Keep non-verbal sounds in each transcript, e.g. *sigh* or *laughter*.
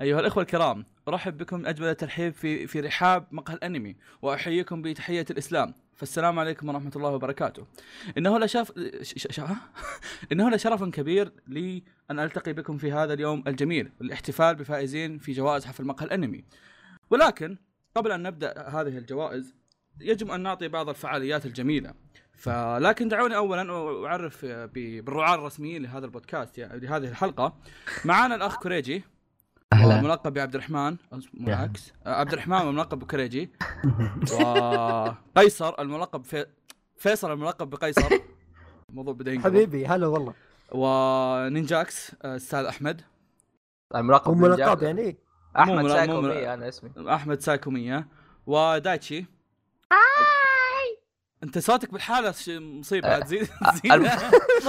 أيها الأخوة الكرام أرحب بكم أجمل الترحيب في في رحاب مقهى الأنمي وأحييكم بتحية الإسلام. فالسلام عليكم ورحمة الله وبركاته. إنه لشاف ش... ش... *laughs* إنه لشرف كبير لي أن ألتقي بكم في هذا اليوم الجميل والاحتفال بفائزين في جوائز حفل مقهى الأنمي. ولكن قبل أن نبدأ هذه الجوائز يجب أن نعطي بعض الفعاليات الجميلة. فلكن دعوني اولا أعرف ب- بالرعاة الرسميين لهذا البودكاست يعني لهذه الحلقة. معانا الأخ كوريجي. أهلا. ملقب بعبد الرحمن. مو يا العكس. آه، عبد الرحمن الملقب بكريجي. *laughs* وقيصر الملقب في فيصل الملقب بقيصر. الموضوع بدا ينقلب. حبيبي هلا والله. ونينجاكس آه، أستاذ أحمد. الملقب. ملقب يعني؟ أحمد ملا- سايكو مو ملا- مية أنا اسمي. أحمد سايكومية. ودايتشي أنت صوتك بالحالة ش- مصيبة آه، تزيد الم- تزيد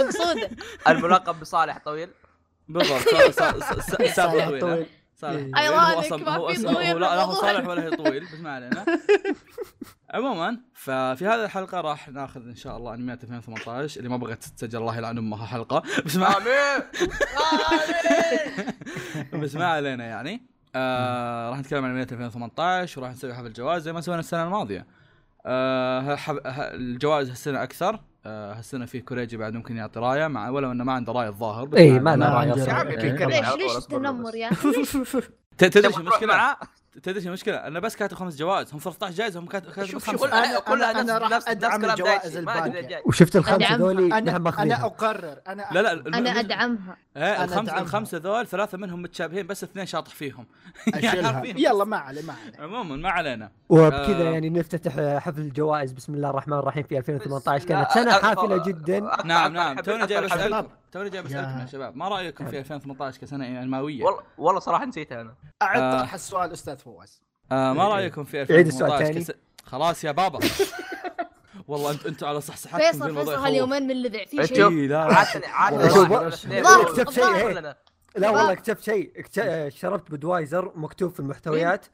مقصودة. الملقب بصالح طويل. بالضبط. سالفه طويله صالح. هو ما هو طويل هو لا هو. صالح ولا هي طويل بس ما علينا. *laughs* عموما ففي هذه الحلقة راح ناخذ إن شاء الله انميات 2018 اللي ما بغت تسجل الله يلعن أمها حلقة. *laughs* بس ما آمين! *laughs* بس ما علينا يعني. آه راح نتكلم عن انميات 2018 وراح نسوي حفل جوائز زي ما سوينا السنة الماضية. آه. الجوائز هالسنة أكثر. آه هالسنة فيه كوريجي بعد ممكن يعطي راية مع ولو إنه ما عنده رايه الظاهر بس اي ما علينا. له عندي رأي يا أصلاً. عمي في إيه. ليش ليش التنمر. يا أخي *laughs* تدري المشكلة؟ تدري شو المشكلة؟ أنا بس كاتب خمس جوائز هم 13 جائزة هم كاتب شوف، كلها أنا- كلها أنا- نفس راح كلام الجوائز جاي. وشفت الخمسة. ذولي؟ أنا أنا أقرر. أنا لا لا أنا أدعمها. إيه أنا الخمسه أدعمها. الخمسة ذول ثلاثة منهم متشابهين بس اثنين شاطح فيهم. *laughs* عارفين. يلا ما عليه ما عليه عموما ما علينا. وبكذا آه. يعني نفتتح حفل الجوائز. بسم الله الرحمن الرحيم في 2018 بس- كانت سنة حافلة جدا. نعم نعم. توني جاي بسالكم توني جاي بسألكم يا- شباب ما رأيكم في 2018 كسنة ألماوية؟ والله والله صراحة نسيتها أنا أعد آه. طرح السؤال أستاذ فواز آه ما إيه. رأيكم في عيد السؤال 2018 تاني. كس... خلاص يا بابا *laughs* والله أنتوا أنتوا على صحصحتكم ذي فيصل فيصل. هاليومين من لذع في شوف. شيء إيه، لا اكتب شيء. لا. والله اكتبت شيء اكت- شربت بدوايزر مكتوب في المحتويات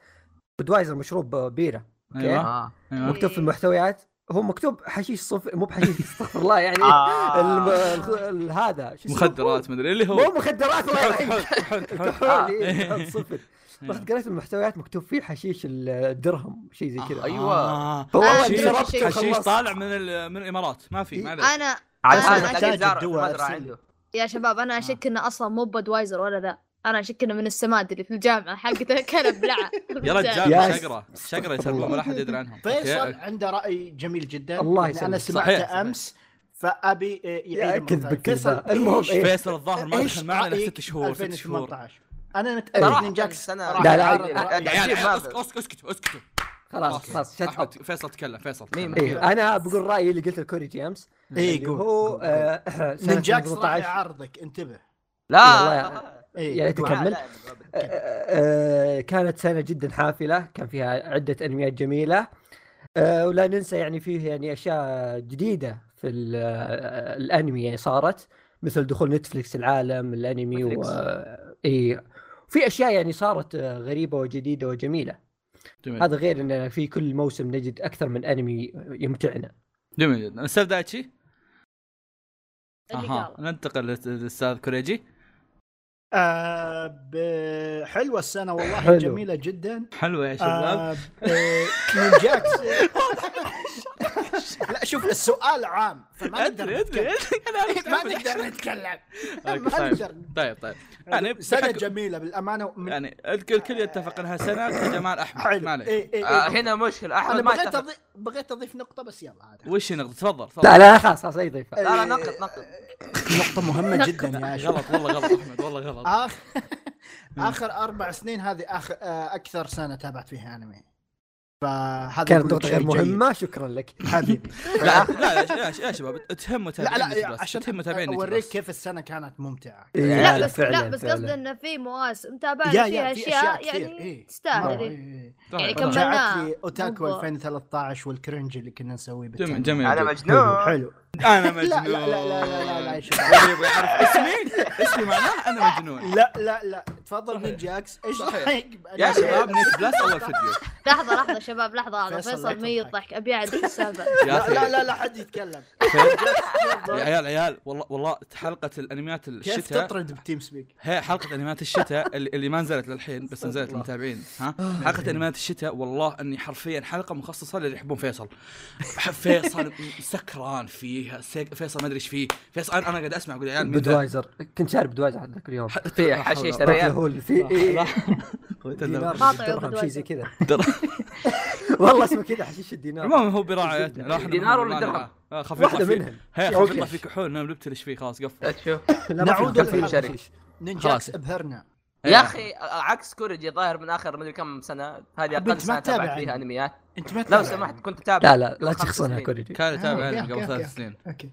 بدوايزر مشروب بيرة أيوه آه. أيوه مكتوب في المحتويات هو مكتوب حشيش صفر مو بحشيش استغفر الله يعني آه. هذا شو اسمه؟ مخدرات مدري اللي هو مو مخدرات الله يرحمك آه. إيه، صفر *laughs* رحت قريت المحتويات مكتوب فيه حشيش الدرهم شيء زي كذا أيوة. آه. هو آه، حشيش. طالع من ال- من الإمارات ما في ما عليك أنا لي. عنده يا شباب أنا أشك إنه أصلا مو بدوايزر ولا ذا أنا أشك إنه من السماد اللي في الجامعة حقته *laughs* كلب بلعه يا رجال شقرة شقرة يسبون ولا أحد يدري عنهم. فيصل. عنده رأي جميل جدا. الله يعني أنا يسلمك. سمعته صحيح، صحيح. أمس فأبي آه، يعيد. فيصل *laughs* المهم إيه؟ فيصل الظاهر ما دخل معنا ست شهور ست شهور. 2018 أنا إيه. نتاكد صراحة. من جاكس السنة راح لا، لا، لا،. لا، يعني أسكت أسكت أسكت خلاص خلاص شت فيصل تكلم فيصل؟ تكلم. إيه أنا بقول رأيي اللي قلت الكوريجي أمس إيه، اللي قول، هو آه، سنة من 2018 يعرضك انتبه. لا. إيه، يا ريت قول. تكمل. آه، كانت سنة جدا حافلة كان فيها عدة أنميات جميلة آه، ولا ننسى يعني فيه يعني أشياء جديدة في ال- الأنمي يعني صارت مثل دخول نتفليكس العالم الأنمي و. إي في أشياء يعني صارت غريبة وجديدة وجميلة جميل هذا غير أن في كل موسم نجد أكثر من أنمي يمتعنا جميل جدا أستاذ دايتشي أها. ننتقل للأستاذ كوريجي آه حلوة السنة والله حلو. جميلة جدا حلوة يا شباب آه من جاكس *laughs* *laughs* *laughs* لا شوف السؤال عام فما نقدر أدري. *laughs* ادري *laughs* ما نقدر نتكلم. طيب. طيب طيب. يعني سنة جميلة بالأمانة يعني الكل الكل يتفق إنها سنة كجمال أحمد. ما عليك إيه إيه آه، إيه. هنا مشكلة. أنا احمد ما بغيت بغيت أضيف نقطة بس يلا عاد وش نقطة؟ تفضل تفضل. لا لا خلاص خلاص لا يضيف لا لا نقط نقط. نقطة مهمة جدا يا غلط والله غلط أحمد والله غلط. اخر آخر أربع سنين هذه اخر آه، أكثر سنة تابعت فيها أنمي. فهذا كانت نقطة غير جيد. مهمة شكرا لك *laughs* حبيبي لا *laughs* لا لا يا- شباب تهم لا متابعين لا بس عشان تهم متابعين أوريك كيف السنة كانت ممتعة إيه، لا لا، بس فعلاً، لا بس. قصدي إنه في مواسم تابعنا فيها يا، في أشياء يعني إيه. تستاهل مرة، إيه. إيه. يعني طيب. كملناها رجعت لي أوتاكو مو- 2013 والكرنج اللي كنا نسويه جميل أنا. مجنون حلو أنا لا *laughs* مجنون لا لا لا لا لا لا واللي يبغى يعرف اسمي؟ اسمي معناه أنا مجنون. لا لا لا. تفضل من جاكس إيش يا شباب نت بلس اول فيديو لحظة لحظة شباب لحظة هذا فيصل لا ميت تضحك. ضحك أبي اعد حسابه يا لا لا لا لا حد يتكلم. *laughs* يا عيال عيال والله والله حلقة الانميات كيف الشتاء تطرد ب TeamSpeak؟ هي حلقة انميات الشتاء اللي, ما نزلت للحين بس نزلت للمتابعين ها؟ حلقة انميات الشتاء والله أني حرفيا حلقة مخصصة للي يحبون فيصل. فيصل سكران فيها سك- فيصل ما أدري إيش فيه فيصل أنا أنا قاعد أسمع أقول يا عيال؟ Budweiser كنت شارب Budweiser ذاك اليوم في حشيش ريال. هو اللي في دينار شيء زي. كذا *laughs* والله اسمه كذا حشيش الدينار المهم هو براعيتنا دينار ولا درهم؟ خفيف واحدة يطلع في- منهم هي خفيف أوكي. يطلع في كحول إيش فيه خلاص قفل نعود. شركة. نينجاكس خلاص. أبهرنا. يا أخي عكس كوريجي ظاهر من آخر مدري كم سنة هذه أقل سنة تابعت فيها يعني. انميات أنت ما لو سمحت. كنت اتابع لا لا لا تشخصنها سنين. كوريجي. كان يتابع آه، أوكي، قبل ثلاث سنين. أوكي.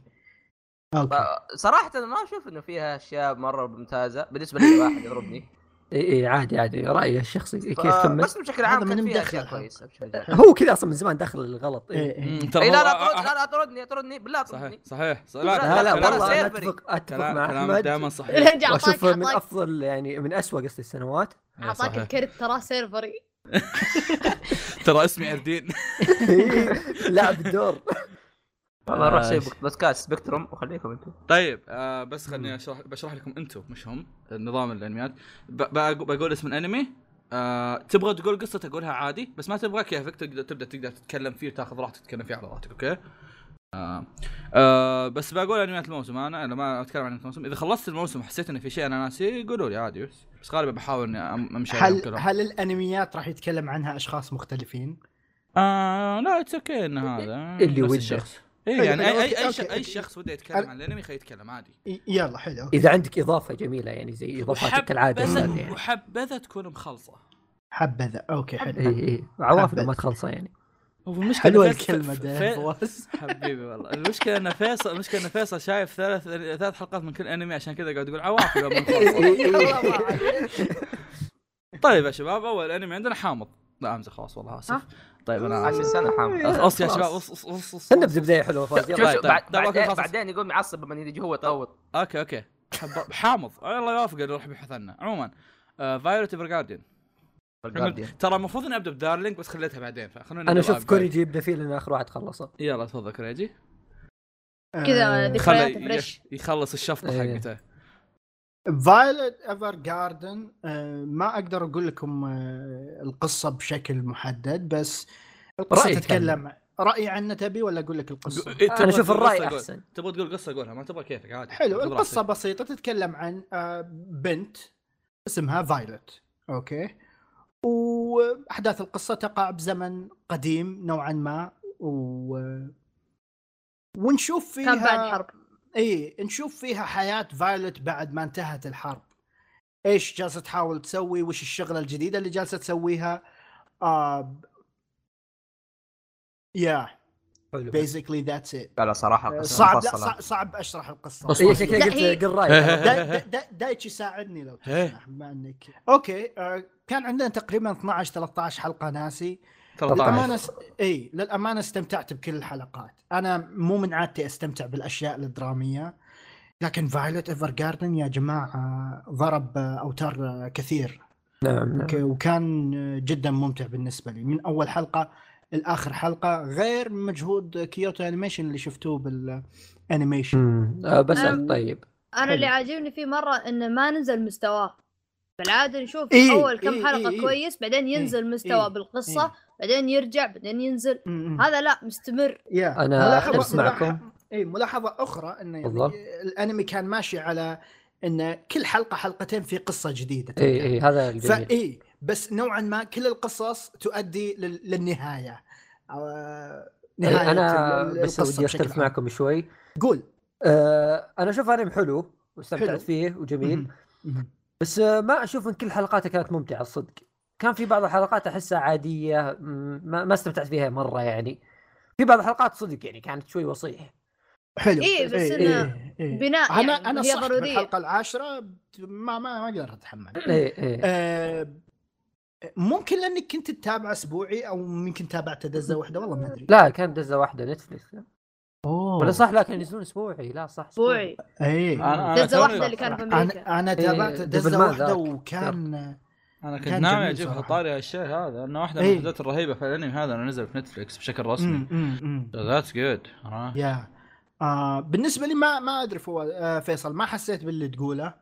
أوكي. صراحة أنا ما أشوف إنه فيها أشياء مرة ممتازة بالنسبة لي واحد يضربني. اي اي عادي عادي رايي الشخصي كيف كمل بس بشكل عام من مدخل عام. هو كذا أصلا من زمان داخل الغلط إيه. إيه، إيه. اي لا لا لا تردني تردني بالله صحيح تردني صحيح صح- لا، لا والله أنا. اتفق اتفق مع احمد دائما صحيح واشوفه من افضل يعني من اسوء قصدي السنوات إيه، اعطاك صحيح. الكرت ترى سيرفري ترى اسمي اردين لعب الدور والله روح آه، سوي بودكاست سبكتروم وخليكم أنتم طيب آه بس خليني اشرح بشرح لكم أنتم مش هم نظام الأنميات بقول اسم الأنمي آه تبغى تقول قصة اقولها عادي بس ما تبغى كيفك تقدر تبدأ تقدر تتكلم فيه وتاخذ راحتك تتكلم فيه على راحتك okay؟ آه. آه بس بقول أنميات الموسم أنا أنا ما أتكلم عن أنميات الموسم إذا خلصت الموسم وحسيت ان في شيء أنا ناسيه قولوا لي عادي بس بس غالبا بحاول إني أم- أمشي هل. هل الأنميات راح يتكلم عنها أشخاص مختلفين؟ آه لا it's okay إن هذا اللي وده. حلو، يعني اي أي أي, ش-. شخص وده يتكلم عن الانمي خيتكلم عادي ي- يلا حلو إذا عندك إضافة جميلة يعني زي اضافاتك كالعاده وحبذا يعني وحبذا تكون مخلصة حبذا okay حلو اي اي عوافنا. ما تخلصة يعني هو المشكلة حلوة الكلمة ده. *laughs* حبيبي والله المشكلة إن فيصل المشكلة إن فيصل شايف ثلاث ثلاث حلقات من كل أنمي عشان كذا قاعد يقول عوافي. *laughs* *laughs* طيب يا شباب أول أنمي عندنا حامض لا أمزح خلاص والله آسف؟ طيب أنا عشر سنة حامض. اص يا. شباب أص- أص- خلينا نبدا بدايه حلوة فاز. بعدين. بعدين يقول معصب لما يجي هو يطول okay okay. حامض الله يوفقه راح يبحث عنه عموما Violet Evergarden ترى المفروض إني أبدأ ب Darling بس خليتها بعدين فخلونا أنا أشوف. كوريجي يبدا فيه لأن آخر واحد خلصه. يلا تفضل كوريجي كذا آه، ذكريات fresh. يخلص الشفطة إيه. حقته. Violet Evergarden ما أقدر أقول لكم آه، القصة بشكل محدد بس القصة رأيك تتكلم رايي عنه تبي ولا أقول لك القصة؟ إيه، أنا أشوف الرأي. أحسن تبغى تقول قصة قولها ما تبغى كيفك عادي حلو القصة. بسيطة تتكلم عن آه، بنت اسمها Violet okay وأحداث القصة تقع بزمن قديم نوعا ما و ونشوف فيها كان بعد حرب إي نشوف فيها حياة Violet بعد ما انتهت الحرب. إيش جالسة تحاول تسوي؟ وش الشغلة الجديدة اللي جالسة تسويها؟ آه يا حلو. basically that's it لا لا صراحة قصة صعب لا. صعب, صعب أشرح القصة. بس- اي شكلك قلت هي- قل إيه. رايك *laughs* دا- دا- دا- دايتشي ساعدني لو إيه. تسمح بما إنك. okay آه كان عندنا تقريبا 12 13 حلقة ناسي. 13 للأمانة س... إي للأمانة استمتعت بكل الحلقات. أنا مو من عادتي أستمتع بالأشياء الدرامية. لكن Violet Evergarden يا جماعة ضرب أوتار كثير. نعم نعم. وكان جدا ممتع بالنسبة لي. من أول حلقة لآخر حلقة غير مجهود Kyoto Animation اللي شفتوه بال animation. آه، بس أم- طيب. أنا اللي. عاجبني فيه مرة إنه ما نزل مستواه. بالعادة نشوف إيه، أول كم إيه، حلقة إيه، إيه. كويس بعدين ينزل مستوى إيه، بالقصة. إيه. بعدين يرجع بعدين ينزل. هذا لا مستمر يا أنا ملاحظة معكم. إي ملاحظة أخرى أنه تفضل. يعني الأنمي كان ماشي على أن كل حلقة حلقتين في قصة جديدة إي إي هذا الجميل فاي بس نوعا ما كل القصص تؤدي لل- للنهاية آه، نهاية إيه، أنا بس ودي أختلف. معكم شوي قول آه أنا أشوف أنمي حلو. واستمتعت فيه وجميل. بس آه ما أشوف إن كل حلقاته كانت ممتعة الصدق كان في بعض الحلقات أحسها عادية ما, ما استمتعت فيها مرة يعني. في بعض الحلقات صدق يعني كانت شوي وصيح. حلو. إيه، بس إيه، إنه إيه، إيه. بناء أنا يعني أنا هي صح ضرورية. بالحلقة العاشرة ما ما ما أقدر أتحمل. إيه إيه. آه، ممكن لانك كنت تتابع أسبوعي أو يمكن تابعت دزة واحدة والله ما أدري. لا كان دزة واحدة نتفلكس أوه. ولا صح؟ لا كانوا ينزلون أسبوعي. لا صح أسبوعي. اي أنا- أنا دزه واحدة اللي كان في أمريكا أنا أنا تابعت إيه، دزة دبل مان واحدة. وكان أنا كنت كان ناوي صراحة. طاري هالشيء هذا انه واحدة من إيه. الاحداث الرهيبة في الأنمي هذا انه نزل في نتفلكس بشكل رسمي. ذاتس جود يا بالنسبة لي ما ما أدري فو آه فيصل ما حسيت باللي تقوله.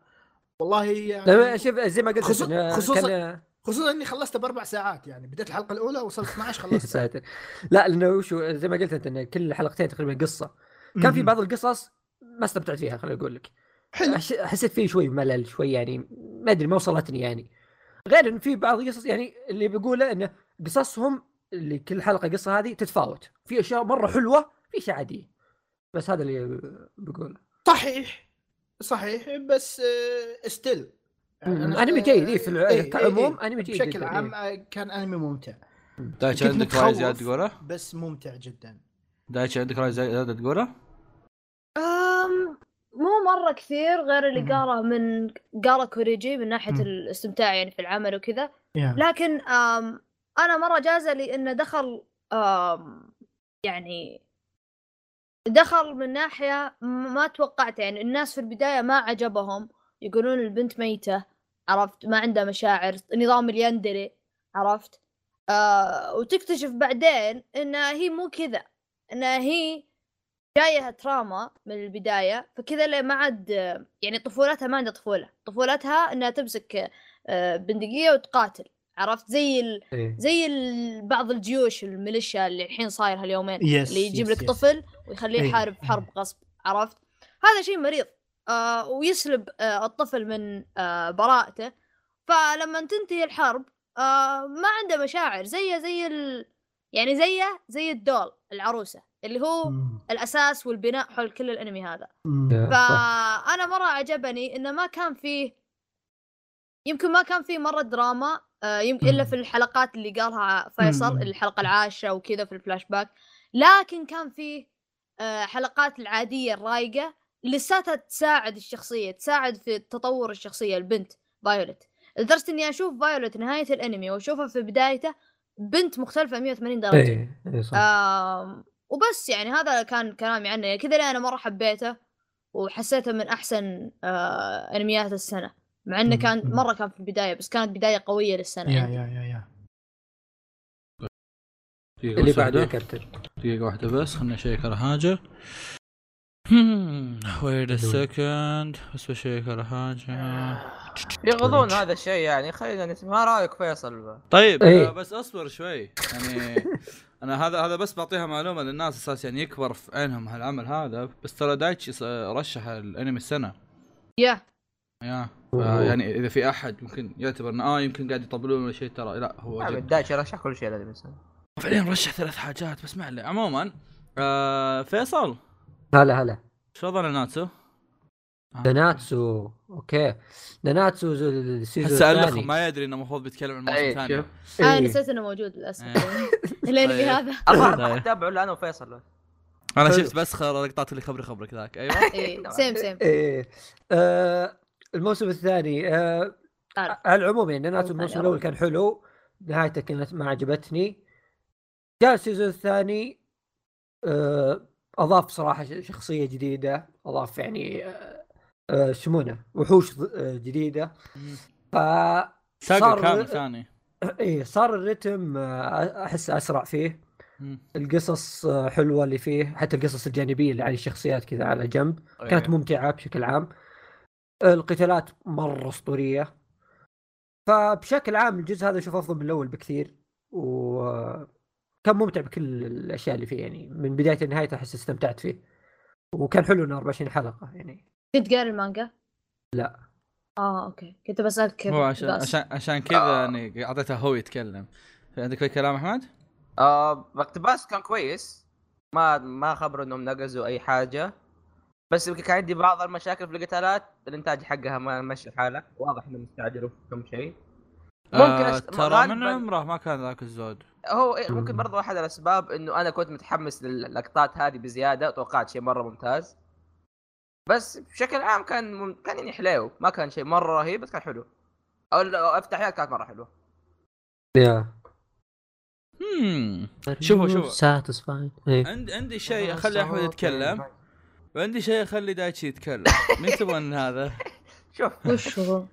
والله يعني شوف زي ما قلت خصوصا- كان خصوصا إني خلصته بأربع ساعات يعني بديت الحلقة الأولى وصلت 12 خلصت *laughs* ساتر لا لأنه وشو زي ما قلت أنت إن كل حلقتين تقريبا قصة. كان في. بعض القصص ما استمتعت فيها خليني أقول لك. حلو. حسيت فيه شوي ملل شوي يعني ما أدري ما وصلتني يعني. غير انه في بعض القصص يعني اللي بقوله إنه قصصهم اللي كل حلقة قصة هذه تتفاوت في أشياء مرة حلوة في أشياء عادية بس هذا اللي بقوله صحيح صحيح بس آه still مم. أنمي جيد، إيه، في الع- كعموم أنمي جيد بشكل عام إيه. آه، كان أنمي ممتع دايتش عندك رأي زيادة. تقوله؟ بس ممتع جدا دايتش عندك رأي زيادة تقوله؟ مرة كثير غير اللي مم. قاله من قاله كوريجي من ناحية مم. الاستمتاع يعني في العمل وكذا. لكن أم أنا مرة جازة لي إنه دخل يعني دخل من ناحية م- ما توقعت يعني الناس في البداية ما عجبهم يقولون البنت ميتة عرفت ما عندها مشاعر نظام اليندري عرفت آه وتكتشف بعدين انها هي مو كذا انها هي جايها تراما من البداية فكذا اللي ما عاد يعني طفولتها ما عندها طفولة طفولتها إنها تمسك آه، بندقية وتقاتل عرفت زي ال... إيه. زي ال... بعض الجيوش الميليشيا اللي الحين صاير هاليومين yes اللي يجيب yes، لك yes. طفل ويخليه يحارب إيه. حرب غصب عرفت هذا شيء مريض آه ويسلب آه الطفل من آه براءته فلما تنتهي الحرب آه ما عنده مشاعر زيه زي ال... يعني زيه زي ال doll العروسة اللي هو مم. الأساس والبناء حول كل الأنمي هذا. فأنا مرة عجبني إنه ما كان فيه يمكن ما كان فيه مرة دراما آه، يمكن إلا. في الحلقات اللي قالها فيصل مم. الحلقة العاشرة وكذا في الفلاش باك لكن كان فيه آه، حلقات العادية الرايقة لساتها تساعد الشخصية تساعد في تطور الشخصية البنت فايولت لدرجة إني أشوف فايولت نهاية الأنمي وأشوفها في بدايته بنت مختلفة 180 درجة إيه إيه صح آم، وبس يعني هذا كان كلامي عنه. يعني كذا أنا مرة حبيته وحسيته من أحسن آه أنميات السنة مع إنه كان. مرة كان في البداية بس كانت بداية قوية للسنة يا يعني. يا يا يا. اللي بعده. كابتن. دقيقة واحدة بس خلنا نشيك على حاجة wait second بس بشيك على حاجة يغضون هذا الشيء يعني خلينا نسمع ما رأيك فيصل؟ طيب إيه. آه، بس اصبر شوي. يعني *laughs* أنا هذا هذا بس بعطيها معلومة للناس أساس يعني يكبر في عينهم هالعمل هذا بس ترى دايتشي رشح الأنمي السنة. yeah. yeah. يعني إذا في أحد ممكن يعتبر إنه آه يمكن قاعد يطبلون ولا شيء ترى لا هو دايتشي رشح كل شيء لازم يسوي فعليا رشح ثلاث حاجات بس ما عليه. عموما آه فيصل. هلا هلا. شو وضع ناتسو؟ آه. ناناتسو okay ناناتسو ز- ال season هسه ما يدري إنه المفروض بيتكلم عن الموسم إيه، الثاني شوف. أنا إيه. نسيت إنه موجود للأسف إيه. *laughs* الانمي طيب. هذا *laughs* الظاهر طيب. ما اتابعه الا أنا وفيصل. أنا. شفت بس لقطات اللي خبري خبرك ذاك أيوه إيه same same إيه آه الموسم الثاني آه. على العموم يعني ناناتسو الموسم الأول. كان حلو نهايته كانت ما عجبتني جاء ال season الثاني آه أضاف صراحة شخصية جديدة أضاف يعني آه آه شمونه وحوش آه جديدة. ف صار- كامل ثاني *clears throat* إيه صار الريتم آه، أحس أسرع فيه. القصص آه، حلوة اللي فيه. حتى القصص الجانبية اللي على الشخصيات كذا على جنب. كانت إيه. ممتعة بشكل عام. القتالات مرة أسطورية. فبشكل عام الجزء هذا أشوف أفضل من الأول بكثير. وكان ممتع بكل الأشياء اللي فيه يعني. من بداية لنهايته أحس استمتعت فيه. وكان حلو إنه 24 حلقة يعني. كنت قاري المانجا؟ لا. آه أوكي كنت بسألك كيف هو عشان بس. عشان عشان كذا يعني أعطيته هو يتكلم في عندك في كلام أحمد؟ آه اقتباس كان كويس ما ما خبروا إنهم نقزوا أي حاجة بس يمكن كان عندي بعض المشاكل في القتالات الإنتاج حقها ما مشي حاله واضح إنهم استعجلوا في كم شيء ممكن آه ترى من عمره ما كان ذاك الزود هو إيه ممكن مم. برضو احد الأسباب إنه أنا كنت متحمس للقطات هذه بزيادة توقعت شيء مرة ممتاز بس بشكل عام كان مم... كان يعني حلو ما كان شيء مرة رهيب بس كان حلو أو افتتاحيات كانت مرة حلوة يا شوفوا- شوفوا. ساتسفايد إيه. عندي عندي شيء أخلي أحمد يتكلم وعندي شيء أخلي دايتشي يتكلم *laughs* مين تبون هذا؟ شوف وش هو؟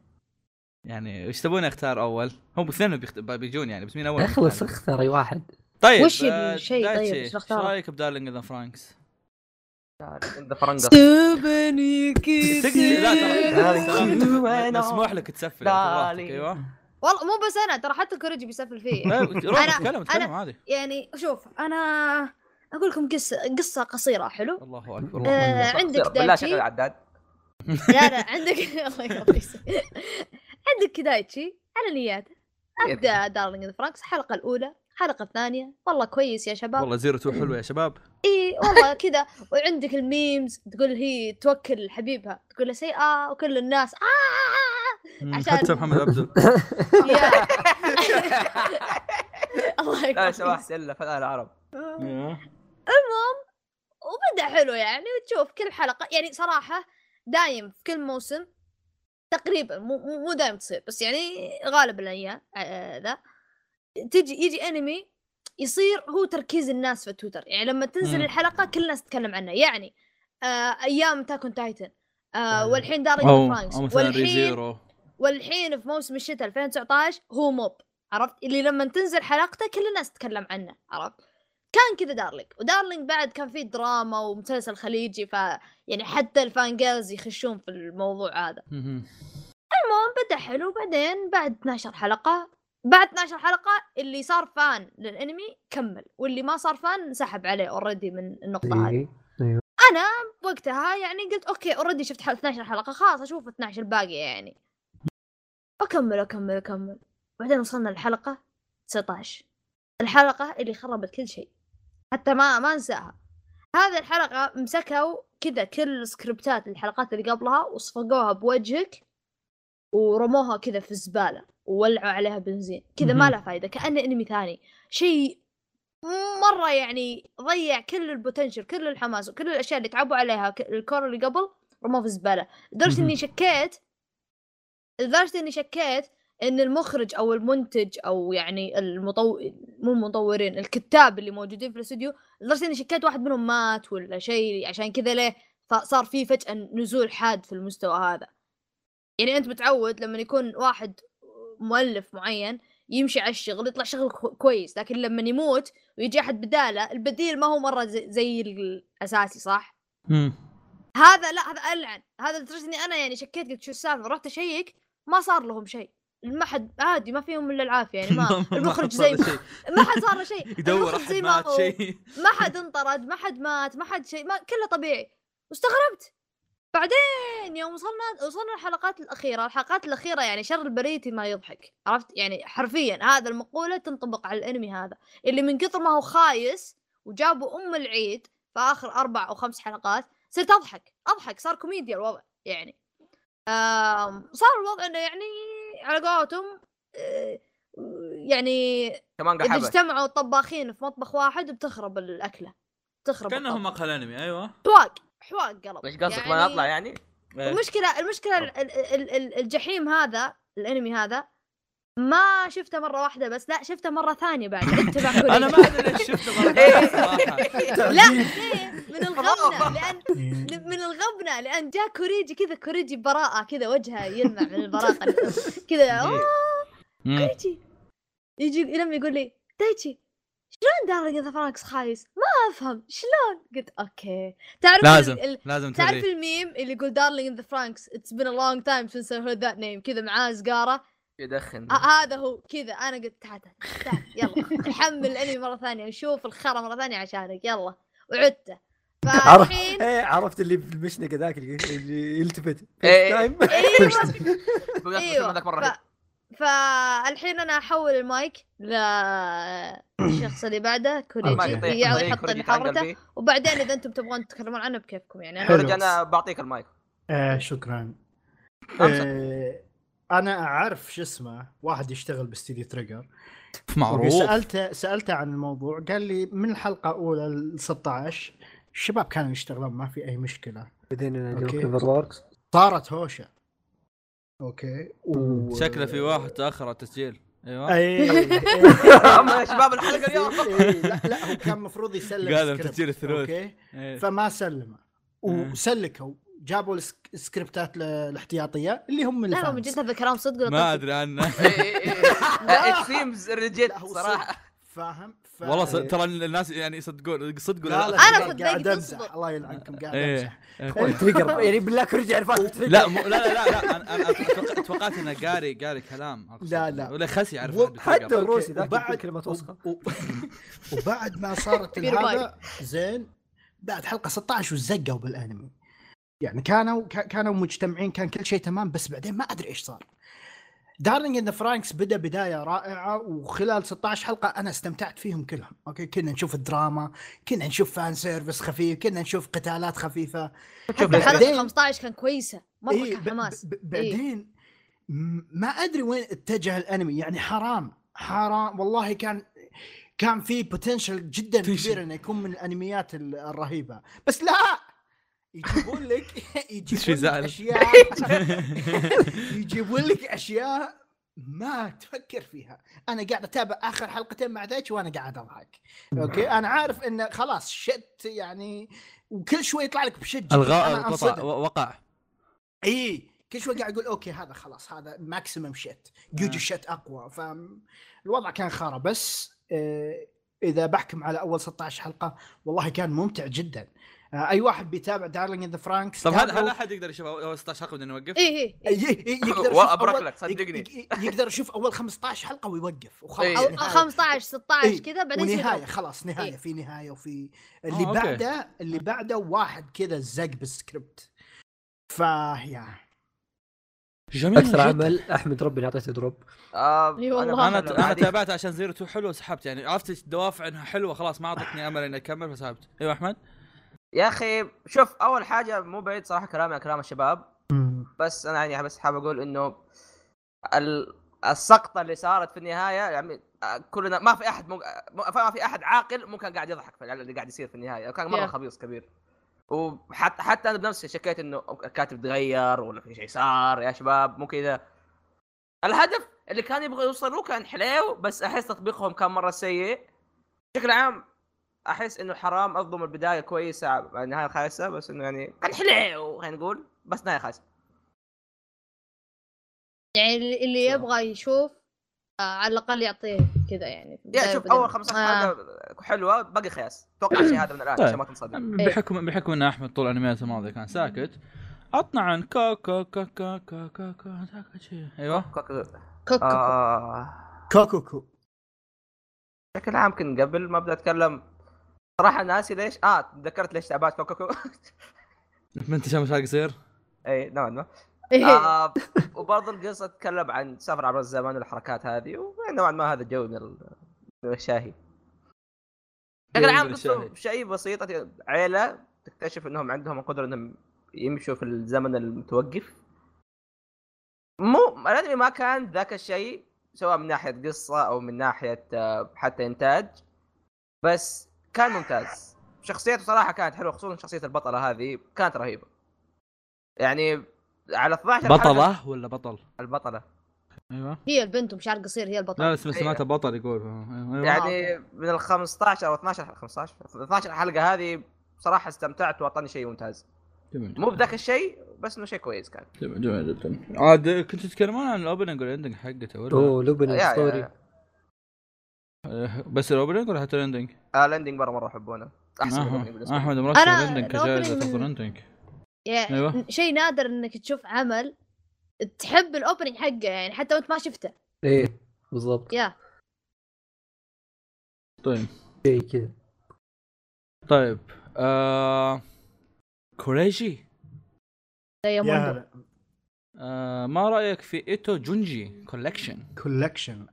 يعني وش تبون أختار أول؟ هم اثنين. بيجون يعني بس مين أول؟ اخلص؟ اختار اي واحد طيب وش آه، الشيء طيب؟ دايتشي، وش إيش؟ رأيك بدارلينج ذا فرانكس؟ سبني. مسموح *laughs* لك تسفل أيوه. والله مو بس أنا ترى حتى كوريجي بيسفل فيه. *laughs* طيب، روح أنا- تكلم تكلم عادي. يعني شوف أنا أقول لكم قصه قصة قصيرة حلو؟ الله أكبر آه عندك بالله شغل دايتشي؟ العداد. *laughs* لا لا عندك الله يوفقك عندك دايتشي على نياته أبدأ دارلينج فرانكس الحلقة الأولى. الحلقة الثانية والله كويس يا شباب. والله زيرو تو حلو يا *clears throat* شباب. إي والله *laughs* كذا. وعندك ال memes تقول هي توكل حبيبها. تقول له سي آه وكل الناس آه مم، عشان- حتى محمد عبده *laughs* يا. *laughs* الله لا سمحت إلا فنان العرب وبدأ حلو يعني. وتشوف كل حلقة يعني صراحة دايم في كل موسم تقريبا مو مو مو دايم تصير بس يعني غالب الأيام آه، ذا. تجي يجي انمي يصير هو تركيز الناس في تويتر. يعني لما تنزل مم. الحلقة كل الناس تتكلم عنها يعني آه أيام أتاك أون تايتن آه والحين دارلينج ذا فرانكس والحين ريزيرو والحين في موسم الشتاء 2019 هو موب عرفت؟ اللي لما تنزل حلقته كل الناس تتكلم عنه عرفت؟ كان كذا دارلينج ودارلينج بعد كان فيه دراما ومسلسل خليجي ف يعني حتى ال fan girls يخشون في الموضوع هذا. مهم. المهم بدأ حلو بعدين بعد 12 حلقة بعد 12 حلقة اللي صار fan للانمي كمل واللي ما صار fan سحب عليه already من النقطة هذه. إيه. أنا وقتها يعني قلت okay already شفت حل 12 حلقة خلاص أشوف 12 الباقيه يعني. أكمل أكمل أكمل. بعدين وصلنا للحلقة 19 الحلقة اللي خربت كل شيء حتى ما ما انساها. هذه الحلقة مسكوا كذا كل سكريبتات الحلقات اللي قبلها وصفقوها بوجهك ورموها كذا في الزبالة وولعوا عليها بنزين كذا ما. لها فايدة كأنه أنمي ثاني شيء مرة يعني ضيع كل ال potential كل الحماس وكل الأشياء اللي تعبوا عليها ال cour اللي قبل رموه في الزبالة لدرجة. إني شكيت لدرجة إني شكيت إن المخرج أو المنتج أو يعني المطو مو المطورين الكتاب اللي موجودين في الاستوديو لدرجة إني شكيت واحد منهم مات ولا شيء عشان كذا ليه ف- صار في فجأة نزول حاد في المستوى هذا يعني أنت متعود لما يكون واحد مؤلف معين يمشي على الشغل يطلع شغل كو- كويس لكن لما يموت ويجي أحد بدالة البديل ما هو مرة زي, زي الأساسي صح؟ مم. هذا لا هذا ألعن. هذا لدرجة إني أنا يعني شكيت قلت شو السالفة؟ رحت أشيك ما صار لهم شيء. ما حد عادي ما فيهم إلا العافية يعني *laughs* ما المخرج زي ما. ما حد صار له شيء. *laughs* يدور أحد زي ما هو. ما حد انطرد ما حد مات ما حد شيء ما كله طبيعي. واستغربت. بعدين يوم وصلنا وصلنا الحلقات الأخيرة الحلقات الأخيرة يعني شر البريتي ما يضحك عرفت؟ يعني حرفيا هذا المقولة تنطبق على الأنمي هذا اللي من كثر ما هو خايس وجابوا أم العيد في آخر أربع أو خمس حلقات صرت أضحك أضحك صار كوميديا الوضع يعني. صار الوضع إنه يعني على قولتهم آه، يعني كمان إذا اجتمعوا الطباخين في مطبخ واحد بتخرب الأكلة تخرب كأنهم. مقهى الانمي أيوه. حواق حواق قلب إيش قصدك ما نطلع يعني؟ إيه. المشكلة المشكلة ال- ال- ال- الجحيم هذا الأنمي هذا ما شفته مرة واحدة بس لا شفته مرة ثانية بعد *laughs* انتبه كوريجي. أنا ما أدري ليش شفته مرة ثانية صراحة لا ليه من الغبنة *laughs* لأن إيه. من الغبنة لأن جاء كوريجي كذا كوريجي براءة كذا وجهه يلمع من البراءة *laughs* كذا آه،. كوريجي يجي لما يقول لي دايتشي شلون Darling in the Franxx خايس؟ ما أفهم. شلون؟ قلت okay. تعرف لازم ال... لازم تعرف توري الميم اللي يقول Darling in the Franxx it's been a long time since I heard that name. كذا معاه سجارة. يدخن. ه- هذا هو. كذا. أنا قلت تعال تعال يلا. نحمل الأنمي مرة ثانية نشوف الخرا مرة ثانية عشانك. يلا. وعدته عرفت. فالحين إيه عرفت اللي في المشنقة ذاك اللي اللي يلتفت. إيه. تايم *laughs* إيوه. أيوه. فالحين أنا أحول المايك للشخص اللي بعده كوريجي. طريق، يحط محاورته. وبعدين إذا أنتم تبغون تتكلمون عنه بكيفكم يعني. أنا. كوريجي أنا بعطيك المايك. آه شكرا. آه أنا أعرف شو اسمه واحد يشتغل باستديو Trigger. *laughs* معروف. سالته سألته عن الموضوع قال لي من الحلقة الأولى ل 16 الشباب كانوا يشتغلون ما في أي مشكلة. بعدين okay. CloverWorks صارت هوشة. okay. و... شكله في واحد تأخر على التسجيل. أيوه. أي. *laughs* هم يا شباب الحلقة اليوم. *laughs* إيه، لا لا هو كان المفروض يسلم سكريبت، تسجيل الثلوث. okay؟ إيه. فما سلمه. وسلكوا جابوا السك- السكريبتات ال- الاحتياطيه اللي هم لا لا من. جد هذا كلام صدق ولا ما؟ أدري عنه. it seems legit صراحة. فاهم؟ ف... والله ص- ترى الناس يعني يصدقون صدق لا ولا لا لا أنا قاعد- صدقت قاعد امزح. الله يلعنكم قاعد امزح إيه. تريجر يعني بالله رجع الفات لا لا لا لا, أنا أنا توقعت انه قاري قاري كلام. لا، لا. ولا خسي يعرف حتى. الروسي ذاك وبعد- يقول كلمة وسخة و- و- وبعد ما صارت. *laughs* هذا زين بعد حلقة 16 وزقوا بالأنمي يعني كانوا كا- كانوا مجتمعين كان كل شيء تمام بس بعدين ما أدري إيش صار Darling in the Franxx بدأ بداية رائعة وخلال 16 حلقة أنا استمتعت فيهم كلهم. okay؟ كنا نشوف الدراما كنا نشوف fan service خفيف كنا نشوف قتالات خفيفة. شوف حتى بعدين- حلقة 15 كان كويسة. مره إيه، كان حماس. ب- ب- بعدين م- ما أدري وين اتجه الأنمي. يعني حرام حرام. والله كان كان في potential جدا Potential. كبير إنه يكون من الأنميات ال- الرهيبة. بس لا! يجيبون لك *laughs* *laughs* يجيبون لك؟ أشياء. *laughs* يجيبون لك أشياء ما تفكر فيها. أنا قاعد أتابع آخر حلقتين مع ذيك وأنا قاعد أضحك. okay؟ أنا عارف انه خلاص shit يعني وكل شوي يطلع لك بشجه الغاء وقع. إي كل شوي قاعد أقول okay هذا خلاص هذا maximum shit جوجو. shit أقوى. فالوضع كان خرا. بس آه، إذا بحكم على أول 16 حلقة والله كان ممتع جدا. أي واحد بيتابع Darling in the Franxx طب هل هل أحد يقدر يشوف اول 16 حلقه بدنا نوقف؟ اي اي إيه. يقدر *laughs* يشوف أول- لك، صدقني. يق- يق- يقدر يشوف أول 15 حلقة ويوقف وخلاص إيه. أو نهاية. 15 16 إيه، كذا بعدين يصير ونهاية. خلاص نهاية إيه. في نهاية وفي اللي آه، okay. بعده اللي بعده واحد كذا زق بالسكريبت فيا جميل أكثر جداً. عمل أحمد ربي اعطيته drop آه، إي والله. أنا أنا أنا تابعت عشان Zero Two حلو وسحبت يعني عرفت الدوافع إنها حلوة خلاص ما أعطتني أمل اني اكمل فسحبت أيوه أحمد يا أخي شوف أول حاجة مو بعيد صراحة كلامي عن كلام الشباب. بس أنا يعني بس حابب أقول إنه ال- السقطة اللي صارت في النهاية يعني آه، كلنا ما في أحد مو... ما في أحد عاقل ممكن قاعد يضحك في اللي قاعد يصير في النهاية كان مرة Yeah. خبيص كبير. وحتى حتى أنا بنفسي شكيت إنه الكاتب تغير ولا في شيء صار يا شباب مو كذا. الهدف اللي كان يبغى يوصلوه كان حليو بس أحس تطبيقهم كان مرة سيء. بشكل عام أحس إنه حرام اظلم البداية كويسة النهايه خايسة بس إنه يعني كان حليو خلينا نقول بس نهاية خايسة. يعني اللي- يبغى يشوف آه على الأقل يعطيه كذا يعني يا شوف أول خمس آه. حلقه حلوة باقي خياس. أتوقع الشيء هذا من الآن طيب. عشان ما تنصدم. بحكم بحكم إن أحمد طول انميات الماضية كان ساكت عطنا عن كا كا كا كا كا كا كا الشيء. أيوه. كوكو- كوكو آه. بشكل عام كنت قبل ما أبدأ أتكلم صراحة ناسي ليش. آه تذكرت ليش تابعت كوكوكو *laughs* ما أنت شايف إيش يصير؟ اي نوعا ما. إيه. آه وبرضه القصة تتكلم عن سفر عبر الزمن والحركات هذه ونوعا ما هذا جو من ال- من الشاهي. بشكل عام قصة. شيء بسيطه عيلة تكتشف إنهم عندهم القدره إنهم يمشوا في الزمن المتوقف. مو الانمي ما كان ذاك الشيء سواء من ناحية قصة أو من ناحية آه، حتى إنتاج. بس كان ممتاز. شخصيته صراحة كانت حلوة خصوصا شخصية البطلة هذه كانت رهيبة. يعني على 12 حلقة- بطلة ولا بطل؟ البطلة. أيوه. هي البنت ومشعر قصير هي البطل لا بس سمعته بطل يقول. أيوة. يعني من ال 15 أو 12 15 12 حلقة هذه صراحة استمتعت وأعطاني شيء ممتاز. جميل. مو بذاك الشيء بس إنه شيء كويس كان. جميل جدا. عاد كنتوا تتكلمون عن ال opening وال ending حقته ولا؟ أوه لوبن يا- sorry بس ال opening ولا حتى ال ending؟ آه، ال ending مره مرة يحبونه أحسن لي. أحمد مرشح أنا ال ending كجائزة افضل ending يعني أيوة. شيء نادر إنك تشوف عمل تحب ال opening حقه يعني حتى وأنت ما شفته. إيه بالضبط. يا. طيب. شيء كذا. طيب آه... كوريجي. يا هلا. آه ما رأيك في إيتو جونجي كولكشن كولكشن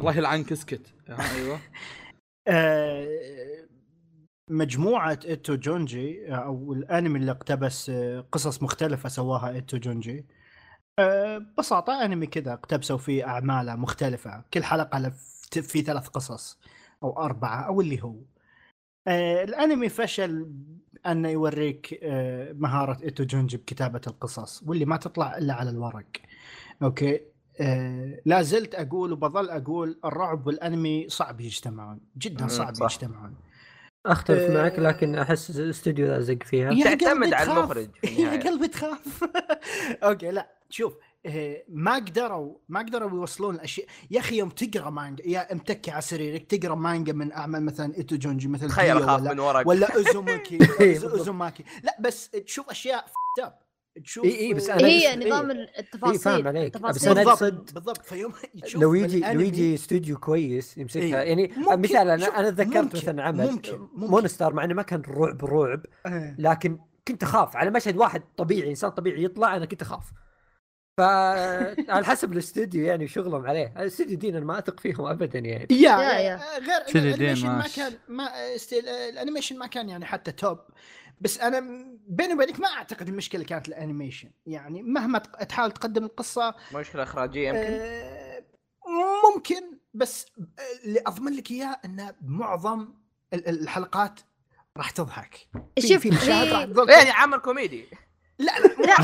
الله يلعنك اسكت آه، أيوه. *laughs* آه، مجموعة إيتو جونجي أو الأنمي اللي اقتبس قصص مختلفة سواها إيتو جونجي. آه، ببساطة أنمي كذا اقتبسوا فيه أعمالة مختلفة. كل حلقة في ثلاث قصص أو أربعة أو اللي هو. آه، الأنمي فشل انه يوريك آه، مهارة إيتو جونجي بكتابة القصص واللي ما تطلع إلا على الورق okay آه لا زلت أقول وبظل أقول الرعب والأنمي صعب يجتمعون جدا صعب صح. يجتمعون أختلف آه، معك لكن أحس الاستوديو ذا زق فيها تعتمد على. المخرج *laughs* يا. قلبي تخاف *laughs* أوكي لا شوف ما قدروا ما قدروا يوصلون الأشياء يا أخي يوم تقرأ مانجا يا متكي على سريرك تقرأ مانجا من أعمال مثلا إيتو جونجي مثل تخيل أخاف ولا من ورق ولا أوزوماكي *laughs* إيه،. أوزوماكي لا بس تشوف أشياء اب تشوف إي إي، بس أنا هي بس- نظام إيه. التفاصيل إيه، فاهم عليك. بس التفاصيل. أنا بالضبط فيوم تشوف لو يجي لو يجي استوديو كويس يمسكها إيه. يعني ممكن- مثال أنا أنا تذكرت مثلا عمل ممكن- ممكن. Monster مع إنه ما كان رعب رعب. لكن كنت أخاف على مشهد واحد طبيعي إنسان طبيعي يطلع أنا كنت أخاف فعلى حسب الاستوديو يعني وشغلهم عليه. الاستوديو دين أنا ما أثق فيهم ابدا يعني. يا يا- يا. غير الانيميشن ما. كان ما ال animation ما كان يعني حتى top بس أنا بيني وبينك ما أعتقد المشكلة كانت ال animation. يعني مهما تحاول تقدم القصة مشكله إخراجية يمكن؟ آه، ممكن. بس آه، اللي أضمن لك إياه إن معظم ال- ال- الحلقات راح تضحك. شوف في مشاهد راح يعني عمل كوميدي. لا *laughs* لا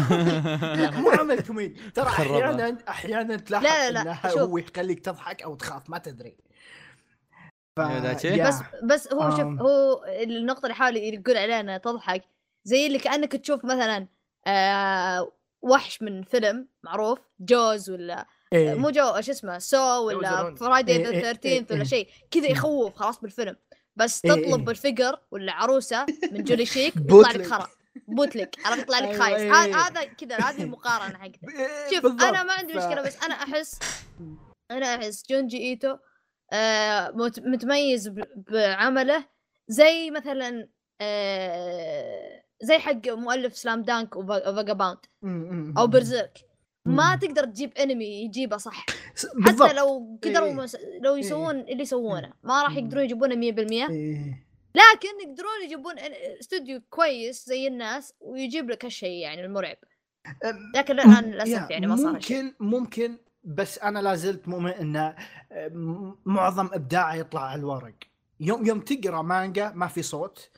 لا لا مو عمل كوميدي ترى. أحيانا أحيانا تلاحظ لا، لا، لا،. هو يخليك تضحك أو تخاف ما تدري ف... بس بس هو شوف. هو النقطة اللي يحاول يقول عليها انها تضحك زي اللي كأنك تشوف مثلا آه وحش من فيلم معروف جوز ولا إيه. مو جو شو اسمه سو ولا. فرايدي إيه، ذا إيه، 13 إيه، ولا إيه. شيء كذا يخوف خلاص بالفيلم بس إيه، تطلب إيه. الفقر ولا عروسة من جولي شيك *laughs* يطلع. لك خرا بوتلك عرفت يطلع لك خايس إيه. هذا كذا هذه المقارنة حقته *laughs* إيه، شوف. أنا ما عندي مشكلة بس أنا أحس أنا أحس جونجي إيتو آه مت- متميز بعمله زي مثلا آه زي حق مؤلف سلام دانك وفاجا باوند م- م- أو. برزيرك ما. تقدر تجيب انمي يجيبه صح حتى. لو قدروا إيه. لو يسوون اللي يسوونه ما راح. يقدرون يجيبونه 100% إيه. لكن يقدرون يجيبون استوديو كويس زي الناس ويجيب لك هالشيء يعني المرعب. لكن الآن للأسف يعني ما صار شيء ممكن ممكن بس أنا لا زلت مؤمن إن معظم إبداعه يطلع على الورق. يوم يوم تقرأ مانجا ما في صوت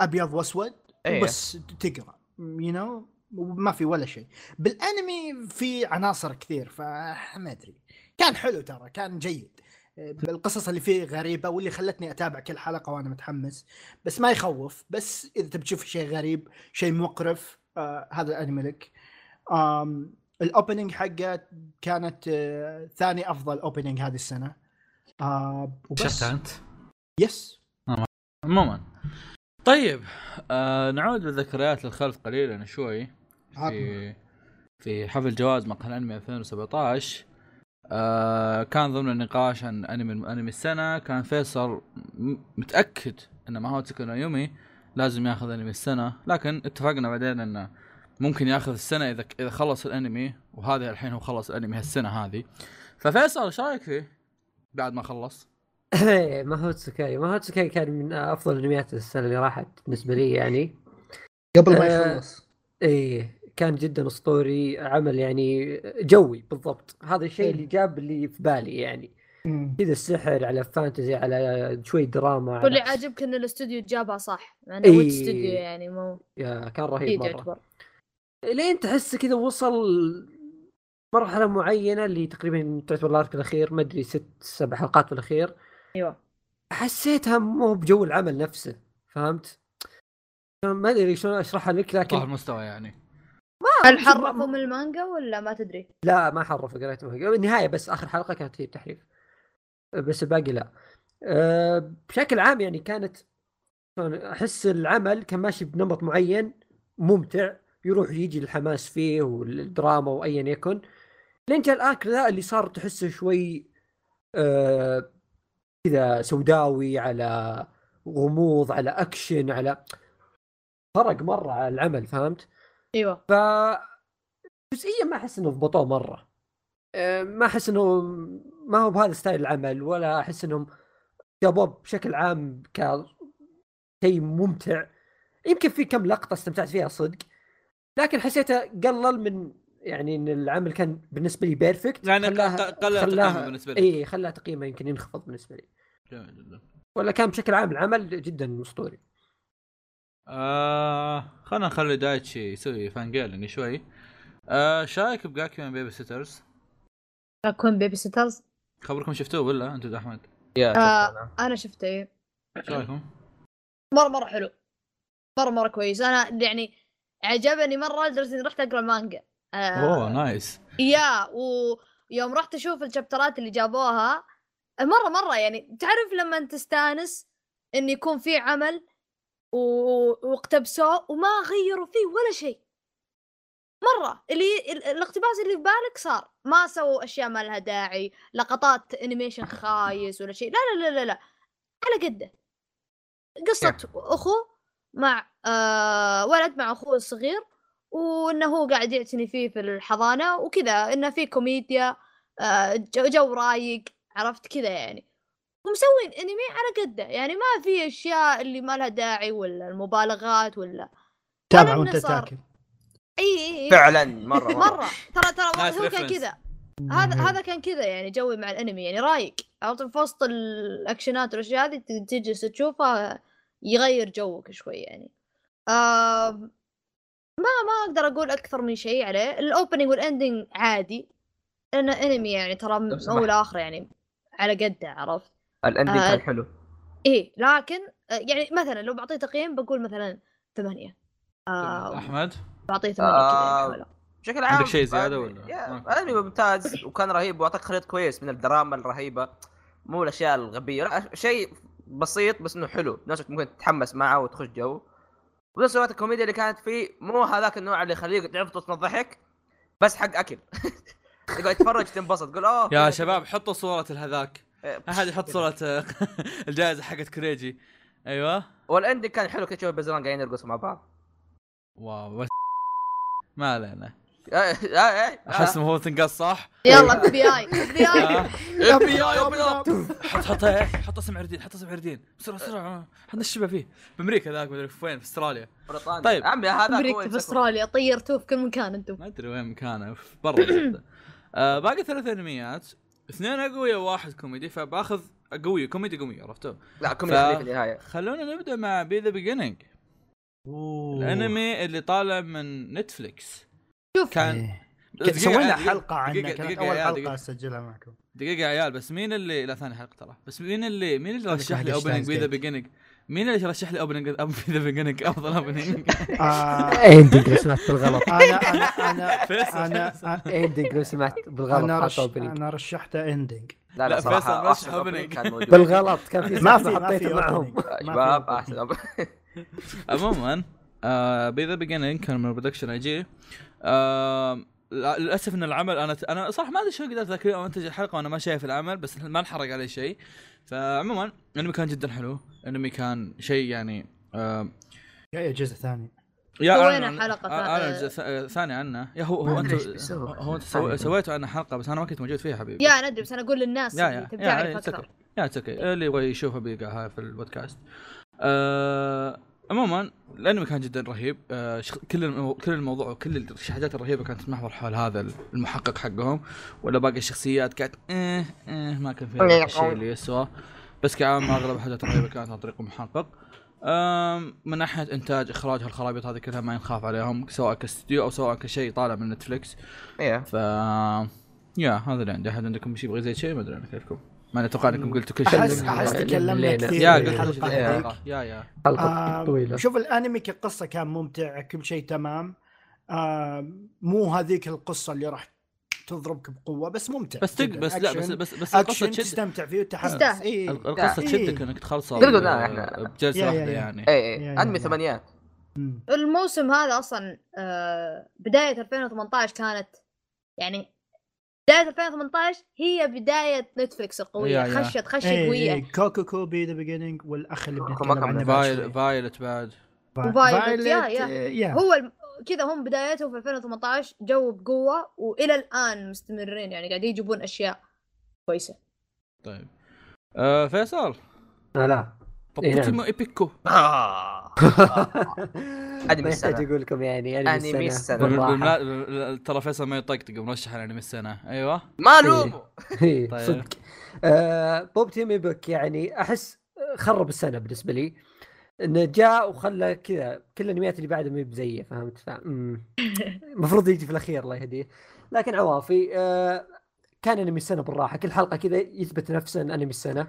أبيض وأسود إيه. بس تقرأ you know ما في ولا شيء. بالأنمي في عناصر كثير فما أدري. كان حلو ترى كان جيد. القصص اللي فيه غريبة واللي خلتني أتابع كل حلقة وأنا متحمس. بس ما يخوف. بس إذا تبي تشوف شيء غريب شيء مقرف آه هذا الأنمي لك. ال opening حقه كانت آه ثاني أفضل opening هذه السنة. آه وبس. شفتها أنت؟ yes عموما. طيب آه نعود بالذكريات للخلف قليلا شوي. في في حفل جوائز مقهى الأنمي 2017 آه كان ضمن النقاش عن أنمي أنمي السنة. كان فيصل متأكد ان ماهوتسو نو يومي لازم ياخذ أنمي السنة. لكن اتفقنا بعدين إنه ممكن ياخذ السنة إذا إذا خلص الأنمي وهذا الحين هو خلص الأنمي هالسنة هذه. ففيصل إيش رأيك فيه؟ بعد ما خلص؟ ما هو تسوكاي ما هو تسوكاي كان من أفضل انميات السنة اللي راحت بالنسبة لي يعني. قبل ما آه، يخلص. إيه. كان جدا أسطوري عمل يعني جوي بالضبط. هذا الشيء اللي جاب اللي في بالي يعني. كذا السحر على فانتزي على شوي دراما واللي على... عاجبك إن الاستوديو جابها صح؟ إنه إيه. ويت استوديو يعني مو يا كان رهيب مرة. يعتبر. لين تحس كذا وصل مرحلة معينة اللي تقريبا تعتبر الارك الأخير ما أدري ست سبع حلقات بالاخير أيوه. حسيتها مو بجو العمل نفسه فهمت؟ ما أدري شلون أشرحها لك لكن المستوى يعني. هل حرفوا من المانجا ولا ما تدري؟ لا ما حرف قريت النهايه بس آخر حلقة كانت هي التحريف بس الباقي لا. أه بشكل عام يعني كانت أحس العمل كان ماشي بنمط معين ممتع يروح يجي الحماس فيه والدراما وايا يكن. لين جاء الارك ذا اللي صار تحسه شوي أه كذا سوداوي على غموض على أكشن على فرق مرة على العمل فهمت؟ إيوه. ف جزئيا ما أحس إنه ضبطوه مرة. أه، ما أحس إنه ما هو بهذا style العمل ولا أحس إنهم جابوه بشكل عام ك شيء ممتع. يمكن في كم لقطة استمتعت فيها صدق لكن حسيته قلل من يعني إن العمل كان بالنسبة لي perfect يعني خلاها- قلل خلاها- تقييمه بالنسبة لك. اي خلاها تقييمه يمكن ينخفض بالنسبة لي. جميل جدا. ولا كان بشكل عام العمل جدا أسطوري. آه خلينا نخلي دايتشي يسوي fangirling شوي آه شايك بجاكي من بيبي سيترز كون بيبي سيترز خبركم شفتوه ولا أنتم أحمد؟ yeah آه. أنا شفته إيه. إيش رأيكم؟ مرة مرة حلو مرة مرة كويس أنا يعني عجبني مرة لدرجة إني رحت أقرأ المانجا آه أوه nice yeah ويوم رحت أشوف الشابترات اللي جابوها مرة مرة يعني تعرف لما انت تستأنس إن يكون في عمل واقتبسوه وما غيروا فيه ولا شيء. مرة اللي ال- الاقتباس اللي في بالك صار. ما سووا أشياء ما لها داعي لقطات animation خايس ولا شيء. لا لا لا لا, لا. على قده. قصة أخو مع آه ولد مع أخوه الصغير وإنه هو قاعد يعتني فيه في الحضانة وكذا. إنه في كوميديا آه جو رايق عرفت؟ كذا يعني. ومسوين انمي على قده. يعني ما في أشياء اللي ما لها داعي ولا المبالغات ولا. تابع وأنت تاكل. إي إي فعلا مرة مرة. ترى ترى هو كان. كذا. هذا هذا كان كذا يعني جوي مع الأنمي. يعني رايق عرفت؟ في وسط الأكشنات والأشياء هذه تجلس تشوفها يغير جوك شوي يعني. آه ما ما أقدر أقول أكثر من شيء عليه. ال opening وال ending عادي. لأنه انمي يعني ترى من سمحت. اول لاخر يعني على قده عرفت؟ ال ending آه. كان حلو. إيه لكن آه، يعني مثلا لو بعطيه تقييم بقول مثلا ثمانية. آه أحمد؟ بعطيه ثمانية آه. كذا يعني بشكل عام عندك شيء زيادة الأنمي- ولا؟ الانمي ممتاز وكان رهيب وأعطاك خليط كويس من الدراما الرهيبة. مو الأشياء الغبية لا شيء بسيط بس إنه حلو. بنفس الوقت ممكن تتحمس معه وتخش جو. وبنفس الوقت الكوميديا اللي كانت فيه مو هذاك النوع اللي يخليك تعفطس من الضحك بس حق أكل. *laughs* تقعد تتفرج تنبسط تقول أوه يا شباب حطوا صورة الهذاك. إيه، احد يحط صورة آه، *laughs* الجائزة حقت كريجي. أيوه. والاندنج كان حلو كنت تشوف بزران قاعدين يرقصوا مع بعض. واو بس ما علينا. آه، آه، آه، أحس هو تنقص صح؟ يلا اف بي اي اف بي اي آه. يا بي يا بي حط حط إيه، حط اسم عردين حط اسم عردين. بسرعة بسرعة. حط الشبه فيه. بأمريكا ذاك مدري في وين في أستراليا. بريطانيا. طيب. عمي هذا أمريكا في. أستراليا. طيرتوه في كل مكان أنتم. ما أدري وين مكانه في برا. آه باقي ثلاث انميات اثنين أقوياء وواحد كوميدي فباخذ قوية كوميدي قوية عرفتوا؟ لا ف- كوميدي خليه في النهاية خلونا نبدأ مع B The Beginning الأنمي اللي طالع من نتفليكس شوف كان إيه. سوينا حلقة عنه دقيقة كانت دقيقة أول حلقة دقيقة. أسجلها معكم دقيقة يا عيال بس مين اللي لا ثاني حلقة ترى بس مين اللي مين اللي رشح لي opening بي ذا زين. مين اللي رشح لي opening B The Beginning أفضل opening آه، ending لو سمحت بالغلط. أنا أنا أنا أنا. ending لو سمحت بالغلط أنا. opening أنا رشحته ending لا لا، صراحة كان موجود. بالغلط كان في *laughs* ما في في حطيته معهم. في شباب. أحسن عموما آه B The Beginning كان من Production I.G آه للأسف إن العمل أنا أنا صراحة ما أدري شو قدرت أذكر أو أنتج الحلقة وأنا ما شايف العمل بس ما انحرق عليه شيء. فعموما الأنمي كان جدا حلو. الأنمي كان شيء يعني آه جاي جزء ثاني. yeah سوينا اعلن ثا- جزء ث- ثاني عنه. yeah هو هو أنت بيسوي. هو أنت سو- سويتوا عنه حلقة بس أنا ما كنت موجود فيها حبيبي. yeah أنا أدري بس أنا أقول للناس يا اللي يا تبي يا تعرف يا أكثر yeah okay اللي يبغى يشوفها بيلقى هاي في البودكاست. آه عموما الأنمي كان جدا رهيب. آه شخ... كل المو... كل الموضوع وكل الشهادات الرهيبة كانت تتمحور حول هذا المحقق حقهم. ولا باقي الشخصيات كانت إيه إيه ما كان فيها الشيء اللي يسوى. بس كعام أغلب الحاجات الرهيبة كانت عن طريق المحقق من ناحية إنتاج إخراج هالخرابيط هذه كلها ما ينخاف عليهم سواء كاستديو أو سواء كشيء طالع من نتفلكس إيه ف يا هذا اللي عندي. أحد عندكم شيء يبغى زي شيء؟ ما أدري أنا كيفكم. ما أتوقع إنكم قلتوا كل شيء احس أحس تكلمنا. كثير يا الحلقة. يا يا حلقة طويلة شوف الأنمي كقصة كان ممتع كل شيء تمام آه مو هذيك القصة اللي راح تضربك بقوة بس ممتع بس تق. بس لا بس بس بس القصة تشد تستمتع فيه وتحمس يستاهل. إيه. ال- القصة إيه. تشدك انك تخلصها. بجلسة واحدة. يعني إيه yeah- أنمي يا. ثمانيات. الموسم هذا أصلا آه بداية 2018 كانت يعني بداية 2018 هي بداية نتفلكس القوية yeah- yeah. خشت خشه إيه قوية إيه. كوكو كو B The Beginning والأخ اللي بنتكلم عنه بعد. Violet بعد و Violet، yeah- yeah. آه، yeah هو الم... كذا هم بدايته في 2018 جو بقوة وإلى الآن مستمرين يعني قاعدين يجيبون أشياء كويسة طيب آه فيصل لا إيه، Pop Team نعم. Epic آه. أنمي ما السنة. يحتاج أقول لكم يعني أنمي السنة. ترى فيصل ما يطقطق مرشح الأنمي السنة. أيوه. ما لومه إيه، طيب. صدق. آه Pop Team Epic يعني أحس خرب السنة بالنسبة لي. إنه جاء وخلى كذا كل الأنميات اللي بعدها ما هي بزية فهمت. *laughs* المفروض يجي في الأخير الله يهديه. لكن عوافي آه كان أنمي السنة بالراحة. كل حلقة كذا يثبت نفسه إن أنمي السنة.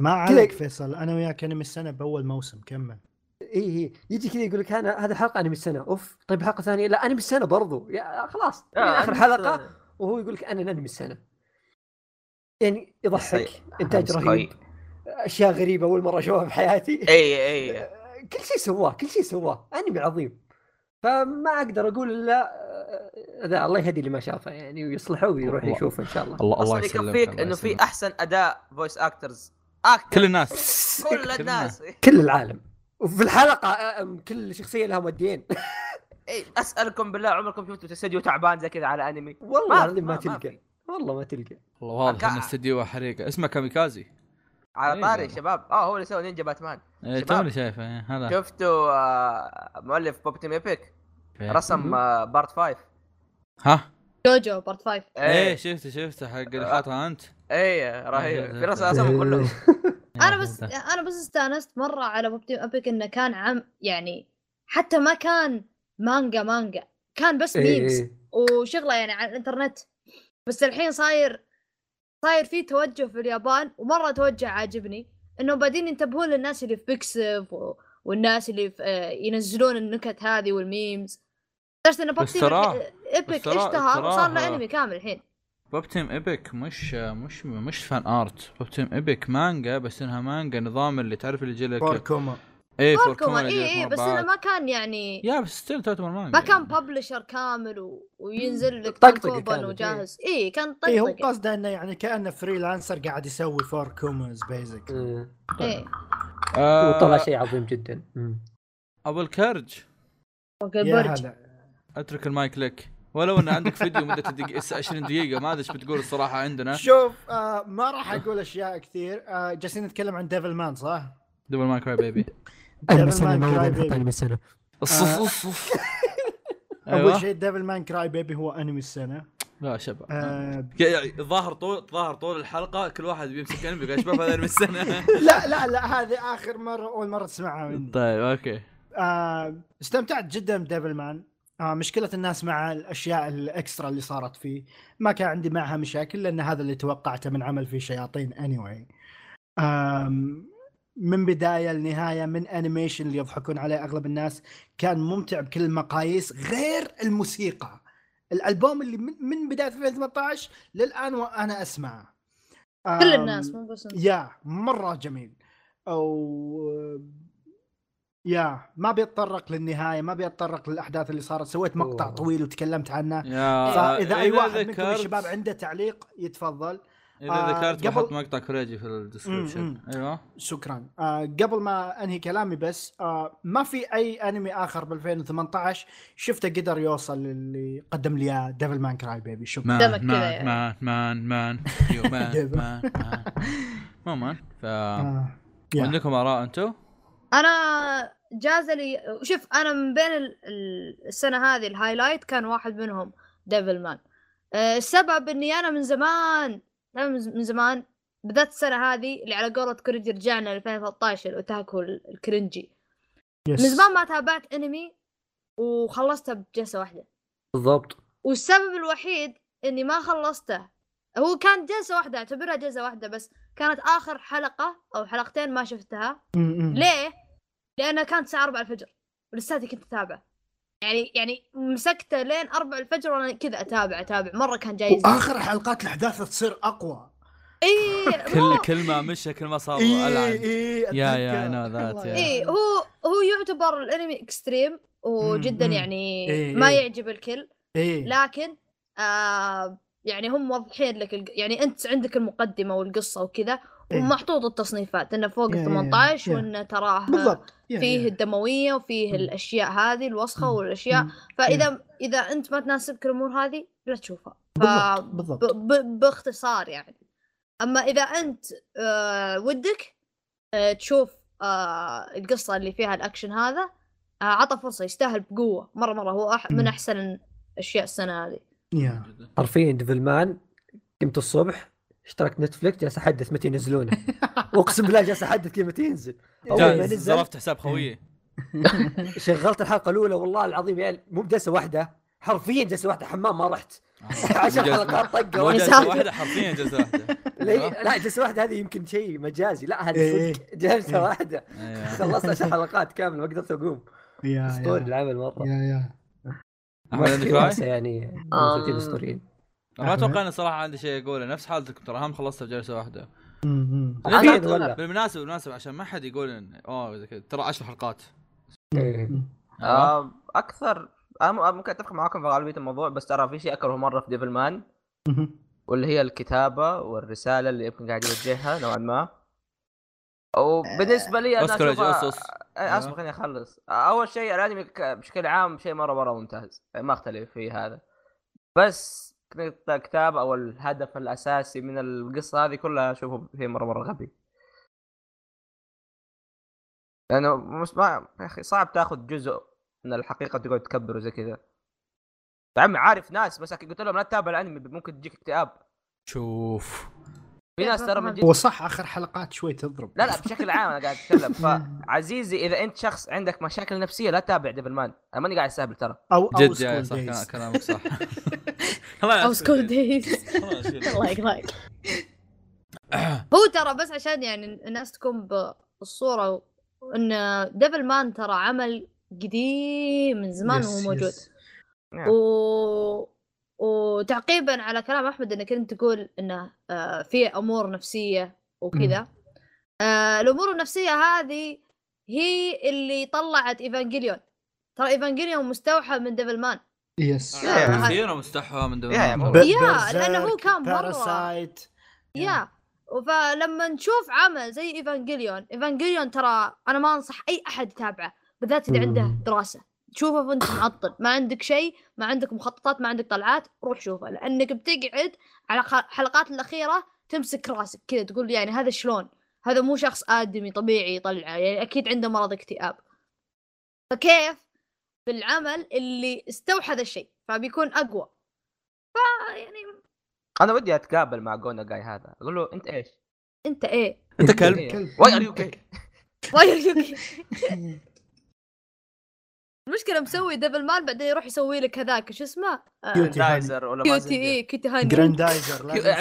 ما عليك فيصل أنا وياك أنمي السنة بأول موسم كمل. اي اي يجي كذا يقول لك أنا هذه الحلقة أنمي السنة. أوف. طيب حلقة ثانية؟ لا أنمي السنة برضو. yeah خلاص. آه، آه آخر حلقة وهو يقول لك أنا انمي السنة. يعني يضحك. إنتاج رهيب. أشياء غريبة أول مرة أشوفها بحياتي اي اي كل شيء سواه كل شيء سواه. أنمي عظيم. فما أقدر أقول إلا ذا الله يهدي اللي ما شافه يعني ويصلحه ويروح. يشوفه إن شاء الله. الله الله يكفيك إنه في. أحسن أداء voice actors actor. كل الناس. كل *laughs* الناس. كل العالم. وفي الحلقة أم، كل شخصية لها mood ين. *laughs* إيه، أسألكم بالله عمركم شفتوا استديو تعبان زي كذا على أنمي؟ والله ما- ما ما- ما تلقى. في. والله ما تلقى. والله واضح ان استديو حريقة. اسمه Kamikaze. على إيه طاري. شباب. آه هو اللي سوى نينجا باتمان. إيه، شباب. توني شايفه إيه، هذا. شفتوا آه، مؤلف Pop Team Epic. رسم آه، part 5 ها؟ جوجو part 5 إيه. شفته شفته حق اللي حاطها أنت. اي رهيب. في رسم كلهم *laughs* أنا بس أنا بس استأنست مرة على Pop Team Epic إنه كان عم يعني حتى ما كان مانجا مانجا كان بس memes إيه. وشغلة يعني على الإنترنت. بس الحين صاير صاير في توجه في اليابان ومرة توجه عاجبني انهم بادين ينتبهون للناس اللي في Pixiv و... والناس اللي في آه، ينزلون النكت هذه وال memes لدرجه ان بوب بس Team تراه- Epic بس تراه- اشتهر وصار له انمي كامل الحين. Pop Team Epic مش مش مش fan art Pop Team Epic مانجا بس انها مانجا نظام اللي تعرف اللي يجي لك four koma إيه four koma اللي اي اي بس. انه ما كان يعني yeah بس still تعتبر مانجا ما كان. publisher كامل و... وينزل لك كانت، وجاهز اي كان اي هو طقطقه قصده انه يعني كانه freelancer قاعد يسوي four komas basic إيه. إيه آه وطلع شيء عظيم جدا. ابو الكرج يا البرج هلا اترك المايك لك ولو إن عندك فيديو مدته دقيقة 20 دقيقة ما أدري إيش بتقول الصراحة عندنا. شوف آه ما راح أقول أشياء كثير. آه جالسين نتكلم عن Devilman صح؟ Devilman Crybaby انمي السنة ما السنة أول أيوه. شيء Devilman Crybaby هو أنمي السنة. لا شباب. آه يعني ظاهر طول ظاهر طول الحلقة كل واحد بيمسك انمي يقول شباب هذا أنمي السنة. *laughs* لا لا لا هذه آخر مرة أول مرة تسمعها مني. طيب okay. آه استمتعت جدا ب Devilman. آه مشكلة الناس مع الأشياء ال extra اللي صارت فيه ما كان عندي معها مشاكل لأن هذا اللي توقعته من عمل في شياطين anyway. من بداية لنهاية من animation اللي يضحكون عليه أغلب الناس كان ممتع بكل المقاييس غير الموسيقى الألبوم اللي من, من بداية 2018 للآن وأنا أسمعه كل الناس مو بس. yeah مرة جميل أو يا ما بيتطرق للنهاية ما بيتطرق للأحداث اللي صارت. سويت مقطع أوه. طويل وتكلمت عنه. yeah فإذا أي واحد منكم ذكرت- الشباب عنده تعليق يتفضل. إذا آه، ذكرت قبل- بحط مقطع كوريجي في ال description أيوه. شكرا. آه قبل ما أنهي كلامي بس آه ما في أي أنمي آخر ب 2018 شفته قدر يوصل للي قدم لي إياه Devilman Crybaby شكرا. مان كذا مان يعني. مان مان مان. *laughs* مان. مان مان. *laughs* مو مان. ف آه. عندكم آراء أنتم؟ أنا جاز لي شوف أنا من بين ال- ال- السنة هذه ال highlight كان واحد منهم Devilman أه، السبب إني أنا من زمان أنا من زمان بدأت السنة هذه اللي على قولة كوريجي رجعنا ل 2013 ال otaku ال- ال cringy yes. من زمان ما تابعت أنمي وخلصتها بجلسة واحدة بالضبط والسبب الوحيد إني ما خلصته هو كان جلسة واحدة أعتبرها جلسة واحدة بس كانت آخر حلقة أو حلقتين ما شفتها. ليه؟ لأنها كانت الساعة 4 الفجر ولساتي كنت أتابع يعني يعني مسكته لين 4 الفجر وأنا كذا أتابع أتابع مرة كان جاي زين. وآخر حلقات الأحداث تصير أقوى إيه *laughs* كل كل ما مشى كل ما صار إي ألعن إي يا- يا. أنا ذات،. إيه هو هو يعتبر الأنمي extreme وجدا مم. يعني إيه، ما إيه. يعجب الكل إي لكن آه يعني هم موضحين لك. يعني أنت عندك المقدمة والقصة وكذا إيه. ومحطوط التصنيفات إنه فوق ال يا- 18 يا. وإنه تراه بالضبط فيه يا. الدموية وفيه. الأشياء هذه الوسخة. والأشياء م. فإذا إذا أنت ما تناسبك الأمور هذه لا تشوفها ف... بالضبط بالضبط ب... ب... باختصار يعني أما إذا أنت آه ودك آه تشوف آه القصة اللي فيها الأكشن هذا آه عطى فرصة يستاهل بقوة مرة مرة هو أح... من. أحسن اشياء السنة هذه يا حرفيا Devilman قمت الصبح اشتركت Netflix جالس أحدث متى ينزلونه. أقسم بالله جالس أحدث كذا متى ينزل. أول ما نزل. ظرفت حساب خويي. *laughs* شغلت الحلقة الأولى والله العظيم يعني مو بجلسة واحدة حرفيا جلسة واحدة حمام ما رحت. *laughs* عشر جلسة- حلقات طقة. واحدة. جلسة. واحدة حرفيا جلسة واحدة. *laughs* ليه؟ لا جلسة واحدة هذه يمكن شيء مجازي. لا هذه إيه. صدق جلسة إيه. واحدة. أيوه. خلصت عشر حلقات كاملة ما قدرت أقوم. أسطوري العمل مرة. يا يا. أحمد عندك يعني. ممثلين أسطوريين. ما أتوقع اني صراحة عندي شيء أقوله. نفس حالتكم ترى هم خلصتها بجلسه واحدة. بالمناسبة بالمناسبة عشان ما حد يقول ان أوه زي كذا. ترى 10 حلقات. إيه. أيوة. آه، أكثر أنا ممكن أتفق معاكم في غالبية الموضوع بس ترى في شيء أكره مرة في Devilman. واللي هي الكتابة والرسالة اللي يمكن قاعد يوجهها نوعا ما. وبالنسبة لي أنا أذكر اشوفها أجي أصص. آه، اصبر خليني أخلص. أول شيء الانمي بشكل عام شيء مره مرة ممتاز. ما أختلف في هذا. بس الكتابة أو الهدف الأساسي من القصة هذه كلها أشوفه شيء مرة مرة غبي. لأنه مش ما يا أخي صعب تأخذ جزء من الحقيقة تقعد تكبره زي كذا. يا عمي عارف ناس بس قلت لهم لا تتابع الأنمي ممكن تجيك اكتئاب. شوف. في ناس ترى من جد هو صح آخر حلقات شوي تضرب. لا لا بشكل عام أنا قاعد أتكلم. *laughs* فعزيزي إذا أنت شخص عندك مشاكل نفسية لا تتابع Devilman أنا ماني قاعد استهبل ترى. أو أو جد يا School صح كلامك صح. *laughs* خلاص أو School Days. الله يقطعك هو ترى بس عشان يعني الناس تكون بالصورة إن Devilman ترى عمل قديم من زمان وهو موجود. نعم. و... وتعقيبا على كلام أحمد إنك أنت تقول انه آه، في أمور نفسية وكذا. آه، الأمور النفسية هذه هي اللي طلعت Evangelion ترى Evangelion مستوحى من Devilman yes يا- كثير مستحوى من دون يا، لأنه هو كان Parasyte يا فلما نشوف عمل زي Evangelion Evangelion ترى أنا ما أنصح أي أحد يتابعه بالذات اذا عنده. دراسة. تشوفه وأنت معطل. ما عندك شيء ما عندك مخططات ما عندك طلعات روح شوفه. لأنك بتقعد على الحلقات الأخيرة تمسك راسك كذا تقول يعني هذا شلون؟ هذا مو شخص آدمي طبيعي يطلعه يعني أكيد عنده مرض اكتئاب. فكيف؟ بالعمل اللي استوحى هذا الشيء فبيكون أقوى. فيعني أنا ودي أتقابل مع جونا جاي هذا. أقول له أنت إيش؟ أنت إيه؟ أنت كلب. واي ار يو كي واي ار يو المشكلة مسوي ديفل مان بعدين يروح يسوي لك هذاك شو اسمه آه، كيوتي دايزر ولا كيوتي إيه كيوتي هاني جراندايزر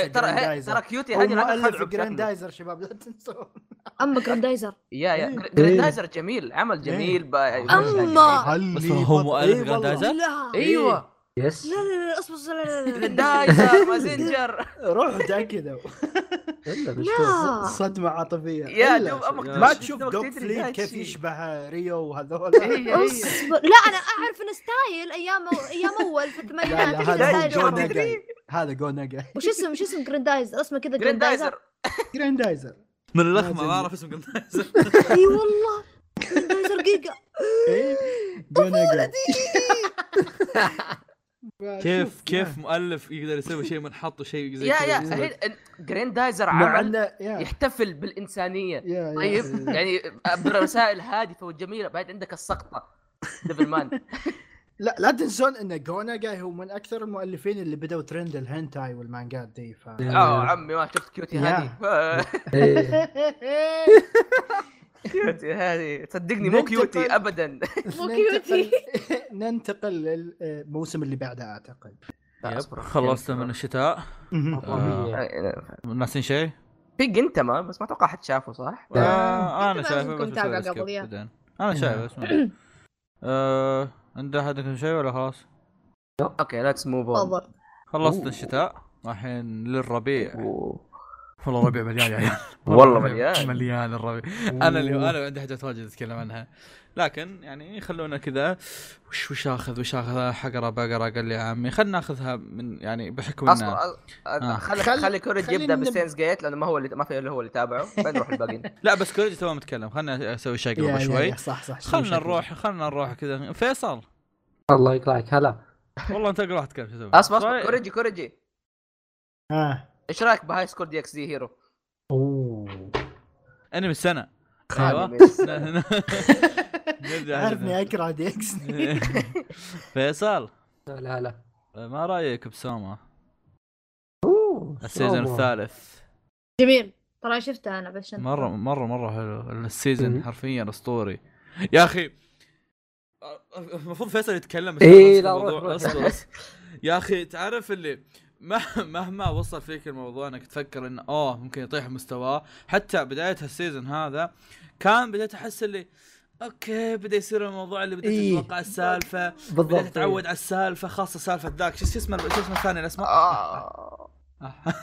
ترى. ترى كيوتي تخدعوا بشكله. جراندايزر شباب لا تنسوا أما جراندايزر *laughs* يا يا إيه. جر- جراندايزر جميل عمل جميل ب- أما. بس هو مؤلف إيه. جراندايزر؟ إيوه يس. لا لا لا اصبر لا لا لا لا. جراندايزر *laughs* مازنجر روحوا تاكدوا الا صدمة عاطفية. يا. دوب أمك ما تشوف ذا كيف. يشبه ريو وهذول. اصبر. لا أنا أعرف إنه ستايل أيام أيام أول في الثمانينات. هذا جو. ناجا هذا جو ناجا وش اسمه وش اسمه جراندايزر؟ اسمه كذا جراندايزر. جراندايزر. من اللخمه ما أعرف اسم جراندايزر. *laughs* أي والله. جراندايزر جيجا. إيه؟ جو ناجا *laughs* كيف كيف مؤلف يقدر يسوي شيء منحط وشيء زي يا كذا؟ يا يسوي- الحين جراندايزر مع عمل يا. يحتفل بالإنسانية. يا يا طيب؟ يعني برسائل هادفه وجميله بعد عندك السقطة. Devil man لا لا تنسون إن جو ناجاي هو من أكثر المؤلفين اللي بدأوا trend ال hentai والمانجات دي ف آه عمي ما شفت Cutie يا. هذه. إيه. *laughs* Cutie هذه صدقني مو Cutie ابدا *laughs* مو Cutie. *laughs* ننتقل- للموسم اللي بعده أعتقد. خلصت من الشتاء. آه. ناسين شيء؟ في Gintama بس ما أتوقع حد شافه صح؟ آه أنا شايفه بس متابع قبل،. أنا شايفه بس ما- *coughs* عند احدكم شيء ولا خلاص؟ okay let's move on خلصت. الشتاء الحين للربيع والله الربيع مليان يا عيال. *laughs* والله مليان. *laughs* مليان الربيع. أنا اللي أنا عندي حاجات واجد أتكلم عنها. لكن يعني خلونا كذا. وش وش اخذ وش آخذ؟ حقره بقره قال لي يا عمي خلنا ناخذها من يعني بحكم أصبر آه. خلي خل- خلي كوريج يبدأ نب- بستينز جيت لأنه ما هو اللي ما في إلا هو اللي تابعه. بعدين نروح الباقيين؟ *laughs* لا بس كوريجي تو متكلم. خلنا أسوي شيء يا- قبل يا- شوي صح صح. خلنا نروح خلنا نروح كذا. فيصل. الله يقلعك هلا. والله أنت اقرا شو أسوي؟ أصبر أصبر. طيب. كوريجي كوريجي آه إيش رأيك بهاي سكول دي إكس دي هيرو؟ أوه. أنمي السنة. أيوه. *laughs* عارفني *laughs* أكره ديكس *laughs* فيصل. لا لا ما رأيك بسوما أوه ال season. الثالث. جميل. ترى شفتها أنا بس مرة مرة مرة حلو. ال season. حرفيا أسطوري. يا أخي المفروض فيصل يتكلم بس إيه، لا،. روح، روح. يا أخي تعرف اللي *laughs* مهما وصل فيك الموضوع انك تفكر انه اوه ممكن يطيح مستواه حتى بداية ال season هذا كان بديت أحس اللي أوكي بدأ يصير الموضوع اللي بديت إيه. تتوقع السالفة بديت بالضبط تتعود على السالفة خاصة سالفة ذاك شو اسمه شو اسمه الثاني الاسمر آه.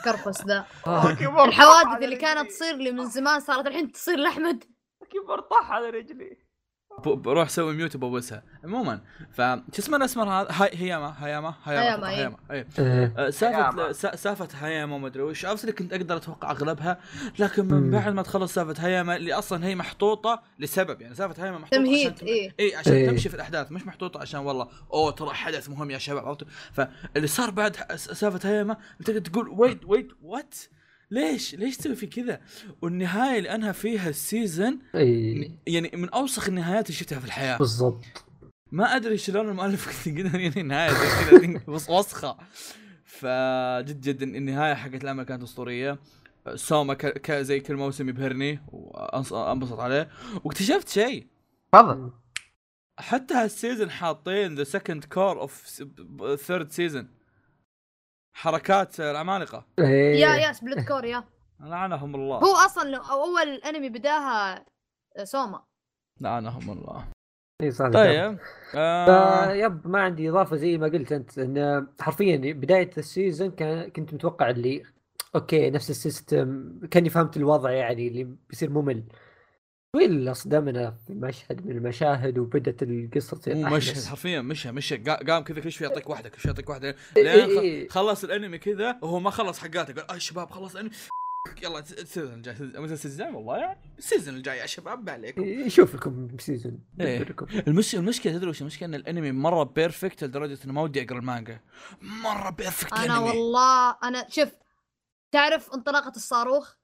كرفس ذا آه. *laughs* الحوادث اللي كانت. تصير لي من زمان صارت الحين تصير لأحمد كيبورد طاح على رجلي بروح أسوي ميوت وبوسها عموما ف شو اسمه الأسمر هذا هاي هياما هياما هياما، هياما إيه. هياما اي إيه. آه، سالفة هياما. سا- سالفة هياما ما أدري وش اللي كنت أقدر أتوقع أغلبها لكن من. بعد ما تخلص سالفة هياما اللي أصلا هي محطوطة لسبب يعني سالفة هياما محطوطة تمهيد عشان. إيه اي عشان إيه. تمشي في الأحداث مش محطوطة عشان والله أوه ترى حدث مهم يا شباب عرفتوا فاللي صار بعد سالفة هياما تقدر تقول wait wait what ليش؟ ليش تسوي في كذا؟ والنهاية اللي أنهى فيها ال season إي. يعني من أوسخ النهايات اللي شفتها في الحياة. بالضبط. ما أدري شلون المؤلف *laughs* قدر ينهي نهاية كذا وص- وسخة. فجد جد النهاية حقت العمل كانت أسطورية. سوما ك... ك... زي كل موسم يبهرني وانبسط عليه. واكتشفت شيء. تفضل. حتى هال season حاطين ذا second cour of third season حركات العمالقه إيه. يا يا split cour يا. لعنهم الله. هو أصلا أول أنمي بداها آه، سوما. لعنهم الله. إيه صح طيب آه... فيب ما عندي إضافة زي ما قلت أنت إن حرفيا بداية ال season كان كنت متوقع اللي أوكي نفس ال system كأني فهمت الوضع يعني اللي بيصير ممل. طويل صدمنا في مشهد من المشاهد وبدت القصة تصير مو. مشهد حرفيا مشى مشى قا- قام كذا كل شوي يعطيك واحدة كل شوي يعطيك واحدة. إيه لين إيه إيه. خلص الأنمي كذا وهو ما خلص حقاته. قال اي شباب خلص الأنمي. *laughs* يلا ال season الجاي. ال season؟ الجاي والله يعني ال season الجاي يا شباب ما عليكم. إيه، شوف لكم season إيه. المش... المشكلة تدري وش المشكلة؟ إن الأنمي مرة perfect لدرجة إنه ما ودي أقرأ المانجا. مرة perfect أنا الانمي والله أنا شوف تعرف انطلاقة الصاروخ؟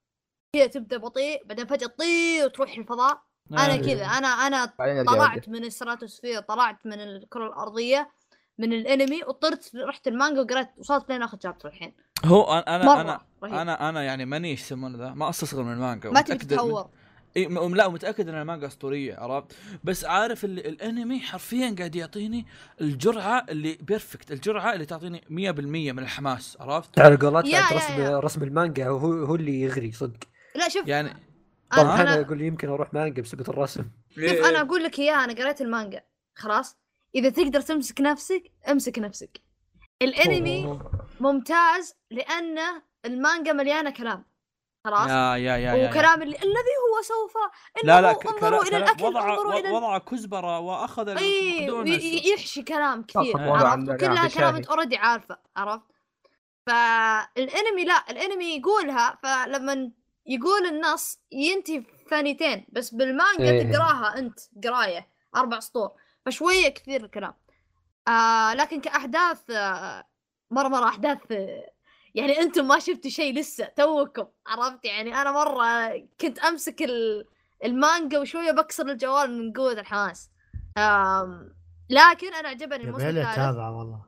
كذا تبدأ بطيء بعدين فجأة تطير وتروح الفضاء. أنا. كذا أنا أنا طلعت من الستراتوسفير طلعت من الكرة الأرضية من الأنمي وطرت رحت المانجا وقريت وصلت لين آخر chapter الحين. هو أنا أنا أنا رهيب. أنا أنا يعني ماني إيش يسمونه ذا ما استصغر من المانجا. ما تبي تتهور. إي لا متاكد إن المانجا أسطورية عرفت؟ بس عارف اللي الأنمي حرفيا قاعد يعطيني الجرعة اللي perfect الجرعة اللي تعطيني 100% من الحماس عرفت؟ على يا- رسم يا. رسم المانجا هو هو اللي يغري صدق. لا شوف يعني طبعا أنا أقول يمكن أروح مانجا بسبب الرسم. شوف أنا أقول لك إياها أنا قريت المانجا خلاص؟ إذا تقدر تمسك نفسك امسك نفسك. الأنمي أوه. ممتاز لأنه المانجا مليانة كلام خلاص؟ يا يا يا, يا, يا. وكلام اللي الذي هو سوف لا لا انظروا إلى الأكل وضع انظروا إلى ال- وضع كزبرة وأخذ اي يحشي كلام كثير عرفت؟ في كلام. أنت اوريدي عارفه عرفت؟ فالأنمي لا الأنمي يقولها فلما يقول النص ينتهي ثانيتين بس بالمانجا إيه. تقراها أنت قراية أربع سطور فشوية كثير الكلام. آه لكن كأحداث آه مرة مرة أحداث آه يعني أنتم ما شفتوا شيء لسه توكم عرفت؟ يعني أنا مرة كنت أمسك ال- المانجا وشوية بكسر الجوال من قوة الحماس. لكن أنا عجبني الموسم الثالث. والله.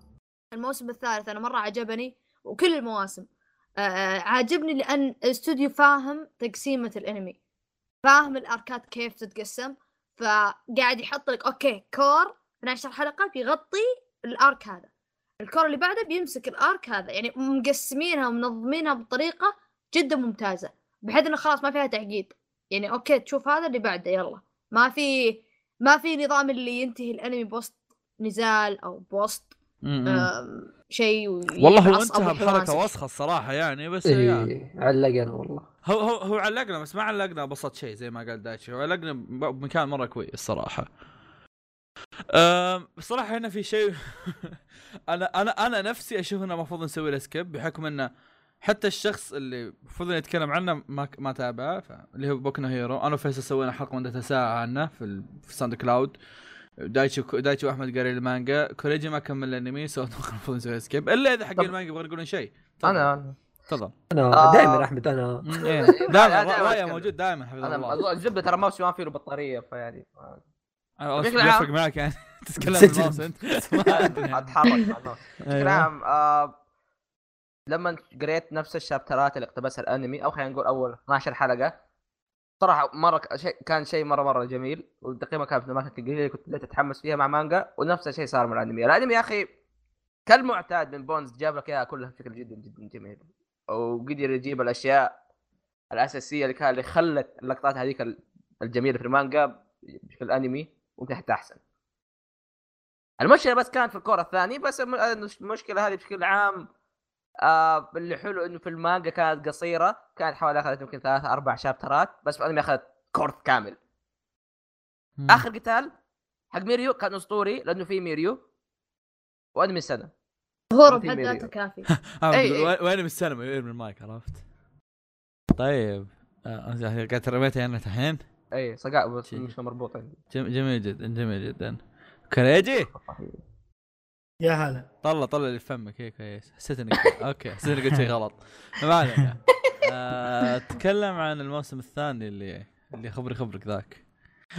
الموسم الثالث أنا مرة عجبني وكل المواسم. عاجبني لأن الاستوديو فاهم تقسيمة الانمي. فاهم الأركات كيف تتقسم فقاعد يحط لك أوكي cour 12 حلقة بيغطي الأرك هذا. الكور اللي بعده بيمسك الأرك هذا يعني مقسمينها ومنظمينها بطريقة جدا ممتازة بحيث إنه خلاص ما فيها تعقيد. يعني أوكي تشوف هذا اللي بعده يلا. ما في ما في نظام اللي ينتهي الانمي بوسط نزال أو بوسط شيء والله هو انتهى بحركة. وسخة الصراحة يعني بس يا. إيه علقنا والله هو هو هو علقنا بس ما علقنا بسط شيء زي ما قال دايتشي هو علقنا ب- بمكان مرة كويس صراحة أم بصراحة هنا في شيء *laughs* أنا أنا أنا نفسي أشوف إنه المفروض نسوي له skip بحكم إنه حتى الشخص اللي المفروض نتكلم عنه ما ما تابعه اللي هو بوكو نو هيرو أنا وفيصل سوينا حلقة مدتها ساعة عنه في ال... في ساوند كلاود دايتشي دايتشي واحمد قاري المانجا كوريجي ما كمل الأنمي so المفروض نسوي skip إلا إذا حق المانجا يبغون يقولون شيء. أنا تفضل أنا آه. دائما أحمد أنا إيه. دائما رايه. موجود دائما حفظ الله الزبده ترى ماوس ما فيه له بطارية فيعني بشكل يفرق عام- معك يعني *laughs* تتكلم. بالماوس أنت يعني. *laughs* أتحرك. بشكل أيوة. عام آه لما قريت نفس الشابترات اللي اقتبسها الأنمي أو خلينا نقول أول 12 حلقة صراحة مرة شيء كان شيء مره مرة جميل والتقييمه كانت من الاماكن القليله كنت بديت أتحمس فيها مع مانجا ونفس الشيء صار مع الأنمي. الأنمي يا أخي كالمعتاد من بونز جاب لك إياها كلها بشكل جدا جدا جميل. وقدر يجيب الأشياء الأساسية اللي كان اللي خلت اللقطات هذيك الجميلة في المانجا بشكل أنمي حتى أحسن. المشكلة بس كانت في ال cour الثاني بس الم- المشكلة هذه بشكل عام آه اللي حلو إنه في المانجا كانت قصيرة كانت حوالي أخذت يمكن ثلاث أربع شابترات بس في الأنمي أخذت cour كامل. مم. آخر قتال حق ميريو كان أسطوري لأنه في ميريو. وأنمي السنة. ظهوره في بحد. ذاته كافي. *laughs* آه، بتقول أي. وين- وين من المايك عرفت؟ طيب. آه، قاعد رميتها أنا الحين؟ اي صقاع شي. مش مربوط عندي جم- جميل جدا جميل جدا. كريجي يا هلا. طلع طلع اللي في فمك. هيك كويس حسيت انك أوكي حسيت اني قلت شيء غلط. ما علينا. *laughs* آه، تكلم عن الموسم الثاني اللي اللي خبري خبرك ذاك.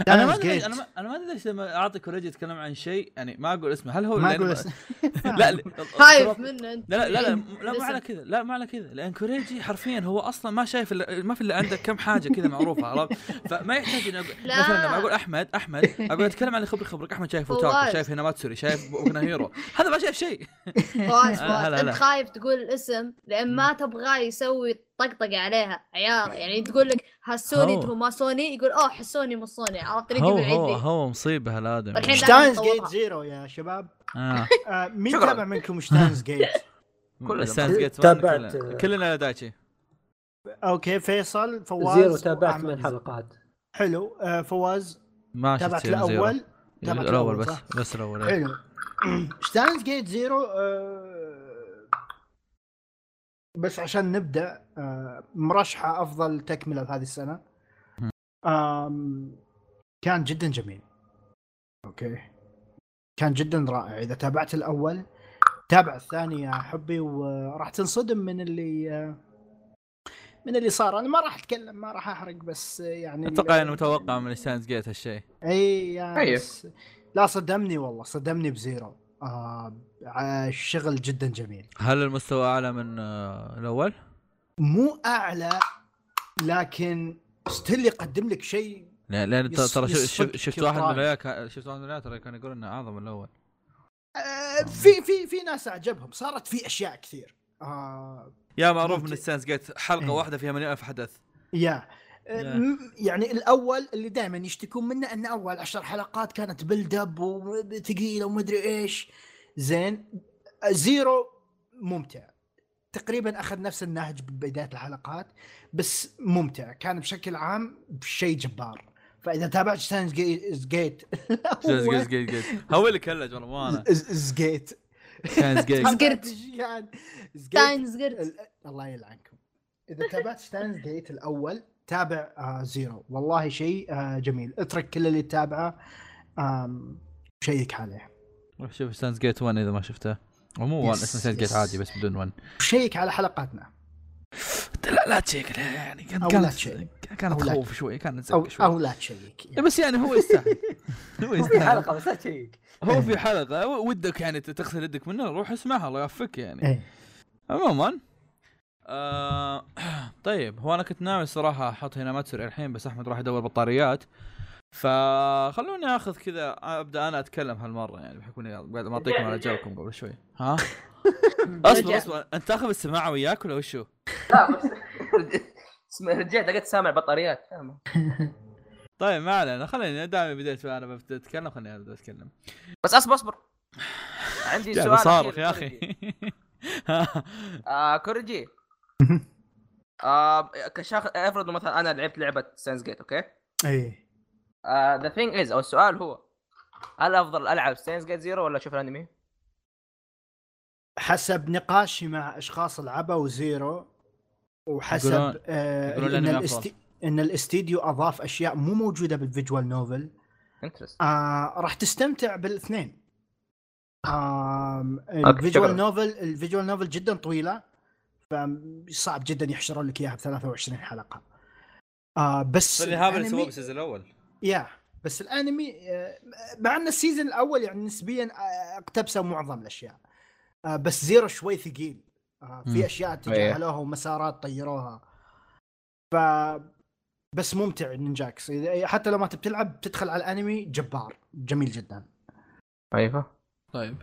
أنا ما أدري. أنا ما أنا ما أدري ليش لما أعطي كوريجي يتكلم عن شيء يعني ما أقول اسمه هل هو ما أقول اسم. *laughs* لا *laughs* لا خايف منه أنت لا لا لا, لا, *laughs* مو. على كذا لا مو على كذا لأن كوريجي حرفيا هو أصلا ما شايف إلا- ما في إلا عنده كم حاجة كذا معروفة عرفت فما يحتاج اني. مثلا لما أقول أحمد أحمد أقول أتكلم عن خبري خبرك أحمد شايف. أوتاكو شايف هيناماتسوري شايف بوكنا هيرو هذا ما شايف شيء فواز آه، فواز. أنت خايف تقول الاسم لأن ما تبغاه يسوي طقطقة عليها عيار يعني تقول لك هاسوني هو. أنتم ما سوني يقول أوه حسوني مو سوني عرفت هو هو هو مصيبة هالآدمي الحين Steins Gate. Zero يا شباب آه. *laughs* آه، مين. تابع منكم Steins *laughs* Gate؟ كلنا. Steins Gate تابعت- كلنا- كلنا دايتشي أوكي فيصل فواز Zero تابعت. من الحلقات حلو آه، فواز ما شفت تابعت. الأول تابعت الأول بس؟ بس الأول. حلو Steins Gate Zero آه، بس عشان نبدأ آه، مرشحة أفضل تكملة بهذه السنة. كان جدا جميل. أوكي. كان جدا رائع. إذا تابعت الأول تابع الثاني يا حبي وراح تنصدم من اللي آه، من اللي صار. أنا ما راح أتكلم ما راح أحرق بس يعني أتوقع انه متوقع من Steins Gate هالشيء. اي يا طيب. بس لا صدمني والله. صدمني ب Zero. آه ع- الشغل جدا جميل هل المستوى أعلى من آه، الأول؟ مو أعلى لكن still يقدم لك شيء لأن لأن ترى شفت واحد من كان- شفت واحد من الولايات ترى كان يقول إنه أعظم من الأول آه في في في ناس أعجبهم صارت في أشياء كثير آه يا معروف. من Steins Gate حلقة إيه. واحدة فيها مليون ألف حدث يا آه، يعني الأول اللي دائما يشتكون منه إن أول عشر حلقات كانت build up وثقيلة ومدري إيش. زين. آه، Zero ممتع. تقريبا أخذ نفس النهج ببداية الحلقات بس ممتع. كان بشكل عام شيء جبار. فإذا تابعت ستانز جيت ستانز جيت جيت جيت هو اللي كلج والله مو أنا زجيت ستانز جيت زقرت. زقرت ال- الله يلعنكم. إذا تابعت ستاينز جيت الأول تابع آه زيرو. والله شيء آه جميل. اترك كل اللي تتابعه check عليه. روح شوف Steins Gate 1 إذا ما شفته. ومو 1 بس، اسمه Steins Gate. عادي بس بدون 1 check على حلقاتنا. لا لا ت check لا، يعني كان أو كانت. كانت تخوف شوي كانت أو شوي. أو لا ت check. إيه *laughs* بس يعني هو يستاهل. *laughs* هو في يستاهل. حلقة بس لا ت check. هو في حلقة ودك يعني تغسل يدك منه روح اسمعها الله يوفقك يعني. إيه. عموما آه *clears throat* طيب هو أنا كنت ناوي الصراحه أحط هيناماتسوري الحين بس أحمد راح يدور بطاريات فخلوني آخذ كذا أبدأ أنا أتكلم هالمرة يعني بحكم إني قاعد معطيكم على جوكم قبل شوي ها *laughs* أصبر. أصبر أنت تاخذ السماعة وياك ولا وشو؟ لا بس *laughs* رجعت لقيت سامع بطاريات؟ *laughs* طيب ما علينا خليني دائما بديت أنا ببدا أتكلم خليني ابدا أتكلم بس أصبر أصبر عندي سؤال صارخ يا. أخي آه كوريجي آه كشخص افرض مثلا أنا لعبت لعبة Steins Gate أوكي إيه the thing is أو السؤال هو هل أفضل ألعب Steins Gate Zero ولا أشوف الأنمي؟ حسب نقاشي مع أشخاص لعبوا Zero وحسب يقولون- آه يقولون إن. إن الاستديو أضاف أشياء مو موجودة بال visual novel آه راح تستمتع بالاثنين شكراً. ال visual novel ال visual novel جدا طويلة فصعب جدا يحشرون لك إياها ب 23 حلقة. آه بس هذا اللي سووه بال season الأول. يا بس الأنمي آه، مع إن ال season الأول يعني نسبيا آه، اقتبسوا معظم الأشياء. آه، بس Zero شوي ثقيل. آه،. في أشياء تجاهلوها ومسارات طيروها. ف بس ممتع نينجاكس. إذا- حتى لو ما تبي تلعب تدخل على الأنمي جبار. جميل جدا. أيوه. طيب.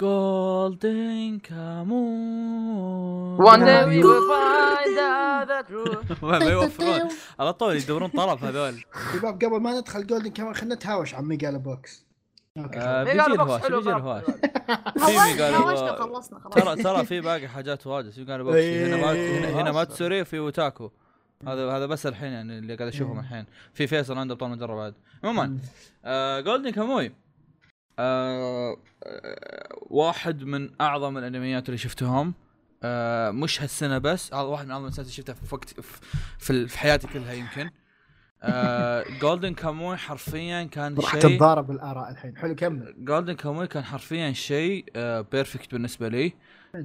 جولدن كامون One day we will find out the truth. ما ما يوفرون على طول يدورون طرف هذول. *laughs* شباب قبل ما ندخل جولدن كمان خلينا نتهاوش عن ميجالا بوكس أوكي آه، بيجي بوكس الهواش بيجي. الهواش. *laughs* هوشنا خلصنا خلاص ترى ترى في باقي حاجات واجد. في قالوا بوكس هنا ما هنا, إيه. ماتسوري وفي وتاكو. هذا هذا بس الحين يعني اللي قاعد أشوفهم. الحين. في فيصل عنده ابطال مجره بعد. عموما آه Golden Kamuy آه آه واحد من أعظم الأنميات اللي شفتهم. آه مش هالسنة بس هذا واحد من أعظم الانميات اللي شفتها في وقت في, في, حياتي كلها يمكن. آه *laughs* Golden Kamuy حرفيا كان راح شيء تتضارب الآراء الحين. حلو كمل. Golden Kamuy كان حرفيا شيء perfect بالنسبة لي.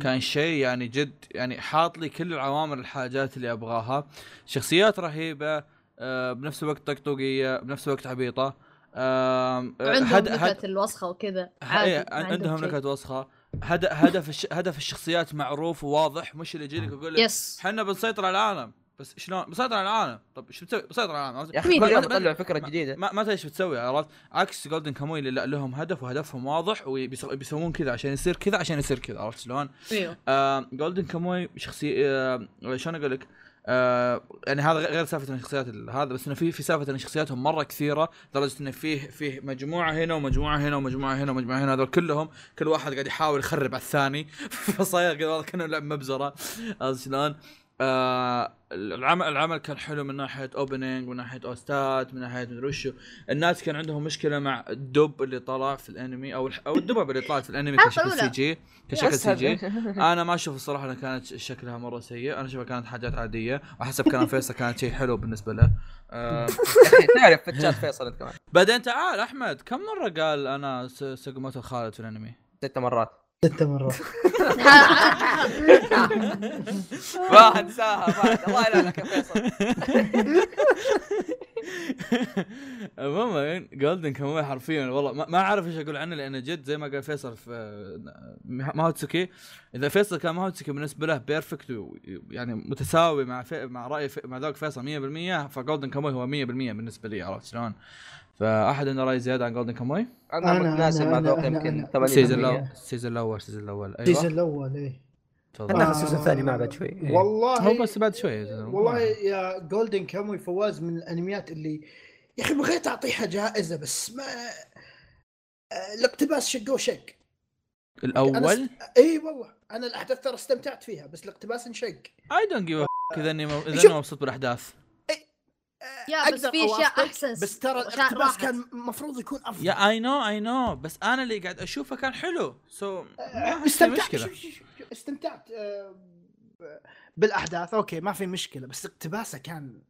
كان شيء يعني جد يعني حاط لي كل العوامل الحاجات اللي أبغاها. شخصيات رهيبة آه، بنفس الوقت طقطقية بنفس الوقت عبيطة. آه، عندهم هد- هد- نكت الوسخة وكذا. إيه، عادي ما عندهم. نكت وسخة. هد- هدف الش... هدف الشخصيات معروف وواضح. مش اللي يجي لك يقول لك بس إحنا بنسيطر على العالم. بس شلون؟ بنسيطر على العالم. طب إيش بتسوي؟ بنسيطر على العالم يا أخي؟ كل يوم ما- ما- يطلعوا فكرة ما- جديدة. ما ما تدري إيش بتسوي عرفت؟ عكس Golden Kamuy اللي لهم هدف وهدفهم واضح وبيسوون كذا عشان يصير كذا عشان يصير كذا عرفت شلون؟ إيوه. آه Golden Kamuy شخصي آه شلون أقول لك؟ آه يعني هذا غير سالفة الشخصيات ال- هذا بس إنه في في سالفة ان شخصياتهم مرة كثيرة لدرجة إنه فيه فيه مجموعة هنا ومجموعة هنا ومجموعة هنا ومجموعة هنا هذول كلهم كل واحد قاعد يحاول يخرب على الثاني *laughs* فصاير كذا كأنه لعب مبزرة عرفت شلون؟ آه العمل العمل كان حلو من ناحية opening من ناحية OSTات من ناحية مدري وشو. الناس كان عندهم مشكلة مع الدب اللي طلع في الأنمي أو أو الدبب اللي طلعت في الأنمي الحلقة كشكل. CG كشكل CG *laughs* أنا ما أشوف الصراحة انها كانت شكلها مرة سيء. أنا أشوفها كانت حاجات عادية. وحسب كلام *laughs* فيصل كانت شيء حلو بالنسبة له. آه تعرف في الشات فيصل أنت كمان. بعدين تعال أحمد كم مرة قال أنا س- سقموتو خالد في الأنمي؟ ست مرات. ست مرات. ما انساها بعد الله يلعنك يا فيصل. *laughs* عموما جولدن كاموي حرفيا والله ما, ما أعرف إيش أقول عنه لأنه جد زي ما قال فيصل في ماهوتسوكي إذا فيصل كان ماهوتسوكي بالنسبة له perfect يعني متساوي مع في مع رأي في مع ذوق فيصل 100% فجولدن كاموي هو 100% بالنسبة لي عرفت شلون؟ فأحد عنده رأي زيادة عن جولدن كاموي؟ أنا أنا- متناسب مع ذوق يمكن السيزون 80% الأول السيزون الأول السيزون الأول السيزون أيوه الأول إيه ندخل ال season الثاني مع بعد شوي. إيه. والله هو بس بعد شوي. والله يا جولدن كاموي فواز من الأنميات اللي يا أخي بغيت أعطيها جائزة بس ما آه، الاقتباس شق وشق. الأول؟ إي والله. أنا الأحداث ترى استمتعت فيها بس الاقتباس انشق. I don't care إذا أني إذا. أني مبسوط بالأحداث. آه، yeah بس في أشياء أوافقك، أحسن بس ترى الاقتباس. كان المفروض يكون أفضل. يا اي نو اي نو بس أنا اللي قاعد أشوفه كان حلو. so ما في استمتعت. مشكله شوف- شوف- شوف، استمتعت آه، بالأحداث. أوكي ما في مشكلة بس اقتباسه كان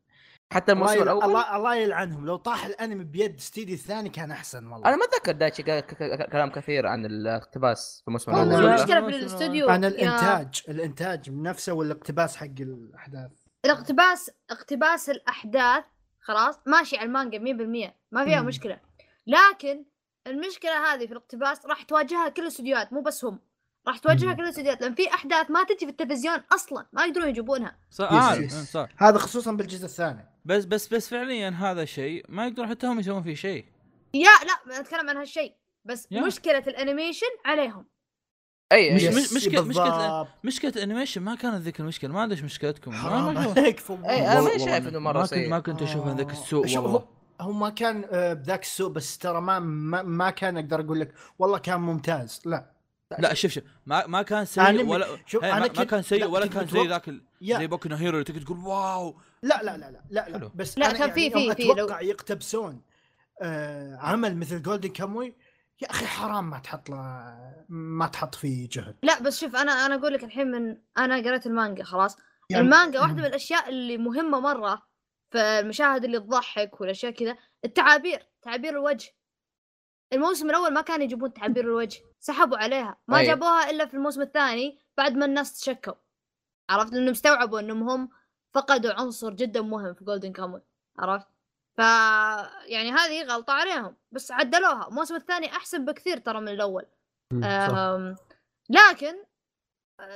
حتى الموسم. الأول؟ الله الله يلعنهم. لو طاح الأنمي بيد ستيدي الثاني كان أحسن والله. أنا ما أتذكر دايتشي قال ك- ك- كلام كثير عن الاقتباس في الموسم الأول. المشكلة في لا، الاستوديو عن يا- الإنتاج الإنتاج نفسه والاقتباس حق الأحداث. الاقتباس اقتباس الأحداث خلاص ماشي على المانجا 100% ما فيها. مشكلة. لكن المشكلة هذه في الاقتباس راح تواجهها كل الاستديوهات مو بس هم. راح. كل الاستديوهات لأن في أحداث ما تجي في التلفزيون أصلا ما يقدرون يجيبونها صح عارف يس. صح هذا خصوصا بالجزء الثاني بس بس بس فعليا هذا شيء ما يقدرون حتى هم يسوون فيه شيء yeah لا أتكلم عن هالشيء بس yeah. مشكلة ال animation عليهم أي مش-. مش- مشكلة- مشكلة بالضبط. مشكلة ال animation ما كانت ذيك المشكلة ما أدري إيش مشكلتكم ما- حرام ما- شايف ما كنت سيء. ما كنت أشوف آه. ذاك السوء والله هو- هو ما كان آه، بذاك السوء بس ترى ما ما, ما كان أقدر أقول لك والله كان ممتاز لا لا شوف شوف. ما ما كان سيء أنا- ولا شوف هي أنا ما, ما كان سيء لا، ولا كان زي ذاك ال- زي بوكو هيرو اللي تقدر تقول wow. لا لا لا لا لا, حلو. لا. بس لا، أنا كان في- يعني في- في لو- أتوقع يقتبسون آه عمل مثل جولدن كاموي يا أخي حرام ما تحط له ما تحط فيه جهد. لا بس شوف أنا أنا أقول لك الحين من أنا قريت المانجا خلاص. يعني- المانجا واحدة من الأشياء اللي مهمة مرة في المشاهد اللي تضحك والأشياء كذا التعابير تعابير الوجه. الموسم الأول ما كانوا يجيبون تعابير الوجه سحبوا عليها. ما أي. جابوها إلا في الموسم الثاني بعد ما الناس تشكوا. عرفت؟ لأنهم استوعبوا إنهم هم فقدوا عنصر جدا مهم في جولدن كاموي عرفت؟ ف يعني هذه غلطة عليهم بس عدلوها. الموسم الثاني أحسن بكثير ترى من الأول. أم، لكن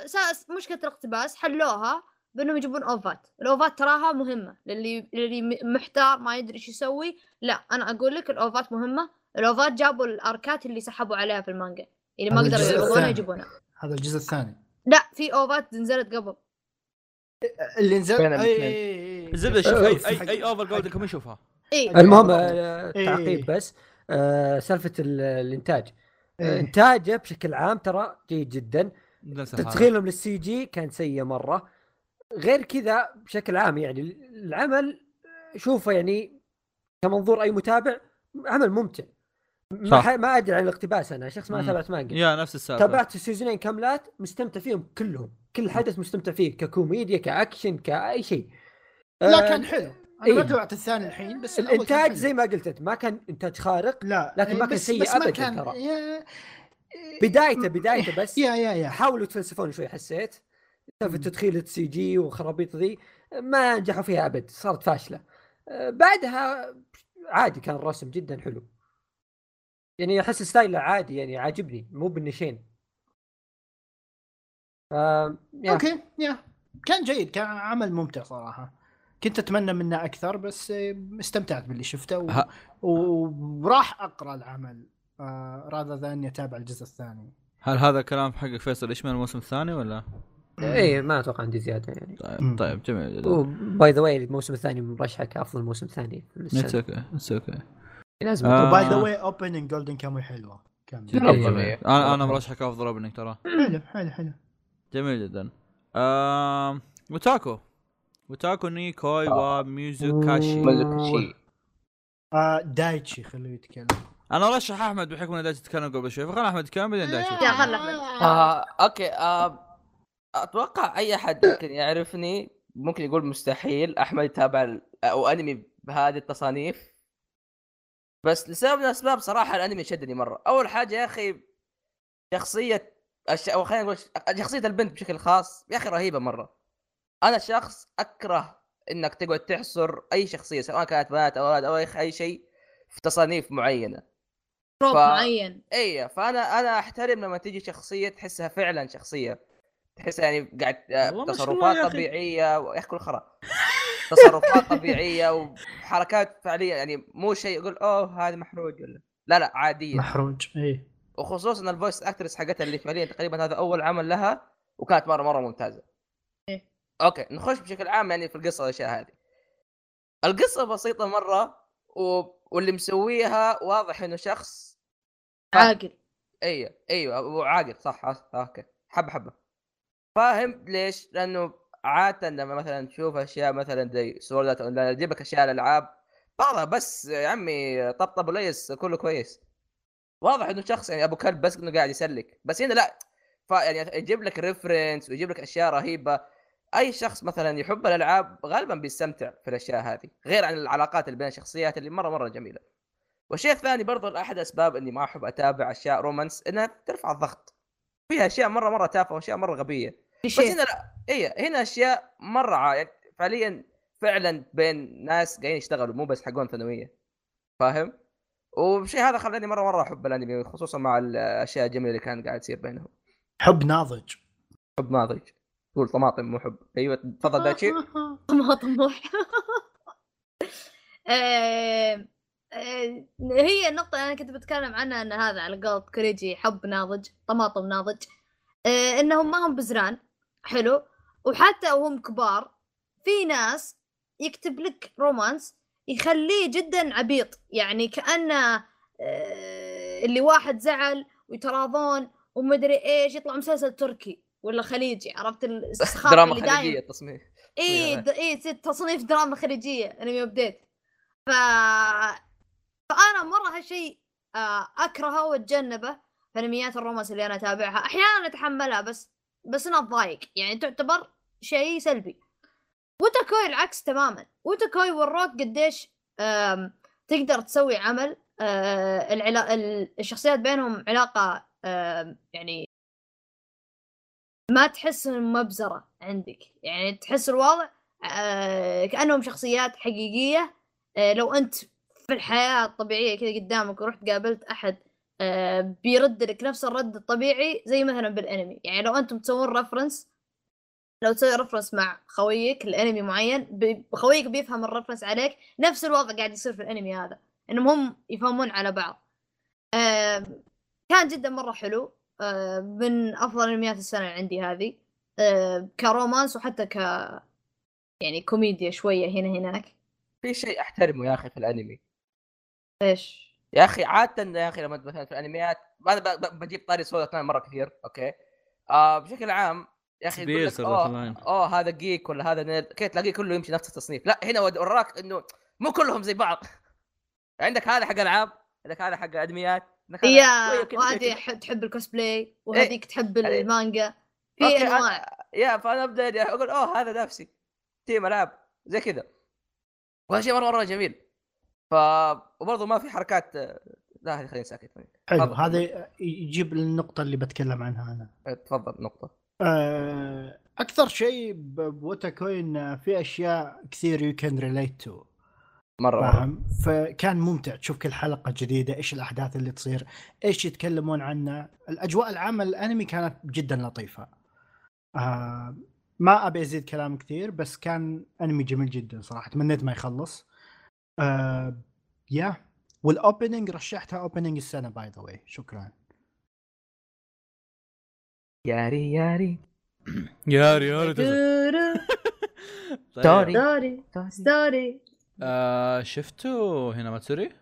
ساس مشكله الاقتباس حلوها بأنهم يجيبون OVAات ال OVAات تراها مهمة. للي للي محتار ما يدري إيش يسوي لا. أنا أقول لك الأوفات مهمة الاوفات جابوا الأركات اللي سحبوا عليها في المانجا اللي ما هذا قدروا الجزء يعرضونه الثاني. يجيبونه هذا الجزء الثاني. لا في اوفات نزلت قبل. اللي نزل أي- الزبده شوف اي اي, أي اوفر جولد كم نشوفها. إي. المهم آه، إيه. تعقيب بس. آه، سالفة ال- الإنتاج. آه، إيه. إنتاجه بشكل عام ترى جيد جدا. تدخيلهم للسي جي كان سيء مرة. غير كذا بشكل عام يعني العمل شوفه يعني كمنظور أي متابع عمل ممتع. ما, صح. ح- ما أدري عن الاقتباس أنا شخص ما. تابعت مانجا yeah نفس السالفة تابعت ال seasonين كاملات مستمتع فيهم كلهم كل حدث مستمتع فيه ككوميديا كأكشن كأي شيء لا آه، كان حلو أنا إيه. ما تابعت الثاني الحين بس الأول كان الإنتاج. زي ما قلت أنت ما كان إنتاج خارق لا لكن ما كان سيء بس ما أبداً كان- ترى. yeah- بدايته بدايته بس yeah yeah yeah حاولوا يتفلسفون شوي حسيت سالفه. تدخيل ال CG وخرابيط ذي ما نجحوا فيها أبد صارت فاشلة آه، بعدها عادي كان الرسم جدا حلو يعني أحس style ه عادي يعني عاجبني مو بالنشين ف yeah. أوكي yeah كان جيد كان عمل ممتع صراحة كنت أتمنى منه أكثر بس آه، استمتعت باللي شفته و... ها. وراح أقرأ العمل آه rather than اني اتابع الجزء الثاني هل هذا الكلام حقك فيصل يشمل الموسم الثاني ولا؟ إيه ما أتوقع عندي زيادة يعني. طيب طيب جميل جدا و by the way الموسم الثاني مرشح كافضل موسم ثاني. it's okay it's okay لازم آه. وباي ذا واي اوبننج جولدن كاموي حلوة. جدا إيه. أنا أنا مرشحك افضل opening ترى حلو حلو حلو. جميل جدا. آم... وتاكو. وتاكو نيكوي وميوزوكاشي مازوكاشي آه دايتشي خليه يتكلم. أنا رشح أحمد بحكم إنه دايتشي يتكلم قبل شوي. فخلنا أحمد يتكلم بعدين دايتشي yeah. آه، أوكي آه، أتوقع أي أحد يمكن يعرفني ممكن يقول مستحيل أحمد يتابع أو أنمي بهذه التصانيف. بس لسبب من الأسباب صراحة الأنمي شدني مرة. أول حاجة يا أخي شخصية الش... أو خلينا نقول شخصية البنت بشكل خاص يا أخي رهيبة مرة. أنا شخص أكره إنك تقعد تحصر أي شخصية سواء كانت بنات أو أولاد أو أي أي شيء في تصانيف معينة. تروب ف- معين. إي فأنا أنا أحترم لما تيجي شخصية تحسها فعلا شخصية. تحسها يعني قاعد آه، تصرفات يا أخي. طبيعية و- يا أخي كل خرا تصرفات طبيعية وحركات فعلية يعني مو شيء يقول أوه هذه محرج ولا لا لا عادية محرج اي وخصوصا ال voice actress حقتها اللي فعليا تقريبا هذا أول عمل لها وكانت مرة مرة ممتازة. إيه. أوكي نخش بشكل عام يعني في القصة والأشياء هذه. القصة بسيطة مرة و... واللي مسويها واضح إنه شخص عاقل أيوه أيوه وعاقل صح أوكي حبة حبة فاهم ليش؟ لأنه عادة لما مثلا تشوف أشياء مثلا زي Sword Art أو يجيب لك أشياء الألعاب بعضها بس يا عمي طبطب وليس كله كويس. واضح إنه شخص يعني أبو كلب بس إنه قاعد يسلك. بس هنا لا يعني يجيب لك reference ويجيب لك أشياء رهيبة. أي شخص مثلا يحب الألعاب غالبا بيستمتع في الأشياء هذه غير عن العلاقات اللي بين الشخصيات اللي مره مرة جميلة. والشيء الثاني برضو احد الاسباب إني ما أحب أتابع أشياء رومانس إنها ترفع الضغط. فيها أشياء مره مرة تافهة وأشياء مرة غبية. بس هنا لا اي هنا أشياء مرة يعني فعليا فعلا بين ناس قاعدين يشتغلوا مو بس حقون ثانوية. فاهم؟ والشيء هذا خلاني مرة مرة أحب الأنمي خصوصا مع الأشياء الجميلة اللي كانت قاعد تصير بينهم. حب ناضج. حب ناضج. تقول طماطم مو حب. أيوه تفضل طموح آه، آه، هي النقطة اللي أنا كنت بتكلم عنها أن هذا على قولة كوريجي حب ناضج طماطم ناضج. آه، إنهم ما هم بزران. حلو. وحتى وهم كبار في ناس يكتب لك رومانس يخليه جدا عبيط. يعني كأنه آه، اللي واحد زعل ويتراضون ومدري إيش يطلع مسلسل تركي ولا خليجي عرفت *laughs* السخافة دراما اللي خليجية تصميم إي. د... إي تصنيف دراما خليجية انمي ابديت ف فأنا مرة هالشيء آه، أكرهه وأتجنبه. في انميات الرومانس اللي أنا أتابعها. أحيانا أتحملها بس بس أنا أتضايق. يعني تعتبر شيء سلبي. وتاكوي العكس تماما. وتاكوي وروك قديش تقدر تسوي عمل آه، العلا... ال- الشخصيات بينهم علاقة يعني ما تحس مبزرة عندك. يعني تحس الوضع آه كأنهم شخصيات حقيقية. آه لو أنت في الحياة الطبيعية كذا قدامك ورحت قابلت أحد بيرد لك نفس الرد الطبيعي زي مثلا بالانمي. يعني لو أنتم تسوون رفرنس لو تسوي رفرنس مع خويك لانمي معين خويك بيفهم الرفرنس عليك نفس الوضع قاعد يصير في الانمي هذا إنهم هم يفهمون على بعض. آه كان جدا مرة حلو. آه، من أفضل انميات السنة عندي هذه. آه، ك romance وحتى ك يعني كوميديا شوية هنا هناك. في شيء أحترمه يا أخي في الأنمي. إيش؟ يا أخي عاده يا أخي لما مثلا في الأنميات أنا ب- ب- بجيب طاري سودا ثاني مرة كثير okay؟ آه بشكل عام يا أخي يقول لك بيصير أوه line. هذا geek ولا هذا nerd كيف تلاقيه كله يمشي نفس التصنيف. لا هنا ود- وراك إنه مو كلهم زي بعض. *laughs* عندك هذا حق ألعاب عندك هذا حق ادميات يا وهذه تحب الكوسبلاي وهذيك تحب عليه. المانجا. في أنواع. يا فأنا أبدأ يعني أقول أوه هذا نفسي. team ألعاب زي كذا. وهذا شيء مرة مرة جميل. ف وبرضه ما في حركات لا هذه خليني ساكت حلو. هذا يجيب النقطة اللي بتكلم عنها أنا. تفضل نقطة. آه، أكثر شيء ووتاكوي في أشياء كثير you can relate to مرة مرة. فاهم؟ فكان ممتع تشوف كل حلقة جديدة إيش الأحداث اللي تصير إيش يتكلمون عنه. الأجواء العامة للانمي كانت جدا لطيفة. آه ما أبي أزيد كلام كثير بس كان أنمي جميل جدا صراحة تمنيت ما يخلص. آه يا وال opening رشحتها opening السنة by the way شكرا. ياري ياري. ياري ياري. دورو. *laughs* دوري. دوري. ستوري آه شفتوا هنا ماتسوري؟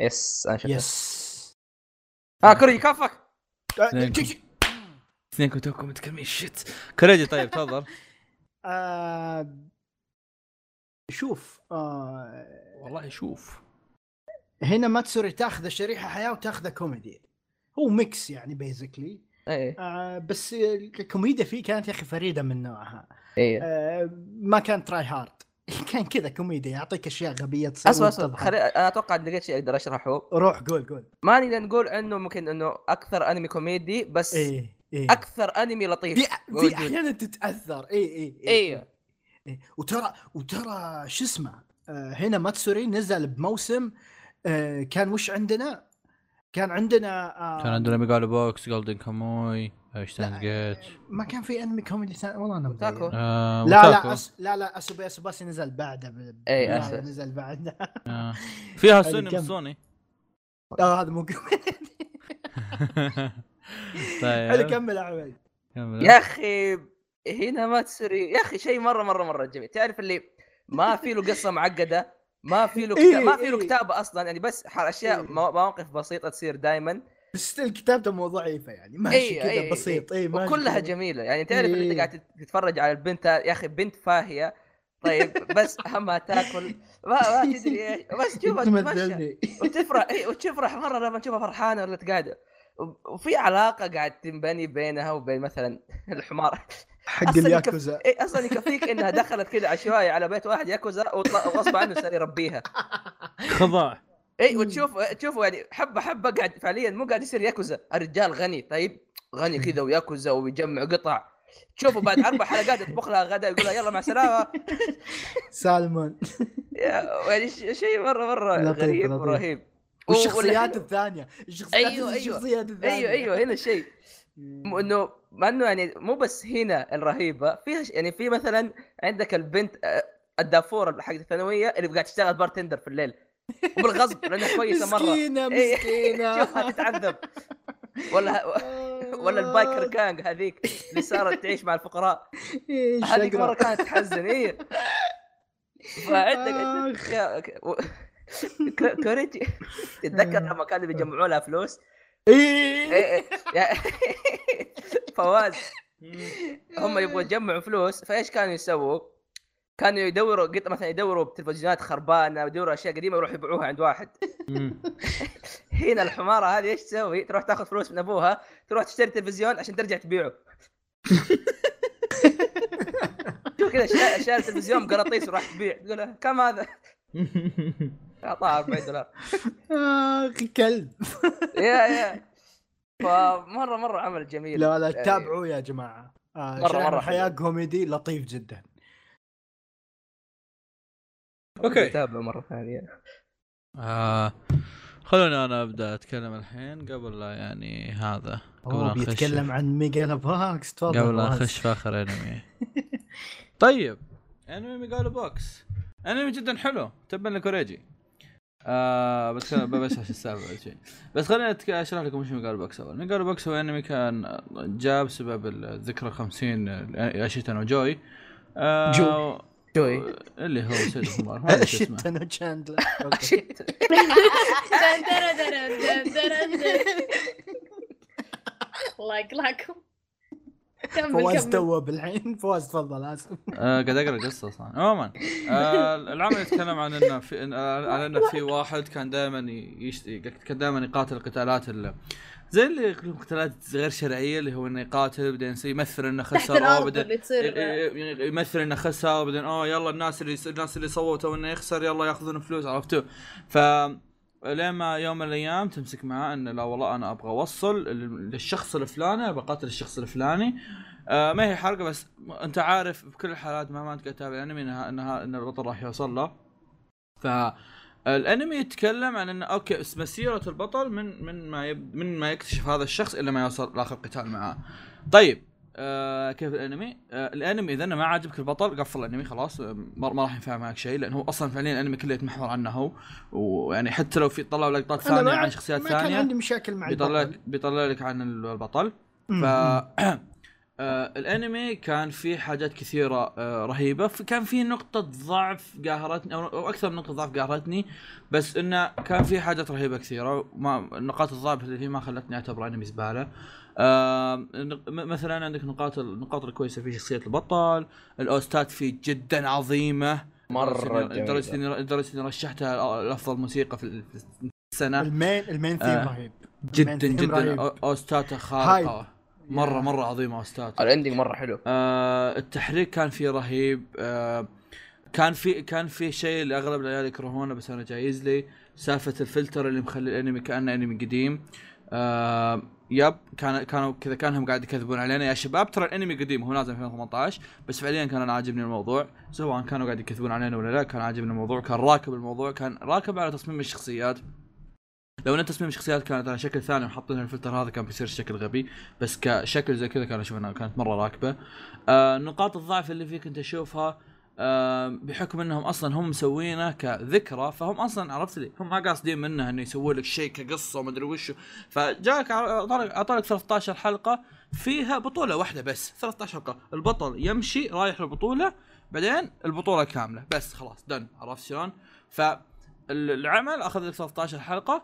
يس أنا شفت يس آه كوري كفك آه، اثنين. جي- جي. اثنينكم توكم متكلمين شت كريجي طيب تفضل. *laughs* آه شوف آه. والله شوف. هنا ماتسوري تاخذ شريحة حياة وتاخذه كوميدي. هو mix يعني basically إيه. آه بس الكوميديا فيه كانت يا أخي فريدة من نوعها. إيه. آه ما كان try hard *laughs* كان كذا كوميديا يعطيك أشياء غبية تصير اسوء وتضحك. خلي أنا أتوقع إن لقيت شيء أقدر أشرحه. روح قول قول. ما نقدر نقول إنه ممكن إنه أكثر أنمي كوميدي بس إيه إيه. أكثر أنمي لطيف. في. في أحيانا تتأثر. اي اي إيه إيه. وترى وترى شو اسمه آه هيناماتسوري نزل بموسم آه كان وش عندنا؟ كان عندنا آه كان عندنا ميجالو بوكس جولدن كاموي اشتاين. جيت ما كان في أنمي كوميدي ثاني والله أنا مضيع. تاكو. آه لا. لا أس... لا لا أسوبي أسوباسي نزل بعده ب... إيه، لا، أسوس. نزل بعده آه. *laughs* فيها سوني كم؟ من سوني لا هذا مو كوميدي حلو *laughs* طيب كمل أحمد كمل. يا أخي هنا ما تسري. يا أخي شيء مرة مرة مرة جميل. تعرف اللي ما في له قصة معقدة ما في له إيه، كتاب ما في له إيه. كتابة أصلا. يعني بس أشياء إيه. مو- مواقف بسيطة تصير دائما بس الكتاب مو ضعيفه يعني. ماشي اي كذا اي بسيط. اي ماشي وكلها. جميلة. يعني تعرف اللي انت إيه. قاعد تتفرج على البنت يا أخي بنت فاهية. طيب بس همها تاكل. ما, ما تدري إيش. بس تشوفها *laughs* وتفرح. اي وتفرح مرة لما تشوفها فرحانة ولا قاعدة وفي علاقة قاعد تنبني بينها وبين مثلا *laughs* الحمار. حق الياكوزا. اي أصلا يكفيك إنها دخلت كذا عشوائي على بيت واحد ياكوزا وغصب عنه صار يربيها. *laughs* خضاع اي وتشوف تشوفوا يعني حبه حبة قاعد فعليا مو قاعد يصير ياكوزا. الرجال غني طيب؟ غني كذا وياكوزا ويجمع قطع. تشوفوا بعد أربع حلقات يطبخ لها غدا يقول لها يلا مع السلامة. *laughs* سالمون. يعني شيء مره مرة غريب. ورهيب. والشخصيات الثانية. الشخصيات أيوه، أيوه. الشخصيات الثانية. أيوه أيوه هنا الشيء انه مع إنه يعني مو بس هنا الرهيبة فيها يعني في مثلا عندك البنت آه، الدافورة حق الثانوية اللي قاعد تشتغل bartender في الليل. وبالغصب لأنها *laughs* كويسة مرة. مسكينة إيه، مسكينة. *laughs* شوفها تتعذب. ولا ولا ال biker gang هذيك اللي صارت تعيش مع الفقراء. إيه، هذيك. مرة كانت تحزن إيه. *laughs* فعندك *laughs* كوريجي تتذكر لما كانوا بيجمعوا لها فلوس؟ إيه. إيه، إيه، يا- *laughs* فواز. *laughs* هم يبغوا يجمعوا فلوس فإيش كانوا يسووا؟ كانوا يدوروا قط مثلا يدوروا بتلفزيونات خربانة يدوروا أشياء قديمة يروحوا يبيعوها عند واحد. هنا الحمارة هذه إيش تسوي؟ تروح تاخذ فلوس من أبوها تروح تشتري تلفزيون عشان ترجع تبيعه. شوف كذا شا- شاري تلفزيون بقراطيس وراح تبيع. تقول كم هذا؟ اعطاها 40 دولار. *laughs* اخ كلب. يا يا. *laughs* فمرة مرة عمل جميل. لا لا يعني- تابعوا يا جماعة. آه مرة الحياة حلو. كوميدي لطيف جدا. okay. تابعه مرة ثانية. آه خلوني أنا أبدأ أتكلم الحين قبل لا يعني هذا. قبل هو لا نخش. بيتكلم عن ميجا باكس تفضل قبل لا. نخش في آخر *laughs* انمي طيب. انمي ميجالو بوكس انمي جدا حلو. تبا لكوريجي آه بس بشرح شو السالفة أول شيء. بس خليني أشرح لكم وش ميجالو بوكس أول. ميجالو بوكس هو انمي كان جاء بسبب الذكرى 50 اشيتا نو جو. آه جو. جوي. اللي هو سيد الخمار ما *laughs* أدري اسمه. *laughs* دن. الله يقلعكم *laughs* فواز توه بالحين *laughs* فواز تفضل آسف. آه قاعد أقرأ قصة أصلا. عموما آه العمل يتكلم عن إنه في إن- آه، عن إنه في واحد كان دائما يشتي كان دائما يقاتل القتالات ال- زي اللي قتالات غير شرعية اللي هو إنه يقاتل بعدين يصير- يمثل إنه خسر أو الأرض بعدين اللي يمثل إنه خسر بعدين اوه يلا الناس اللي الناس اللي صوتوا إنه يخسر يلا يأخذون فلوس عرفتوا ف لين ما يوم من الأيام تمسك معاه إنه لا والله أنا أبغى أوصل لل- للشخص الفلاني بقاتل الشخص الفلاني آه ما هي حرقه بس أنت عارف بكل الحالات مهما أنت قاعد تتابع الأنمي انها انها إن البطل راح يوصل له ف الأنمي يتكلم عن إنه أوكي مسيرة البطل من من ما يب من ما يكتشف هذا الشخص إلى ما يوصل لآخر قتال معاه. طيب آه كيف الأنمي؟ آه الأنمي إذا ما عاجبك البطل قفل الأنمي خلاص آه، ما, راح ينفع معك شيء لأنه هو أصلا فعليا الأنمي كله يتمحور عنه هو. ويعني حتى لو في طلعوا لقطات ثانية عن شخصيات ما كان ثانية عندي مشاكل مع بيطلع البطل. لك بيطلع لك عن البطل. ف *coughs* آه الأنمي كان فيه حاجات كثيرة آه رهيبة. كان فيه نقطة ضعف قاهرتني أو أكثر من نقطة ضعف قاهرتني بس إنه كان فيه حاجات رهيبة كثيرة. ما نقاط الضعف اللي فيه ما خلتني اعتبره أنمي زبالة. آه مثلا عندك نقاط النقاط الكويسة في شخصية البطل. الأوستات فيه جدا عظيمة. مرة لدرجه. اني لدرجه اني رشحتها لافضل موسيقى في السنة. ال main ال main theme آه. رهيب. جدا جدا. OST اته خارقة. مره. مرة عظيمة OST اته ال ending مرة حلو. آه التحريك كان فيه رهيب. آه كان في كان في شيء اللي أغلب العيال يكرهونه بس أنا جايز لي سالفة الفلتر اللي مخلي الأنمي كأنه أنمي قديم. آه yep كان كانوا كذا كانهم قاعد يكذبون علينا. يا شباب ترى الانمي قديم هو نازل في 2018 بس فعليا كان أنا عاجبني الموضوع. سواء كانوا قاعد يكذبون علينا ولا لا كان عاجبني الموضوع كان راكب الموضوع كان راكب على تصميم الشخصيات. لو إن تصميم الشخصيات كانت على شكل ثاني وحاطين الفلتر هذا كان بيصير شكل غبي بس كشكل زي كذا كان أشوف إنها كانت مرة راكبة. آه نقاط الضعف اللي فيك أنت اشوفها بحكم انهم أصلا هم مسوينه كذكرى فهم أصلا عرفت لي؟ هم ما قاصدين منه إنه يسوي لك شيء كقصة وما أدري وشو. فجاك اعطاك اعطاك 13 حلقة فيها بطولة واحدة بس 13 حلقة. البطل يمشي رايح للبطولة بعدين البطولة كاملة بس خلاص دن عرفت شلون؟ فالعمل أخذ لك 13 حلقة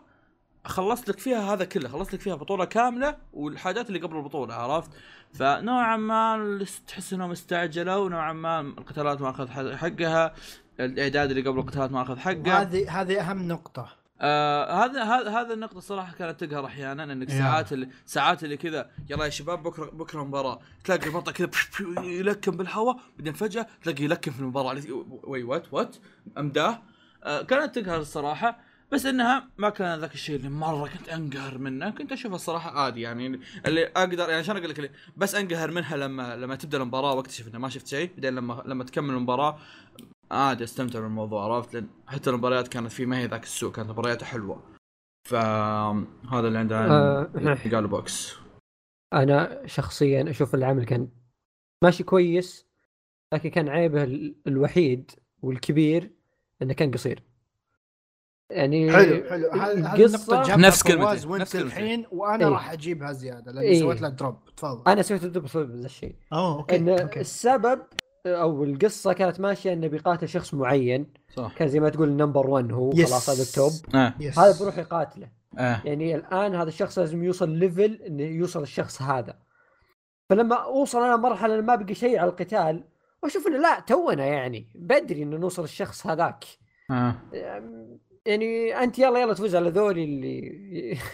خلصت لك فيها هذا كله خلصت لك فيها بطولة كاملة والحاجات اللي قبل البطولة عرفت؟ فنوعا ما تحس إنهم استعجلوا ونوعا ما القتالات ما اخذ حق- حقها الإعداد اللي قبل القتالات ما اخذ حقه. هذه هذه أهم نقطة. آه هذا هذا هذا النقطة صراحة كانت تقهر أحيانا إنك. ساعات اللي ساعات اللي كذا يلا يا شباب بكره بكرة مباراة. تلاقي البطل كذا يلكم بالهواء بعدين فجأة تلاقي يلكم في المباراة. وي what what أمداه. آه كانت تقهر الصراحة. بس إنها ما كان ذاك الشيء اللي مرة كنت أنقهر منه. كنت اشوفها الصراحة عادي يعني. اللي أقدر يعني عشان أقول لك بس أنقهر منها لما لما تبدأ المباراة وأكتشف اني ما شفت شيء. بعدين لما لما تكمل المباراة عادي أستمتع بالموضوع عرفت؟ لأن حتى المباريات كانت فيه ما هي ذاك السوء كانت مبارياته حلوة. فهذا اللي عندنا آه، *clears throat* جالو بوكس. أنا شخصيا أشوف العمل كان ماشي كويس لكن كان عيبه ال- الوحيد والكبير إنه كان قصير. يعني حلو حلو. هذه القصة- جابها نفس كلمتي، وانت. الحين وأنا إيه. راح أجيبها زيادة لأني إيه. سويت لها drop تفضل. أنا سويت ال drop بسبب ذا الشيء. أوه okay إن okay. السبب أو القصة كانت ماشية انه بيقاتل شخص معين. صح. كان زي ما تقول number 1 هو yes. خلاص هذا ال top. آه. yes. هذا بيروح يقاتله. آه. يعني الآن هذا الشخص لازم يوصل level انه يوصل الشخص هذا. فلما أوصل أنا مرحلة اللي ما بقي شيء على القتال وأشوف إنه لا تونا يعني. بدري انه نوصل الشخص هذاك. آه. يعني أنت يلا يلا تفوز على ذولي اللي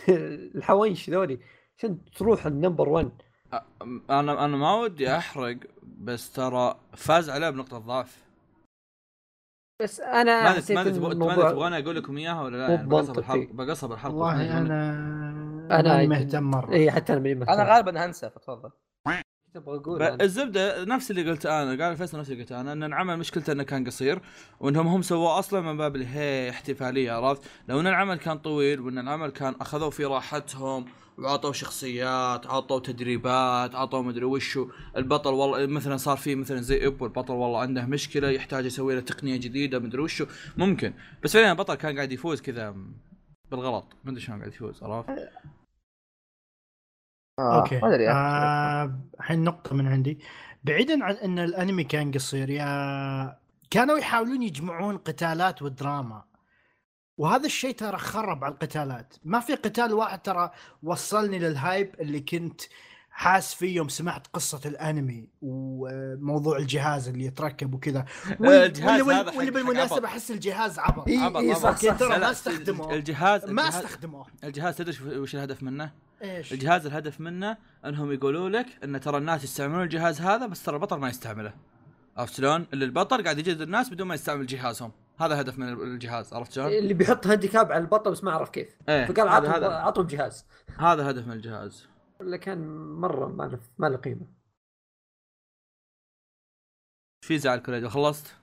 *laughs* الحوينش ذولي. عشان تروح ال number 1 أنا أنا ما ودي أحرق بس ترى فاز عليه بنقطة ضعف. بس أنا ما ادري ما تبغاني أقول لكم إياها ولا لا؟ يعني بقصها بمنطقي. بالحلقة بقصها بالحلقة والله أنا أنا- أنا مهتم مرة. اي حتى أنا ماني مهتم. أنا غالبا هنسى فتفضل. أبغى أقول. الزبدة نفس اللي قلت أنا قال فيصل نفس اللي قلت أنا إن العمل مشكلته إنه كان قصير وإنهم هم سووه أصلا من باب اللي هي احتفالية عرفت؟ لو إن العمل كان طويل وإن العمل كان اخذوا فيه راحتهم وعطوا شخصيات عطوا تدريبات عطوا مدري وشو البطل والله مثلا صار في مثلا زي إب والبطل والله عنده مشكلة يحتاج يسوي له تقنية جديدة مدري وشو ممكن. بس فعلا البطل كان قاعد يفوز كذا بالغلط ما أدري شلون قاعد يفوز عرفت؟ آه أوكي ما أدري آه، الحين نقطة من عندي بعيدا عن إن الأنمي كان قصير يا كانوا يحاولون يجمعون قتالات ودراما وهذا الشيء ترى خرب على القتالات ما في قتال واحد ترى وصلني للهايب اللي كنت حاس فيه يوم سمعت قصة الأنمي وموضوع الجهاز اللي يتركب وكذا *laughs* واللي, واللي, بالمناسبة. أحس الجهاز عبط. صح صح ترى صح. ما لا، استخدموه. الجهاز ما استخدموه الجهاز تدري وش الهدف منه؟ إيش؟ الجهاز الهدف منه انهم يقولوا لك ان ترى الناس يستعملون الجهاز هذا بس ترى البطل ما يستعمله. عرفت شلون؟ اللي البطل قاعد يجلد الناس بدون ما يستعمل جهازهم. هذا هدف من الجهاز عرفت شلون؟ اللي بيحط هانديكاب على البطل بس ما عرف كيف. إيه فقال هذا عطوا بجهاز هذا هدف من الجهاز. ولا كان مرة ما له ما له قيمة. إيش في زعل كوريجي خلصت؟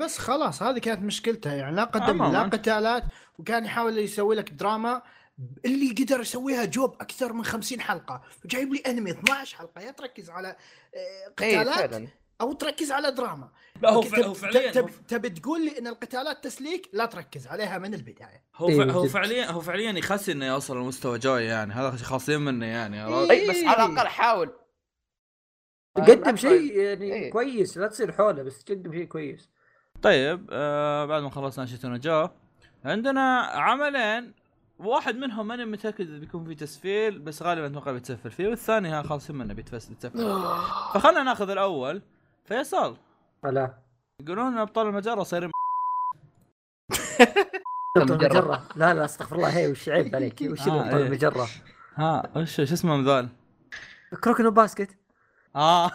بس خلاص هذه كانت مشكلته يعني لا قدم لا قتالات وكان يحاول يسوي لك دراما. اللي قدر يسويها جوب أكثر من 50 حلقة. جايب لي أنمي 12 حلقة يا تركز على آه، اي قتالات فعلا. أو تركز على دراما. لا هو okay، فع- تب- هو فعليا تب- تبي تقول لي إن القتالات تسليك؟ لا تركز عليها من البداية. هو إيه، فع- هو. فعليا هو فعليا يخسي إنه يوصل لمستوى جو يعني. هذا خاصين منه يعني عرفت؟ اي بس على الأقل حاول. قدم شيء يعني إيه. كويس لا تصير حولة بس قدم شيء كويس. طيب آه بعد ما خلصنا شتونا جو عندنا عملين واحد منهم ماني متأكد إذا بيكون في تسفيل بس غالبا أتوقع بيتسفل فيه والثاني ها خالصين منه بيتفس بيتسفل. فخلنا ناخذ الأول. فيصل. لا يقولون إن أبطال المجرة صايرين المجرة. لا لا أستغفر الله. هي وش عيب عليك؟ وش *laughs* آه، الابطال إيه. المجرة؟ ها وش شو اسمهم ذول؟ كروكنو باسكت. آه.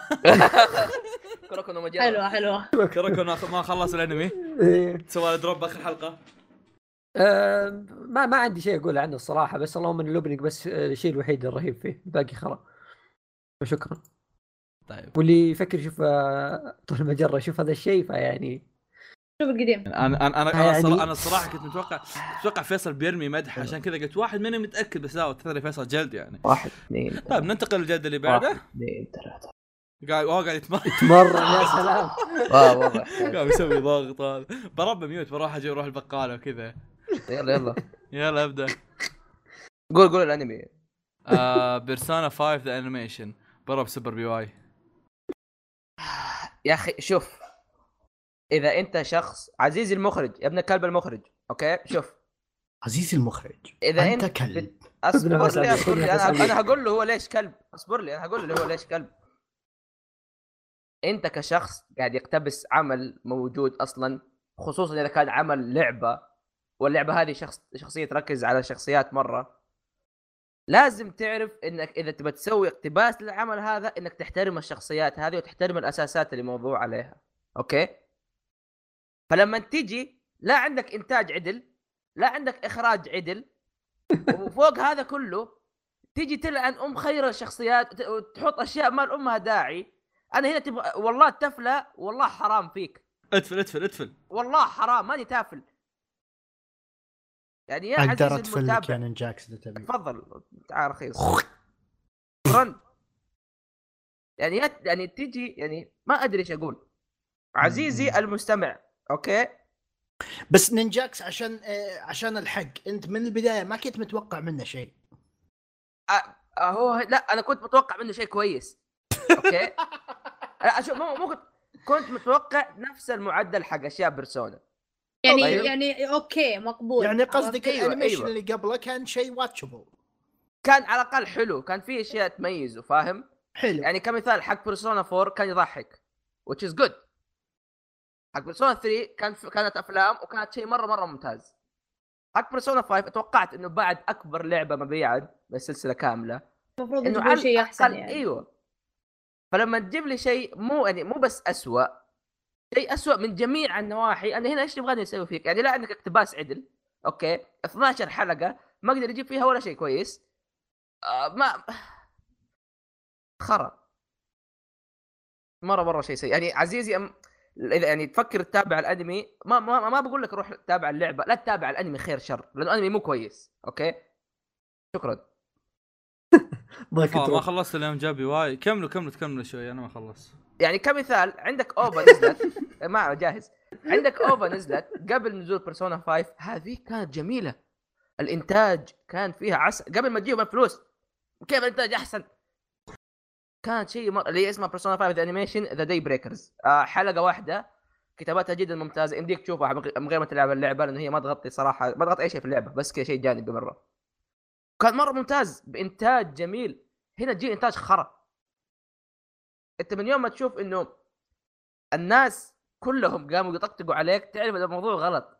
كروكونو مجرة. حلوة حلوة. كركو ما خلص الأنمي. إيه. سوى له دروب آخر حلقة. ما ما عندي شيء أقول عنه الصراحة بس اللهم ان الاوبننج بس آه، الشيء الوحيد الرهيب فيه الباقي خرا وشكرا طيب. واللي يفكر يشوف آه، طول المجرة يشوف هذا الشيء فيعني شوف القديم. أنا أنا أنا أنا, يعني- الصراحة, أنا الصراحة كنت متوقع متوقع فيصل بيرمي مدح عشان كذا قلت واحد ماني متاكد بس لا ترى فيصل جلد يعني. واحد اثنين طيب ننتقل للجلد اللي بعده. واحد اثنين ثلاثة. قاعد هو قاعد يتمرن. تمرن يا سلام. *laughs* واضح قاعد يسوي ضغط. هذا بربى ميوت بروح أجي أروح البقالة وكذا. يلا يلا. يلا ابدأ. قول قول الانمي. Persona 5 the Animation برب سوبر بي واي. يا أخي شوف. إذا أنت شخص عزيزي المخرج يا ابن الكلب المخرج okay؟ شوف. عزيزي المخرج. إذا أنت أنت كلب. *laughs* أصبر نفس لي أصبر لي. أنا. أنا هقول له هو ليش كلب. أصبر لي أنا هقول له هو ليش كلب. أنت كشخص قاعد يقتبس عمل موجود أصلا خصوصا إذا كان عمل لعبة. واللعبة هذه شخص شخصية تركز على شخصيات مرة. لازم تعرف إنك إذا تبى تسوي اقتباس للعمل هذا إنك تحترم الشخصيات هذه وتحترم الأساسات اللي موضوع عليها. أوكي؟ فلما تجي لا عندك إنتاج عدل لا عندك إخراج عدل *laughs* وفوق هذا كله تيجي تلعن أم خير الشخصيات وت- وتحط أشياء ما لامها داعي. أنا هنا تبغى والله تفله والله حرام فيك. ادفل ادفل ادفل. والله حرام ماني تافل. يعني يا أقدر اتفلك المتابع. يعني جاكس إذا تبي. تفضل تعال رخيص شكرا يعني يعني تجي يعني ما أدري إيش أقول. عزيزي. المستمع أوكي؟ بس نينجاكس عشان آه عشان الحق. أنت من البداية ما كنت متوقع منه شيء. أ- هو لا أنا كنت متوقع منه شيء كويس. okay؟ *laughs* لا شوف مو مو كنت كنت متوقع نفس المعدل حق أشياء بيرسونا. يعني طيب. يعني okay مقبول. يعني قصدك أيوة، ال animation أيوة. اللي قبله كان شيء واتشبل كان على الأقل حلو كان في أشياء تميزه فاهم؟ حلو. يعني كمثال حق بيرسونا 4 كان يضحك which is good. حق بيرسونا 3 كان كانت أفلام وكانت شيء مرة مرة ممتاز. حق بيرسونا 5 أتوقعت إنه بعد أكبر لعبة مبيعا بالسلسله كاملة. المفروض إنه شيء أحسن يعني. أيوه. فلما تجيب لي شيء مو يعني مو بس اسوء شيء اسوء من جميع النواحي. أنا هنا إيش تبغاني أسوي فيك؟ يعني لا عندك اقتباس عدل okay؟ 12 حلقة ما أقدر يجيب فيها ولا شيء كويس. آه ما خرا. مرة مرة شيء سيء. يعني عزيزي أم... إذا يعني تفكر تتابع الأنمي ما ما, ما بقول لك روح تتابع اللعبة لا تتابع الأنمي خير شر لأنه الأنمي مو كويس okay؟ شكرا. ما كنت ما. خلصت اليوم جابي واي كملوا كملوا تكملوا شوي أنا ما خلصت. يعني كمثال عندك أوفا نزلت. *laughs* ما جاهز. عندك أوفا نزلت قبل نزول بيرسونا 5 هذه كانت جميلة. الإنتاج كان فيها عسل قبل ما تجيهم الفلوس. كيف الإنتاج أحسن؟ كانت شيء مر... اللي اسمها Persona 5 the Animation the Day Breakers حلقة واحدة. كتاباتها جدا ممتازة. يمديك تشوفها من غير ما تلعب اللعبة لأنه هي ما تغطي صراحة ما تغطي أي شيء في اللعبة بس كذا شيء جانبي مره كان مرة ممتاز بإنتاج جميل. هنا تجي إنتاج خرا. أنت من يوم ما تشوف إنه الناس كلهم قاموا يطقطقوا عليك تعرف ان الموضوع غلط.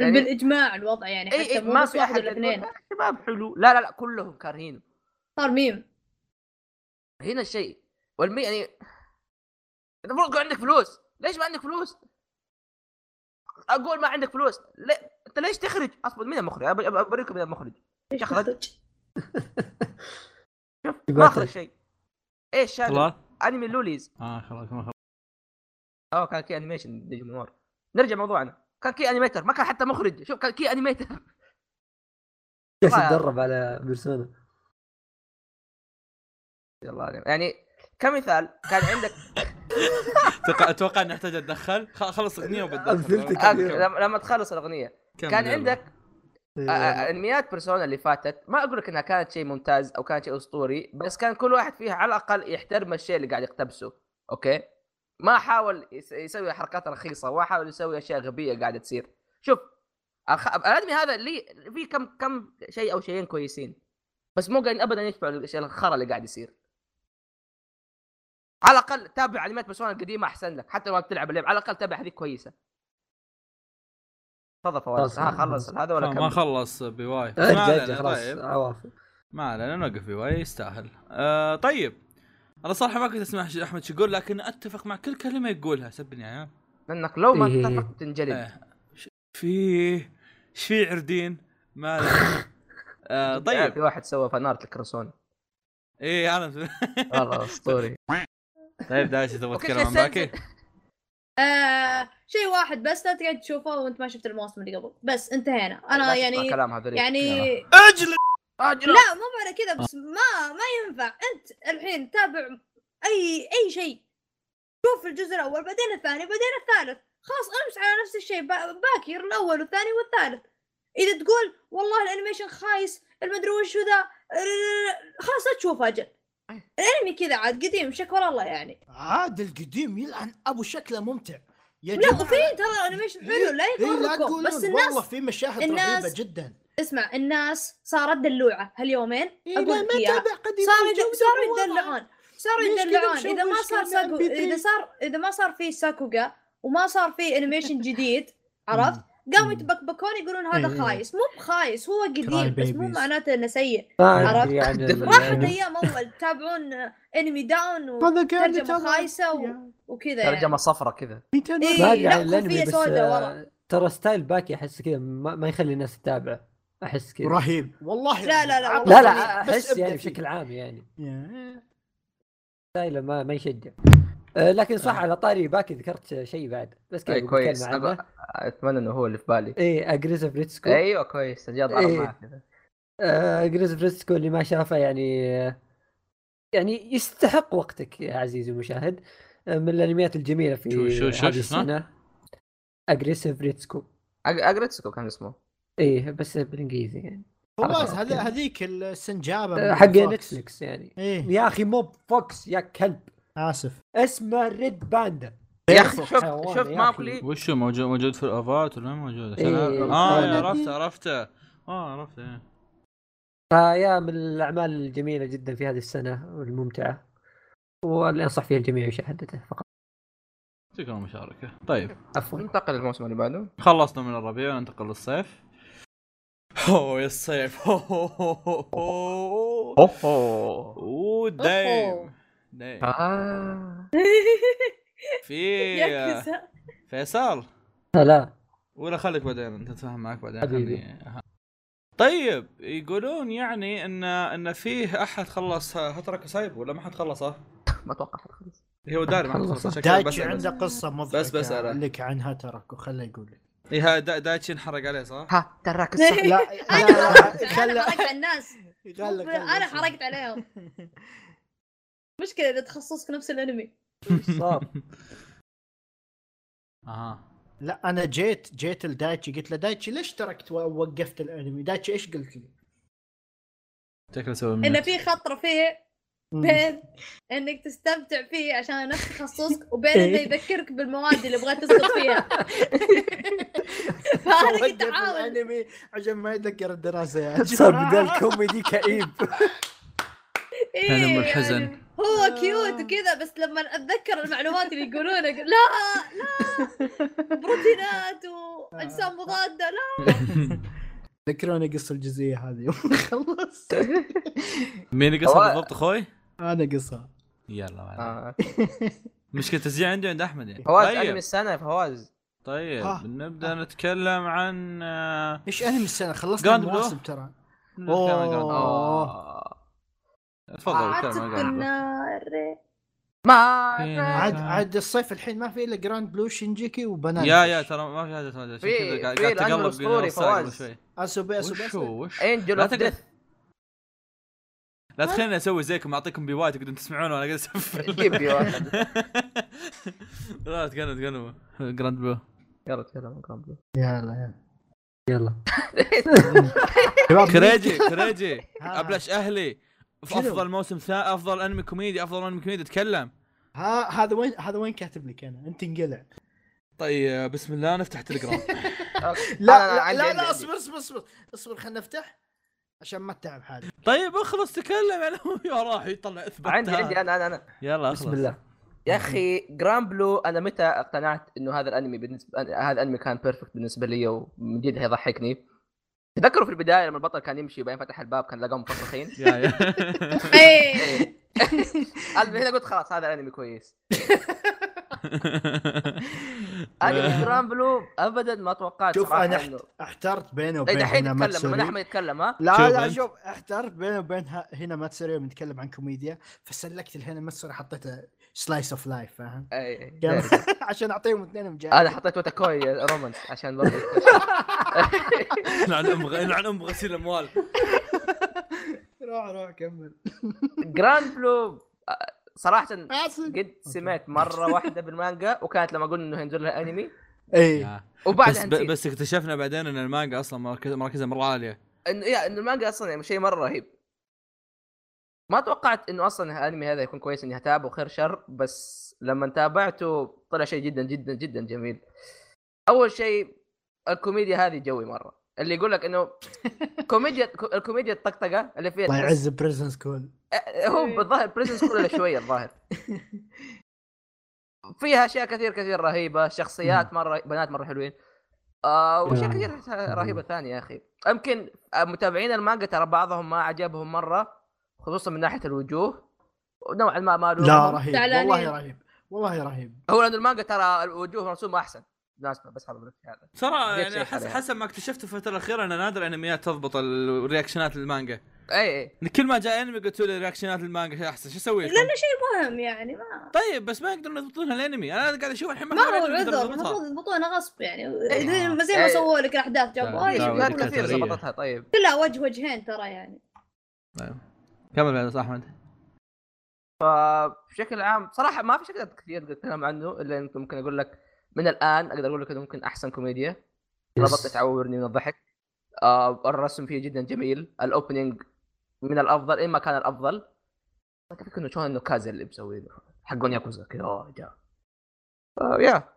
يعني بالإجماع الوضع يعني حتى ما في أحد ولا يقول اثنين. "لا، شباب حلو لا لا لا كلهم كارهينه صار ميم. هنا الشيء والمي يعني المفروض يكون عندك فلوس. ليش ما عندك فلوس؟ أقول ما عندك فلوس. ليه؟ أنت ليش تخرج؟ اصبر مين المخرج؟ أب- أب- أوريكم مين المخرج. تخرج؟ *laughs* شوف ما اخرج تخرج. شيء. إيش هذا؟ أنمي لوليز آه خلاص ما خلاص آه كان كي أنيميشن نجم نور نرجع موضوعنا. كان كي أنيميتر ما كان حتى مخرج. شوف كان كي أنيميتر. *laughs* جالس يا- يتدرب على بيرسونا؟ الله عليك. يعني كمثال كان عندك *laughs* أتوقع اني احتاج أتدخل. خ- خلص اغنيه وبتدخل. لما لما تخلص الأغنية. كان يلا. عندك انميات بيرسونا اللي فاتت ما أقول لك إنها كانت شيء ممتاز أو كانت شيء أسطوري بس كان كل واحد فيها على الأقل يحترم الشيء اللي قاعد يقتبسه okay؟ ما حاول يس- يسوي حركات رخيصة ما حاول يسوي أشياء غبية قاعدة تصير. شوف الخ... الانمي هذا لي في كم كم شيء أو شيئين كويسين بس مو قاعدين ابدا يشبعوا الشيء الخرا اللي قاعد يصير. على الأقل تابع انميات بيرسونا القديمة أحسن لك حتى لو ما بتلعب اللعبة على الأقل تابع هذيك كويسة. تفضل فواز. ها خلص. هذا ولا ما خلص بواي. *laughs* ارجع خلاص طيب. عوافي ما علينا نوقف بواي يستاهل. آه طيب. أنا صراحة ما كنت أسمع أحمد شو يقول لكن أتفق مع كل كلمة يقولها سبني يا لأنك لو ما إيه. اتفق تنجلد. إيه. ش- فيه إيش في عردين؟ ما علينا. *laughs* آه في طيب. واحد سوى فنارت الكرسون إيه أنا والله أسطوري. *laughs* طيب دايش تبغى تتكلم عن باكي آه شيء واحد بس لا تقعد تشوفه وانت ما شفت الموسم اللي قبل. بس انتهينا. أنا لا تسمع يعني كلام يعني أجل! أجل! لا مو معنى كذا بس ما ما ينفع. أنت الحين تابع أي أي شيء. شوف الجزء الأول بعدين الثاني بعدين الثالث. خلاص امس على نفس الشيء. با- باكر الأول والثاني والثالث. إذا تقول والله ال animation خايس المدري وش ذا خلاص لا تشوفه أجل. الانمي كذا عاد قديم شكر الله يعني. عاد القديم يلعن أبو شكله ممتع. يا لا وفي ترى animation حلو لا إيه، يغركم تقولون. بس والله الناس في مشاهد الناس- رهيبه جدا. اسمع الناس صارت دلوعة هاليومين. إيه، أقول لك إياها. صاروا صاروا. يدلعون. صاروا يدلعون. إذا ما صار ساكو MP3 إذا صار إذا ما صار في ساكوغا وما صار في animation جديد *laughs* عرفت؟ قاموا. يتبكبكون يقولون هذا إيه. خايس مو بخايس هو قديم بس مو. معناته إنه سيء عرفت؟ راحت يعني- أيام اول تتابعون انمي down وترجمه خايسة و... وكذا يعني. ترجمة صفرة كذا إيه. الأنمي بس. ترى style باكي أحس كذا ما, ما يخلي الناس تتابع أحس كذا رهيب والله لا، لا، لا، لا لا أحس يعني. بشكل عام يعني. style ه ما ما يشجع لكن صح آه. على طاري باكي ذكرت شيء بعد. بس كذا اي بتكلم كويس. أتمنى إنه هو اللي في بالي. إيه Aggressive Retsuko أيوه كويس. جاء ضرب إيه. معك كذا. Aggressive Retsuko اللي ما شافه يعني يعني يستحق وقتك يا عزيزي المشاهد. آه، من الأنميات الجميلة في شو- شو- شو هذه اسمه؟ السنة. Aggressive Retsuko Aggretsuko كان اسمه. إيه بس بالإنجليزي يعني. هذا هذيك السنجابة آه، حق. نتفلكس يعني. إيه. يا أخي مو fox يا كلب. آسف. اسمه red panda يا أخي شوف شوف يا ماوكلي وشو موجود موجود في الافات ولا ما موجود؟ عشان إيه. آه. عرفته عرفته. آه عرفته إيه. فيا من الأعمال الجميلة جدا في هذه السنة والممتعة. واللي انصح فيها الجميع مشاهدته فقط. تلقى مشاركه طيب. عفوا. ننتقل للموسم اللي بعده. خلصنا من الربيع وننتقل للصيف. أوه يا الصيف. *laughs* أوه. أوه. دايم. دايم آه. *laughs* في. فيصل لا لا ولا خليك بعدين أنت تفهم معك بعدين حبيبي. أها. طيب يقولون يعني إن إن فيه أحد خلص هترك سايب ولا ما حد خلصه؟ ما أتوقع حد خلص هو داري ما حد خلصه. دايتشي بس. عنده قصة مضحكة بس بسأله. لك عنها ترك وخله يقول لك إيه، ها دا- دايتشي انحرق عليه صح؟ ها تراك *laughs* الصح لا أنا خرجت على الناس أنا. حرقت عليهم *laughs* مشكلة إذا تخصصك نفس الأنمي صار *laughs* أها لا أنا جيت جيت لدايتشي قلت له دايتشي ليش تركت ووقفت الأنمي؟ دايتشي إيش قلت لي؟ شكله سوى انه. في خط رفيع مم. بين إنك تستمتع فيه عشان نفس تخصصك وبين إنه يذكرك بالمواد اللي بغيت تسقط فيها *laughs* فانا كنت أحاول الأنمي عشان ما يتذكر الدراسة يعني صار *laughs* بدال كوميدي كئيب إيه ألم الحزن. هو cute وكذا بس لما أتذكر المعلومات اللي يقولونها لا لا بروتينات واجسام مضادة لا *laughs* ذكروني قصة الجزئية هذه يوم *laughs* خلص مين اللي قصها بالضبط أخوي؟ أنا قصه يلا معلش. آه. *laughs* مشكلة تسجيل عندي عند أحمد يعني فواز أنمي طيب السنة فواز طيب ها. نبدا نتكلم عن آه، إيش أنمي السنة خلصت Grand المواسم؟ ترى. أوه تفضل. النار. ما؟ عاد آه. عاد الصيف الحين ما في إلا جراند بلو شينجيكي وبنان يا يا ترى ما في هذا في- كذا قاعد في قاعد الأنمي تقلب فواز. شوي. اسوبي اسوبي هو؟ وش؟ انجل لا ديث لا تخليني أسوي زيكم أعطيكم بيوات تقدرون تسمعون وأنا قاعد أسفل. جيب بي واحد *laughs* لا تقنوا تقنوا. جراند بلو. يلا تكلم عن جراند بلو. يلا يلا. يلا. *laughs* كريجي كريجي. أبلش أهلي. في؟ أفضل موسم ثا أفضل أنمي كوميدي أفضل أنمي كوميدي أتكلم. ها هذا وين هذا وين كاتب لك أنا؟ أنت انقلع. طيب بسم الله نفتح تليجرام *laughs* *laughs* لا لا لا, لا. اصبر اصبر اصبر اصبر خلينا نفتح عشان ما تتعب حالك. طيب اخلص تكلم. يعني *laughs* يا راح يطلع اثبات. عندي عندي أنا أنا أنا. يلا اخلص. بسم الله. يا أخي Grand Blue أنا متى اقتنعت إنه هذا الأنمي بالنسبة هذا الأنمي كان perfect بالنسبة لي ومن جد هيضحكني؟ تذكروا في البداية لما البطل كان يمشي وبعدين فتح الباب كان لقاهم يا إيه. *laughs* أنا هنا قلت خلاص هذا الأنمي كويس. انمي Grand Blue ابدا ما توقعت شوف أنا احترت بينه اي وبين دحين هنا لما ماتسوري. احمد يتكلم ها؟ لا لا. شوف احترت بينه وبين هنا ماتسوري يوم نتكلم عن كوميديا. فسلكت الهنا ماتسوري حطيته slice of life فاهم؟ أي. *laughs* عشان أعطيهم اثنين مجال أنا حطيت وتاكوي romance عشان برضه لعن ام لعن ام غسيل أموال. روح روح كمل. Grand Blue آه، صراحة آسف. قد سمعت مرة واحدة بالمانجا وكانت لما قلنا إنه هينزل لها أنمي. إي. وبعدها بس بس اكتشفنا بعدين إن المانجا أصلا مركز- مركزها مرة عالية. انه يا انه المانجا أصلا يعني شيء مرة رهيب. ما توقعت إنه أصلا الأنمي هذا يكون كويس إني اتابعه خير شر بس لما تابعته طلع شيء جدا جدا جدا جميل. أول شيء الكوميديا هذه جوي مرة. اللي يقول لك إنه *laughs* كوميديا الكوميديا الطقطقة اللي فيها الله يعز بريزن سكول آه، هو بالظاهر Prison School شوية الظاهر. *laughs* فيها أشياء كثير كثير رهيبة شخصيات مرة بنات مرة حلوين. آه وأشياء يا. كثير رهيبة ثانية يا أخي. يمكن متابعين المانجا ترى بعضهم ما عجبهم مرة. خصوصا من ناحية الوجوه ونوعا ما ما لا. رهيب. والله رهيب والله رهيب هو لأن المانجا ترى الوجوه مرسومه أحسن بالمناسبه بس هذا هذا ترى يعني شيء حس عليها. حسب ما اكتشفت الفترة الأخيرة ان نادر أنميات تضبط الرياكشنات للمانجا إي إي كل ما جاء أنمي قلت لي رياكشنات للمانجا أحسن شو أسوي؟ لأنه شيء مهم يعني ما طيب بس ما يقدرون يضبطونها الأنمي أنا قاعد أشوف الحين ما هو العذر. المفروض يضبطونه غصب يعني إيه. زي ما. سووا لك الاحداث جابوا. كثير ظبطتها طيب كلها وجه وجهين ترى يعني كمل بعد أحمد. فبشكل عام صراحة ما في شيء كثير أتكلم عنه إلا إنه ممكن أقول لك من الآن أقدر أقول لك إنه ممكن أحسن كوميديا. ربطت تعورني من الضحك. آه الرسم فيه جدا جميل. ال opening من الأفضل إن ما كان الأفضل. كيف إنه شلون إنه كازا اللي مسوي حقون ياكوزا كذا اوه جاء. آه يا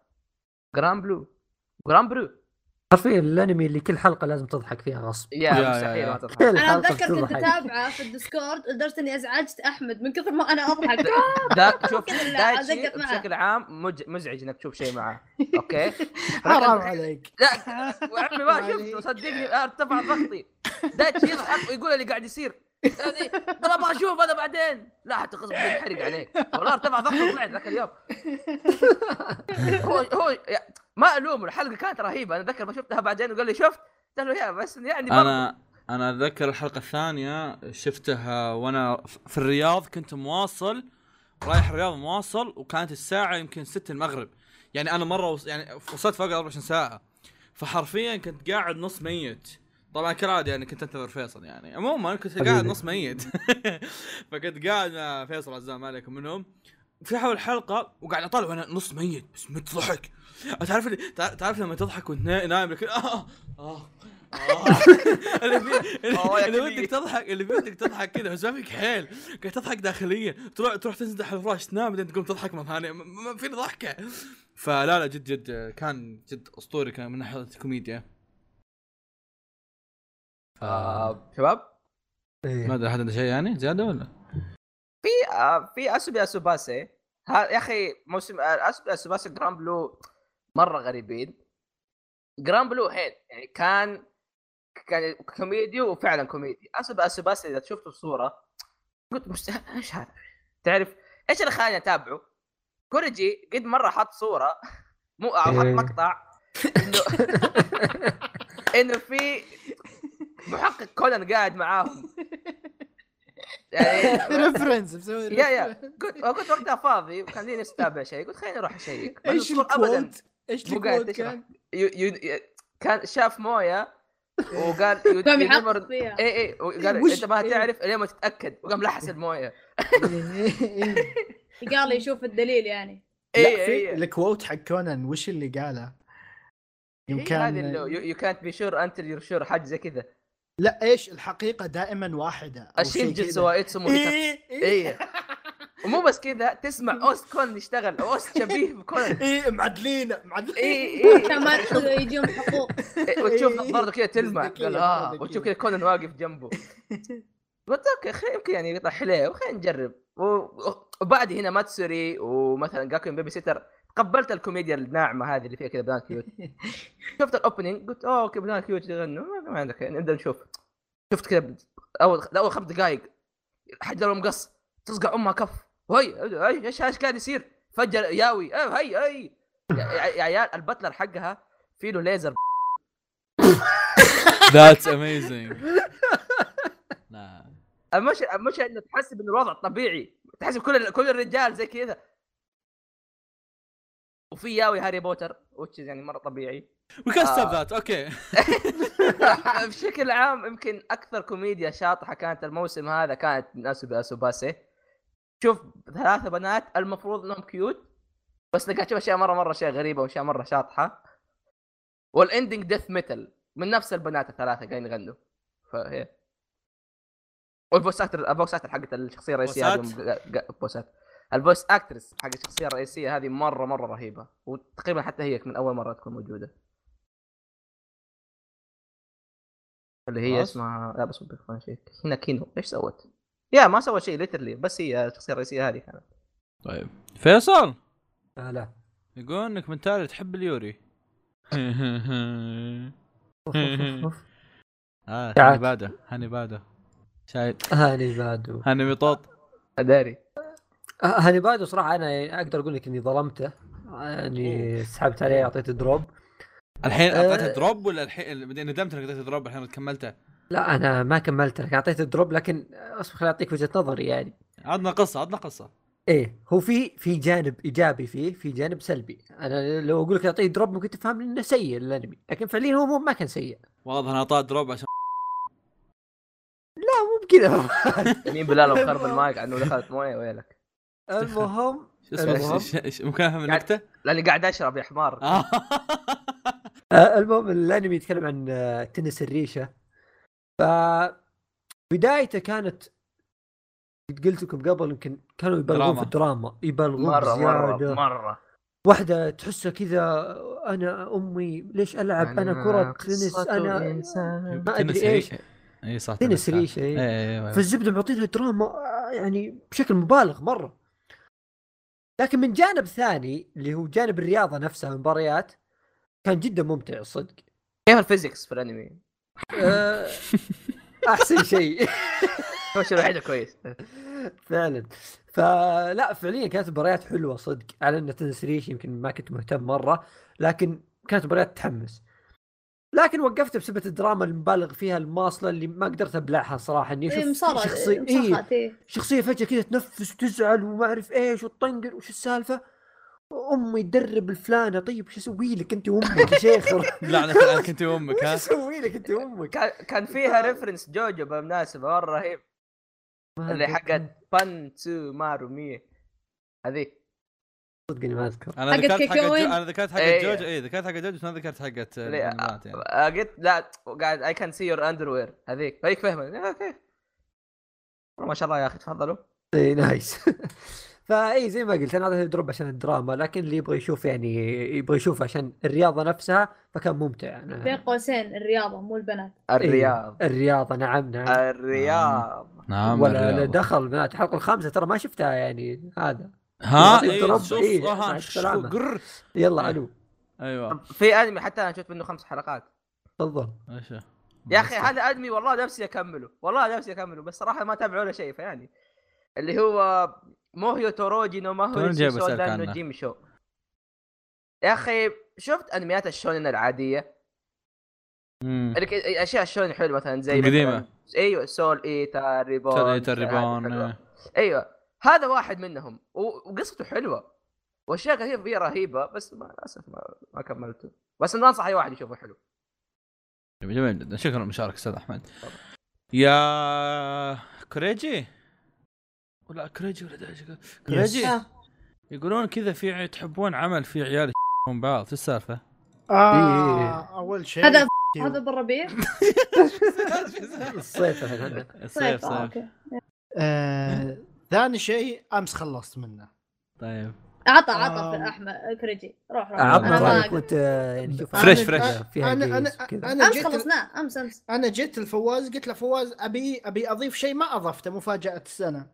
Grand Blue Grand Blue حرفيا الأنمي اللي كل حلقة لازم تضحك فيها غصب. يا مستحيل. ما تضحك. كل أنا أتذكر كنت اتابعه في ال Discord لدرجة إني أزعجت أحمد من كثر ما أنا أضحك. *laughs* ذاك *laughs* شوف دايتشي. بشكل عام مزعج إنك تشوف شيء معاه أوكي؟ *laughs* حرام عليك. لا وعمي ما شفته صدقني أرتفع ضغطي. دايتشي يضحك ويقول اللي قاعد يصير. يعني ترى أبغى أشوف أنا بعدين. لا حتى بالله ينحرق عليك. والله أرتفع ضغطي وطلعت ذاك اليوم. هو هو ما الومه الحلقة كانت رهيبة. أنا أتذكر ما شفتها بعدين وقال لي شفت؟ قلت له يا بس يعني. أنا أنا أتذكر الحلقة الثانية شفتها وأنا في الرياض كنت مواصل رايح الرياض مواصل وكانت الساعة يمكن 6 المغرب. يعني أنا مرة وص... يعني وصلت فوق 24 ساعة. فحرفيا كنت قاعد نص ميت. طبعا كالعاده يعني كنت أنتظر فيصل يعني. عموما كنت. قاعد نص ميت. *laughs* فكنت قاعد مع فيصل عزام ما عليكم منهم. في حول الحلقة وقاعد أطالع وأنا نص ميت بس مت ضحك تعرف تعرف لما تضحك وأنت نا- نايم لك آه آه آه. *laughs* اللي في يا اللي. ودك تضحك اللي في ودك تضحك كذا بس ما فيك حيل قاعد تضحك داخليا تروح تروح تنزح على الفراش تنام بعدين تقوم تضحك مرة ثانية ما- ما فيني ضحكة فلا لا جد جد كان جد أسطوري كان من ناحيه الكوميديا آه شباب إيه. ما أدري احد عنده شيء يعني زيادة ولا؟ في آه في أسوبي أسوباسي ها يا أخي موسم آه، أسوبي أسوباسي Grand Blue مرة غريبين Grand Blue هيل يعني كان كان كوميدي وفعلا كوميدي أسوبي أسوباسي إذا شفته الصورة قلت مست... إيش هذا؟ تعرف إيش اللي خلاني أتابعه؟ كوريجي قد مرة حط صورة مو أو حط إيه. مقطع إنه *laughs* إنه في محقق كونان قاعد معاهم يعني *laughs* reference مسوي يا يا. كنت كنت وقتها فاضي وكان لي نفسي اتابع شيء قلت خليني أروح أشيك. إيش ابدا ال quote؟ إيش تشرح. كان؟ كان شاف مويه وقال *laughs* اي اي وقال وش- أنت ما إيه. تعرف الين ما تتأكد. وقام لحس المويه قال لي يشوف الدليل يعني. *laughs* اي لا في اي الكوت حق كونان وش اللي قاله؟ كان هذه اللي يو كانت بي شور انتل يور شور حاجة زي كذا. لا إيش؟ الحقيقة دائما واحدة أو شيء اشين كذا. جيتسو وايتسو موتيتا إيه اي إيه. ومو بس كذا تسمع *laughs* أوست كونان يشتغل أوست شبيه بكونان إيه معدلين معدلين. اي عشان ما اي يجيهم حقوق. *laughs* إيه، وتشوف إيه. نظارته كذا تلمع. قال آه. وتشوف كذا كونان واقف جنبه. *laughs* قلت okay خلينا يمكن يعني يطلع حليو خلينا نجرب. وبعد هنا ماتسوري ومثلا جاكوين babysitter. تقبلت الكوميديا الناعمة هذه اللي فيها كذا بنات cute. *laughs* شفت ال opening؟ قلت أوه okay بنات cute يغنوا ما- ما عندك يعني نبدأ نشوف. شفت كذا أول أول خمس دقائق حد له مقص تصقع أمها كف. وهي أي- إيش إيش قاعد يصير؟ فجأة ياوي. أه هي هي. يا يا عيال ال butler حقها في له ليزر. ذاتس اميزنج لا المش المش إنه تحسب إن الوضع طبيعي. تحسب كل كل الرجال زي كذا. وفي ياوي هاري بوتر وتش يعني مرة طبيعي. وي كان ستوب. ذات أوكي بشكل عام يمكن أكثر كوميديا شاطحة كانت الموسم هذا كانت من اسوبي اسوباسي شوف ثلاثة بنات المفروض إنهم كيوت بس قاعد تشوف أشياء مره مرة أشياء غريبة وأشياء مرة شاطحة. وال ending death metal من نفس البنات الثلاثة قاعدين يغنوا. فهي ال voice actor حقت الشخصية الرئيسية بوسات؟ ال voice actress حق الشخصية الرئيسية هذه مرة مرة رهيبة وتقريبا حتى هي من أول مرة تكون موجودة. اللي هي. اسمها لا بس بدك شيء. هنا كينو. إيش سوت؟ يا ما سوت شيء literally بس هي الشخصية الرئيسية هذه كانت. طيب. فيصل! آه لا يقول إنك من تالي تحب اليوري. *laughs* آه. هاني باده هاني باده شايف هاني بادو هاني ميطوط أداري. هاني بادو صراحة أنا أقدر أقول لك إني ظلمته يعني سحبت عليه أعطيته drop. الحين آه. أعطيته drop ولا الحين بعدين ندمت إنك أعطيته drop الحين كملته؟ لا أنا ما كملت لك أعطيته drop لكن أصبر خليني أعطيك وجهة نظري يعني. عطنا قصة عطنا قصة. إيه هو في في جانب إيجابي فيه في جانب سلبي. أنا لو أقول لك أعطيه drop ممكن تفهم إنه سيء الأنمي. لكن فعليا هو مو ما كان سيء. واضح انه أعطاه drop عشان لا مو بكذا. *laughs* مين بلال مخرب *laughs* المايك عنه دخلت مويه ويلك. المهم شو اسمه؟ المهم. ممكن افهم النكته؟ لاني قاعد أشرب يا حمار. آه. *laughs* آه، المهم الأنمي يتكلم عن آه، تنس الريشة. ف بدايته كانت قد قلت لكم قبل يمكن كانوا يبالغون. في الدراما. يبالغون مرة مرة بزيادة. مرة. واحدة تحسها كذا أنا أمي ليش ألعب؟ أنا كرة تنس أنا ما تنس أدري إيش. ريشه إي صح تنس ريشه إي. إي فالزبدة معطينها دراما يعني بشكل مبالغ مرة. لكن من جانب ثاني اللي هو جانب الرياضة نفسها المباريات كان جدا ممتع الصدق كيف الفيزيكس في الانمي؟ أحسن شيء. *laughs* هو الشيء الوحيد كويس. فعلا. فلا فعليا كانت مباريات حلوة صدق. على انه تنس ريش يمكن ما كنت مهتم مرة لكن كانت مباريات تحمس. لكن وقفت بسبب الدراما المبالغ فيها الماصلة اللي ما قدرت أبلعها صراحة. إني إيه، أشوف مصرة شخصيه إيه مصرت إيه. شخصية فجأة كذا تنفس وتزعل وما أعرف إيش وتطنقر وش السالفة. أمي تدرب الفلانة طيب شو أسوي لك أنت وأمك يا شيخ؟ *laughs* لعنة عليك أنت وأمك ها؟ أسوي لك أنت وأمك؟ كان كان فيها ريفرنس جوجو بالمناسبة مره رهيب. اللي. حقت بان تسو مارو مي هذيك. صدق إني ما أذكر. أنا ذكرت حق. أنا ذكرت حق إيه. جوج اي ذكرت حق جوج بس ما ذكرت حقت اللي- البنات يعني. آه، قلت لا قاعد اي كان سي يور اندر وير هذيك. هذيك فهمت. أوكي ما شاء الله يا أخي تفضلوا. إي nice. *laughs* فاي زي ما قلت أنا هذا drop عشان الدراما لكن اللي يبغى يشوف يعني يبغى يشوف عشان الرياضة نفسها فكان ممتع. بين. قوسين الرياضة مو البنات. الرياض. الرياضة نعم نعم. الرياض. نعم ولا الرياضة. دخل بنات. الحلقة الخامسة ترى ما شفتها يعني هذا. ها؟ إيه شوف إيه، آه، يلا إيه. ألو. أيوه. في انمي حتى أنا شفت منه خمس حلقات. تفضل. إيش يا أخي هذا انمي والله نفسي أكمله والله نفسي أكمله بس صراحة ما تابع ولا شيء فيعني. اللي هو موهيو توروجي نو ماهو. نو جيم شو. يا أخي شفت أنميات الشونن العادية؟ مم. اللي ك- أشياء الشونن حلوة مثلا زي القديمة. مثلاً- أيوه سول إيتا ريبون سول هذه ريبون،. إيه. أيوه. هذا واحد منهم و- وقصته حلوة وأشياء كثير فيه رهيبة بس ما للأسف ما, ما كملته. بس إنه أنصح أي واحد يشوفه حلو. جميل جدا. شكرا للمشاركه أستاذ أحمد. يا كوريجي؟ ولا كوريجي ولا دايجي كوريجي؟ آه. يقولون كذا في تحبون عمل فيه عيال يشوفون بعض. إيش السالفة؟ آه أول شيء هذا هذا بالربيع؟ *laughs* الصيف. الصيف. صيف. آه، آه ثاني شيء أمس خلصت منه طيب عطى عطى. في أحمد كريجي روح روح أنا ما رايك أقدر. وانت يعني شوف فريش، أنا- فريش. فيها أنا أنا. أنا أمس جيت ال- خلصناه أمس أمس أنا جيت الفواز قلت له فواز أبي أبي أضيف شيء ما أضفته مفاجأة السنة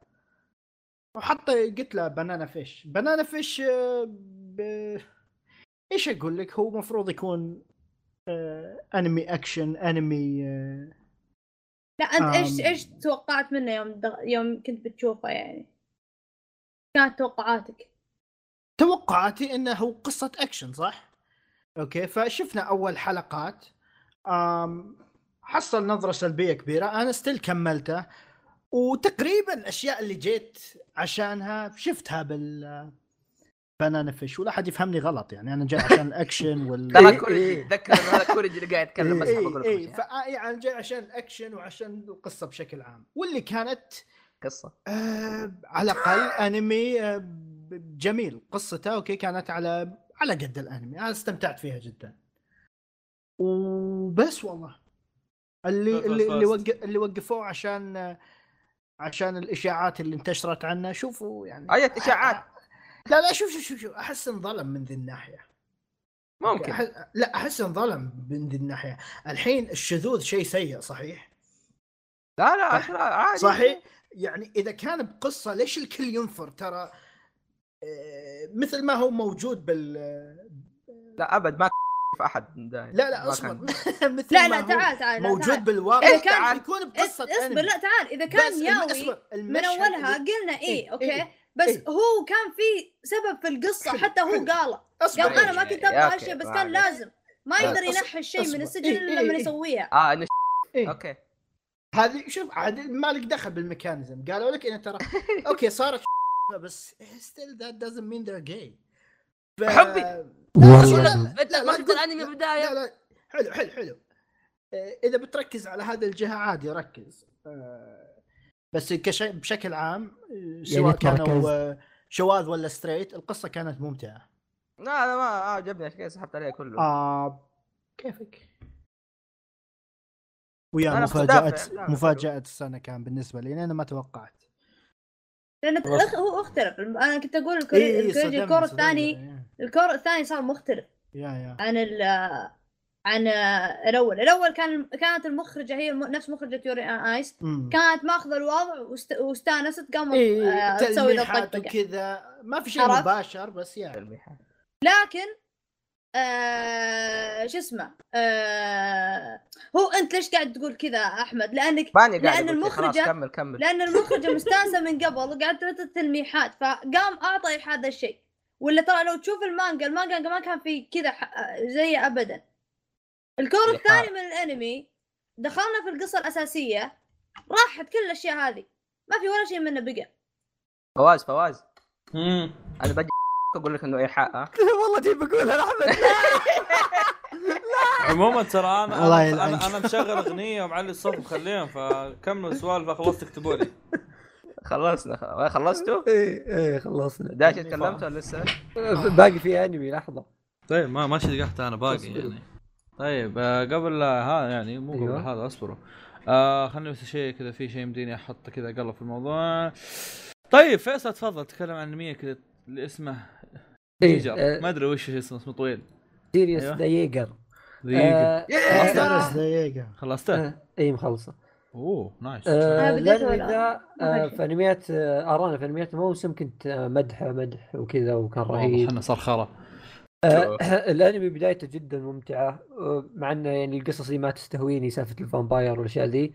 وحط قلت له Banana Fish Banana Fish آه، ب... إيش أقول لك هو مفروض يكون آه، انمي اكشن انمي آه، لا أنت إيش. إيش توقعت منه يوم دغ... يوم كنت بتشوفه يعني؟ كانت توقعاتك؟ توقعاتي إنه هو قصة أكشن صح؟ okay فشفنا أول حلقات. آم حصل نظرة سلبية كبيرة. أنا still كملته. وتقريبا الأشياء اللي جيت عشانها شفتها بال Banana Fish ولا حد يفهمني غلط يعني أنا جاي عشان الأكشن *laughs* وال ترى إيه، كوريجي إيه. تذكر هذا كوريجي اللي قاعد يتكلم بس إيه، أبغى أقول لكم اي يعني جاي عشان الأكشن وعشان القصة بشكل عام. واللي كانت قصة. آه على الأقل أنمي آه جميل. قصته أوكي كانت على على قد الأنمي. أنا استمتعت فيها جدا. وبس والله. اللي بس- اللي بس- اللي, بس. وقف اللي وقفوه عشان عشان الإشاعات اللي انتشرت عنه شوفوا يعني. اي إشاعات. لا لا شوف شوف شوف, شوف أحس انظلم من ذي الناحية. ممكن. أحس لا أحس انظلم من ذي الناحية. الحين الشذوذ شيء سيء صحيح؟ لا لا صح- لا عادي. صحيح؟ يعني إذا كان بقصة ليش الكل ينفر؟ ترى آه، مثل ما هو موجود بال لا أبد ما في أحد. داعي. لا لا اصبر كان. *laughs* مثل لا ما لا هو تعال تعال موجود تعال. بالواقع إذا كان- تعال. يكون بقصة إصبر أنمي. لا تعال. إذا كان ياوي أصبر من أولها قلنا إيه إيه، أوكي؟ إيه، بس إيه. هو كان في سبب في القصة حلو، حتى هو. قاله قال أنا ما إيه، كنت أبغى هالشيء بس كان. لازم ما لا، يقدر ينحي الشيء من. السجن إيه، إلا إيه، لما إيه. يسويها آه انه إيه. okay هذه شوف عاد ما لك دخل بال mechanism قالوا لك إنه ترى okay صارت *laughs* بس still that doesn't mean they're gay ف... حبي. انت لا، ما شفت الانمي لا، بدايه لا لا حلو حلو حلو آه، إذا بتركز على هذه الجهة عادي ركز آه، بس كشيء بشكل عام آه، سواء يعني كانوا تركز. آه، شواذ ولا straight القصة كانت ممتعة. لا لا ما عجبني عشان كذا سحبت عليه كله. آه كيفك؟ ويا مفاجأة لا، مفاجأة السنة كان بالنسبة لي لأن ما توقعت. لأن. الأخ- هو اختلف أنا كنت أقول الكوري- إيه، ال cour. الثاني ال cour الثاني صار مختلف. yeah yeah. عن ال عن الأول. الأول كان كانت المخرجة هي نفس مخرجة Yuri on Ice. كانت ماخذة الوضع واست... واستانست قامت إيه آه، تسوي ذا وكذا. ما في شيء؟ مباشر بس يعني. تلميحات. لكن آه شو اسمه آه هو أنت ليش قاعد تقول كذا أحمد؟ لانك خلاص المخرجة- كمل كمل. لأن المخرجة مستانسة من قبل قاعد تردد تلميحات فقام أعطى هذا الشيء. ولا ترى لو تشوف المانجا المانجا ما كان في كذا ح- زي ابدا. الكور. الثاني من الأنمي دخلنا في القصة الأساسية راحت كل الأشياء هذه ما في ولا شيء منه بقى فواز فواز مم. أنا بجي أقول لك إنه إيحاء ها *laughs* والله تبي بقولها أحمد *laughs* عموما ترى أنا الله أنا, أنا مشغل أغنية ومعلي الصوت مخليهم فكمل سوالف خلصت اكتبوا لي خلصنا خلصتوا؟ إيه إيه خلصنا داش تكلمت ولا لسه؟ باقي في أنمي لحظة طيب ما ما شقحت أنا باقي. يعني طيب آه، قبل لا- هذا يعني مو قبل أيوة. هذا اصبروا. آه خليني بس شيء كذا في شيء يمديني احطه كذا قلب في الموضوع. طيب فيصل تفضل تكلم عن انميه كذا اللي اسمه إيه، جيجر. آه، ما أدري وش اسمه اسمه طويل. Sirius أيوة. the Jaeger. آه، درس دقيقة خلصته؟ آه، اي مخلصة. أوه nice آه، ذا ما آه، في انميات آه، أرانا في انميات موسم كنت آه، مدحه مدح وكذا وكان رهيب. خرا. آه، *laughs* الأنمي بدايته جدا ممتعة آه، مع إنه يعني القصص دي ما تستهويني سالفة الفامباير والأشياء ذي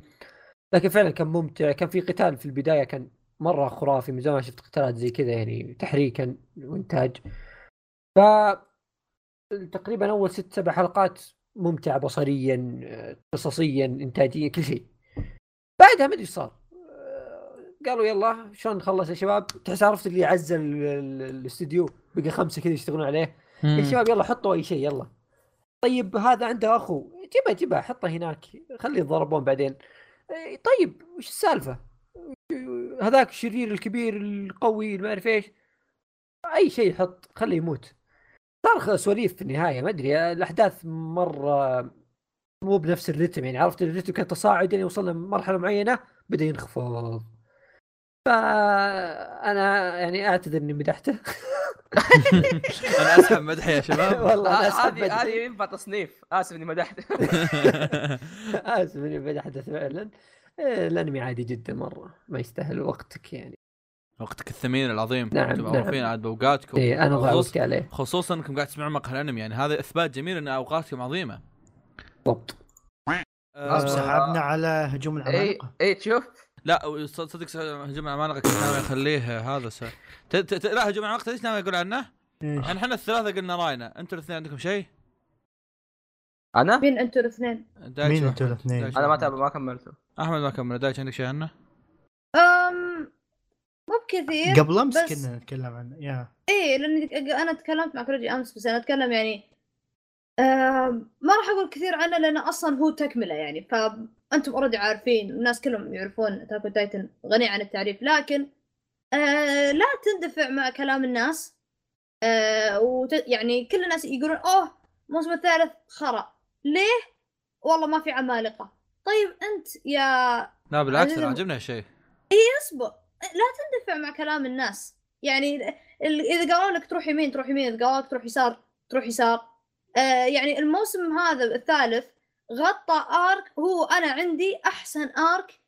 لكن فعلا كان ممتع. كان في قتال في البداية كان مرة خرافي. من زمان ما شفت قتالات زي كذا يعني تحريكا وإنتاج. ف تقريبا أول ست سبع حلقات ممتعة بصريا آه، قصصيا انتاجيا كل شيء. بعدها ما أدري صار. قالوا يلا شلون نخلص يا شباب؟ تحس عرفت اللي عزل ال- ال- الاستوديو بقى خمسة كذا يشتغلون عليه. يا شباب يلا حطوا أي شيء يلا. طيب هذا عنده أخو. جيبه جيبه حطه هناك. خليه يتضربون بعدين. إيه، طيب وش السالفة؟ هذاك الشرير الكبير القوي ما أعرف إيش. أي شيء حط خليه يموت. صار سواليف في النهاية ما أدري. الأحداث مرة مو بنفس الرتم يعني. عرفت؟ الرتم كان تصاعدي يعني وصلنا مرحله معينة بدأ ينخفض. فأنا يعني أعتذر إني مدحته. *laughs* أنا أسحب مدحي يا شباب. *laughs* والله أنا أسحب هذه هذه ينفع تصنيف. آسف إني مدحت. *laughs* آسف إني مدحته فعلا. إيه، الأنمي عادي جدا مرة. ما يستاهل وقتك يعني. وقتك الثمين العظيم. نعم، أنتم نعم. معروفين عاد بأوقاتكم. إيه أنا خصوص- وقتي عليه. خصوصا إنكم قاعد تسمعون مقهى الأنمي. يعني هذا إثبات جميل إن أوقاتكم عظيمة. بالضبط. آه، سحبنا على هجوم اي العمالقة. اي تشوف لا صد- صدق هجوم العمالقه كنت ناوي اخليه هذا س... ت... ت... ت... لا هجوم العمالقه إيش ناوي أقول عنه؟ يعني إحنا الثلاثة قلنا راينا أنتم الاثنين عندكم شيء؟ أنا مين إنتوا الاثنين؟ مين. إنتوا الاثنين؟ أنا ما. تابع ما كملته أحمد ما كمل دايتشي عندك شيء عنه؟ أم مو بكثير قبل أمس بس- كنا نتكلم عنه يا إيه لأني أنا تكلمت مع كروجي أمس بس أنا أتكلم يعني آم، ما راح أقول كثير عنه لأنه أصلا هو تكملة يعني فانتم already عارفين الناس كلهم يعرفون Attack Titan غني عن التعريف لكن آه لا تندفع مع كلام الناس. آه وت... يعني كل الناس يقولون أوه الموسم الثالث خرا. ليه؟ والله ما في عمالقة. طيب أنت يا لا بالعكس أنا عجبني هالشيء. اصبر. لا تندفع مع كلام الناس. يعني إذا قالوا لك تروح يمين تروح يمين إذا قالوا لك تروح يسار تروح يسار. آه يعني الموسم هذا الثالث غطى آرك هو أنا عندي أحسن آرك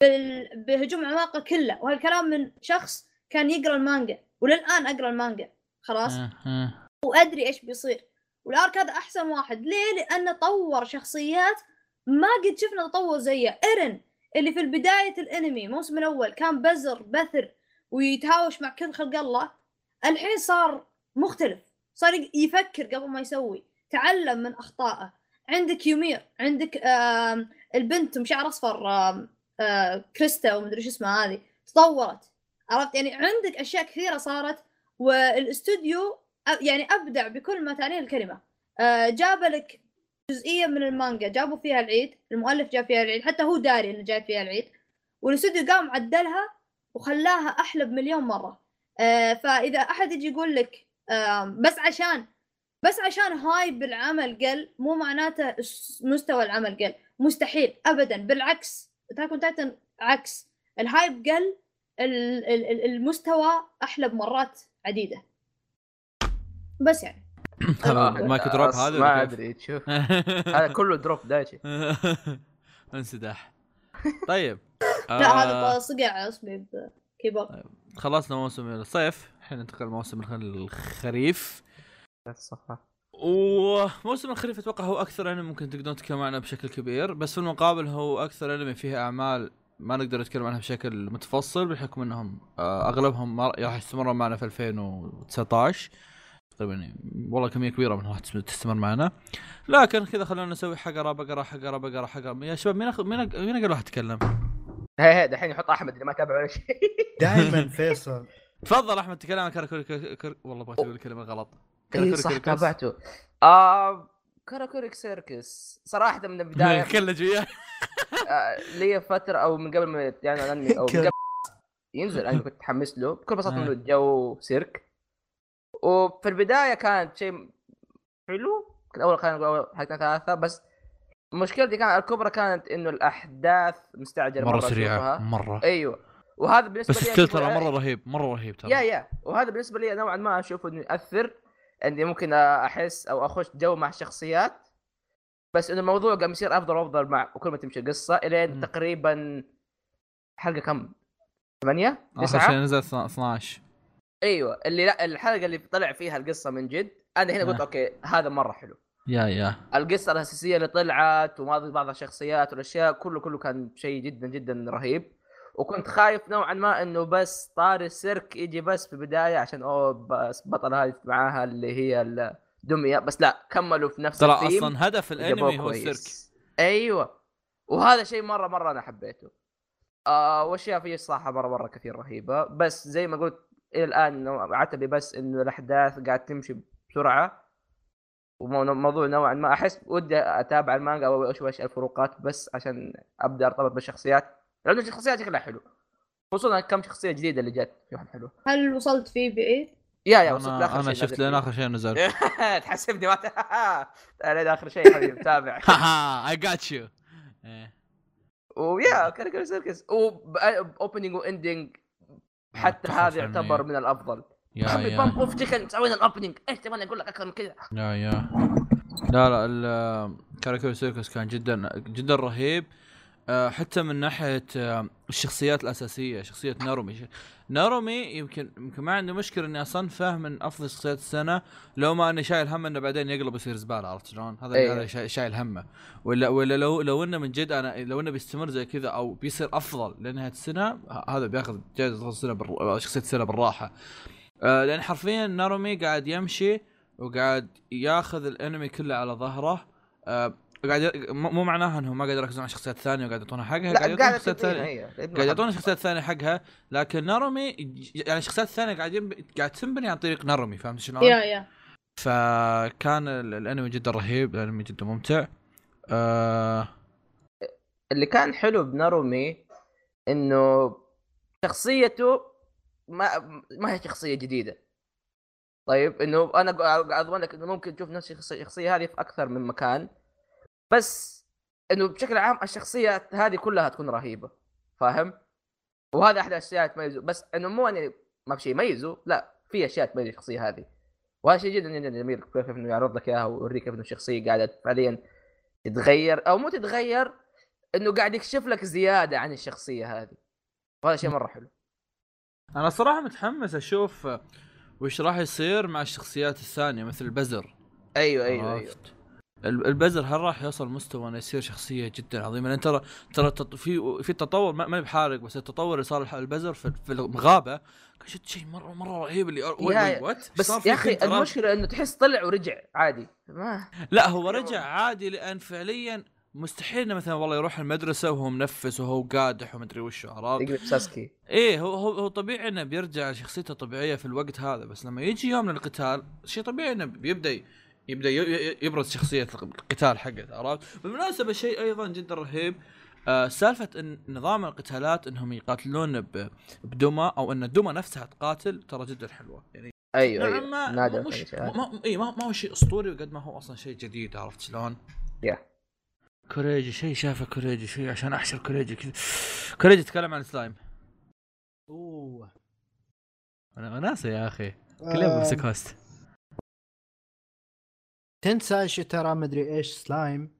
بال- بهجوم عمالقه كله. وهالكلام من شخص كان يقرأ المانجا وللآن أقرأ المانجا. خلاص. وأدري إيش بيصير. والآرك هذا أحسن واحد. ليه؟ لأنه طور شخصيات ما قد شفنا تطور زيه. إيرن اللي في بداية الأنمي الموسم الأول كان بزر بثر ويتهاوش مع كل خلق الله. الحين صار مختلف. صار يفكر قبل ما يسوي. تعلم من أخطائه. عندك يومير عندك آم، البنت بشعر أصفر آم، آه، كريستا ومدري شو اسمها هذه تطورت عرفت؟ يعني عندك أشياء كثيرة صارت والاستوديو يعني أبدع بكل ما تعنيه الكلمة. آه، جاب لك جزئية من المانجا جابوا فيها العيد المؤلف جاب فيها العيد حتى هو داري انه جاي فيها العيد والاستوديو قام عدلها وخلاها أحلى بمليون مرة. آه، فإذا أحد يجي يقول لك آم، بس عشان بس عشان hype العمل قل مو معناته مستوى العمل قل. مستحيل ابدا. بالعكس Attack on Titan عكس. ال hype قل ال- ال- ال- المستوى أحلى بمرات عديدة. بس يعني. *coughs* آه، ال mic drop هذا ما؟ أدري تشوف *laughs* هذا كله drop دايتشي. *laughs* انسداح. طيب. *laughs* لا آه، هذا صقع اسمي بكيبورد خلصنا موسم الصيف. الحين ننتقل لموسم الخ- الخريف. وموسم الخريف أتوقع هو أكثر أنمي ممكن تقدرون تتكلمون عنه بشكل كبير بس في المقابل هو أكثر أنمي فيه أعمال ما نقدر نتكلم عنها بشكل متفصل بحكم إنهم آه، أغلبهم ما- راح يستمرون معنا في 2019 تقريبا يعني والله كمية كبيرة منها راح تس- تستمر معنا. لكن كذا خلونا نسوي حقره بقره حقره بقره حقره يا شباب مين أخ... مين مين أقل واحد يتكلم؟ هي هي دحين يحط أحمد اللي ما تابع ولا شيء. دائما فيصل. تفضل أحمد تكلم عن. كر... والله بغيت أقول الكلمة غلط. اي Karakuri صح. تابعته. آه Karakuri Circus صراحة من *laughs* البدايه كلج وياه لي فترة أو من قبل ما يعني الانمي أو من قبل ينزل أنا كنت متحمس له. بكل بساطة آه. إنه الجو سيرك. وفي البداية كانت شيء حلو. أول خلينا نقول أول حلقتين ثلاثة بس مشكلتي كانت الكبرى كانت إنه الأحداث مستعجلة مرة مرة سريعة. مرة. أيوه. وهذا بالنسبة بس لي أشوفه- ترى مرة رهيب مرة رهيب ترى. يا يا. وهذا بالنسبة لي نوعا ما أشوف إنه ياثر اني ممكن أحس أو أخش جو مع الشخصيات بس إنه الموضوع قام يصير أفضل وأفضل مع وكل ما تمشي القصة إلين. تقريبا حلقة كم؟ ثمانية؟ آخر تسعة؟ شيء نزل 12 أيوه اللي لا الحلقة اللي طلع فيها القصة من جد أنا هنا قلت آه. أوكي هذا مرة حلو يا يا القصة الأساسية اللي طلعت وماضي بعض الشخصيات والأشياء كله كله كان شيء جدا جدا رهيب وكنت خايف نوعا ما إنه بس طاري السيرك يجي بس في البداية عشان أوه بس بطل هذه معاها اللي هي الدمية. بس لا كملوا في نفس ترى أصلا هدف الأنمي هو. السيرك. أيوه. وهذا شيء مرة مرة أنا حبيته. آه وأشياء فيه صراحة مرة مرة كثير رهيبة. بس زي ما قلت إلى الآن عتبي بس إنه الأحداث قاعد تمشي بسرعة. وموضوع نوعا ما أحس ودي أتابع المانجا أو أشوف إيش الفروقات بس عشان أبدأ أرتبط بالشخصيات. لأنه الشخصيات شكلها حلو. خصوصا كم شخصية جديدة اللي جت فيهم حلو. هل وصلت فيه بعيد؟ يا يا وصلت أنا أنا شيء شفت نزل لين. آخر شيء نزل *laughs* تحسبني ما *laughs* لين آخر شيء حبيبي تابع هاها I got you ويا Karakuri Circus opening و ending حتى هذا. يعتبر من الأفضل. yeah yeah. Bump of Chicken سوينا ال opening إيش تبغاني أقول لك؟ أكثر من كذا. yeah yeah. لا لا ال Karakuri Circus كان جدا جدا رهيب. حتى من ناحية آه، الشخصيات الأساسية شخصية نارومي نارومي يمكن يمكن ما عندي مشكلة إني اصنفه من أفضل شخصيات السنة لو ما إني شايل هم إنه بعدين يقلب يصير زبالة عرفت شلون؟ هذا أيوة. هذا شايل- همه ولا ولا لو لو إنه من جد أنا لو إنه بيستمر زي كذا أو بيصير أفضل لنهاية السنة هذا بياخذ جائزه السنة بر... شخصية السنة بالراحة آه، لأن حرفيا نارومي قاعد يمشي وقاعد ياخذ الأنمي كله على ظهره آه، قاعد مو معناها إنهم ما قاعد يركزون على الشخصيات الثانية وقاعد يعطونها حقها لا قاعد يعطون قاعد الشخصيات الثانية قاعد يعطون الشخصيات الثانية حقها لكن نارومي يعني الشخصيات الثانية قاعد ينب... قاعد تنبني عن طريق نارومي فهمت شلون؟ يا يا. فكان ال- الأنمي جدا رهيب الأنمي جدا ممتع. آه. اللي كان حلو بنارومي إنه شخصيته ما ما هي شخصية جديدة. طيب إنه أنا قاعد اضمن لك انه ممكن تشوف نفس الشخصية هذه في أكثر من مكان. بس إنه بشكل عام الشخصيات هذه كلها تكون رهيبة فاهم؟ وهذا أحد الأشياء تميزه. بس إنه مو يعني ما في شيء يميزه لا في أشياء تميز الشخصية هذه. وهذا شيء جدا جدا جميل. كيف إنه يعرض لك إياها ويوريك كيف إنه الشخصيه قاعدة فعليا تتغير أو مو تتغير إنه قاعد يكشف لك زيادة عن الشخصية هذه. وهذا شيء مرة حلو. أنا صراحة متحمس أشوف وش راح يصير مع الشخصيات الثانية مثل البزر أيوه أيوه أيوه. عرفت؟ البزر هل راح يوصل مستوى إنه يصير شخصية جدا عظيمة؟ لأن ترى ترى في في تطور ما بحارق بس التطور اللي صار البزر في, في الغابة كان شفت شيء مرة مرة رهيب اللي وات بس يا أخي المشكلة إنه تحس طلع ورجع عادي. ما لا هو رجع عادي لأن فعليا مستحيل إنه مثلا والله يروح المدرسة وهو منفس وهو قادح ومدري وش عرفت؟ يقلب ساسكي. إيه هو هو هو طبيعي إنه بيرجع لشخصيته الطبيعيه في الوقت هذا بس لما يجي يوم من القتال شيء طبيعي إنه بيبدأ يبدأ يبرز شخصية القتال حقته عرفت؟ بالمناسبة شيء أيضا جدا رهيب آه سالفة إن نظام القتالات إنهم يقاتلون بدمى أو إن الدمى نفسها تقاتل ترى جدا حلوة يعني أيوه نوعا أيوه ما نادر مش ما. ما, إيه ما, ما هو شيء أسطوري وقد ما هو أصلا شيء جديد عرفت شلون؟ yeah. كوريجي شيء شافه كوريجي شيء عشان أحشر كوريجي كذا كوريجي تكلم عن السلايم أوه أنا ناسي يا أخي كل يوم بمسك host تنسى ترى مدري إيش سلايم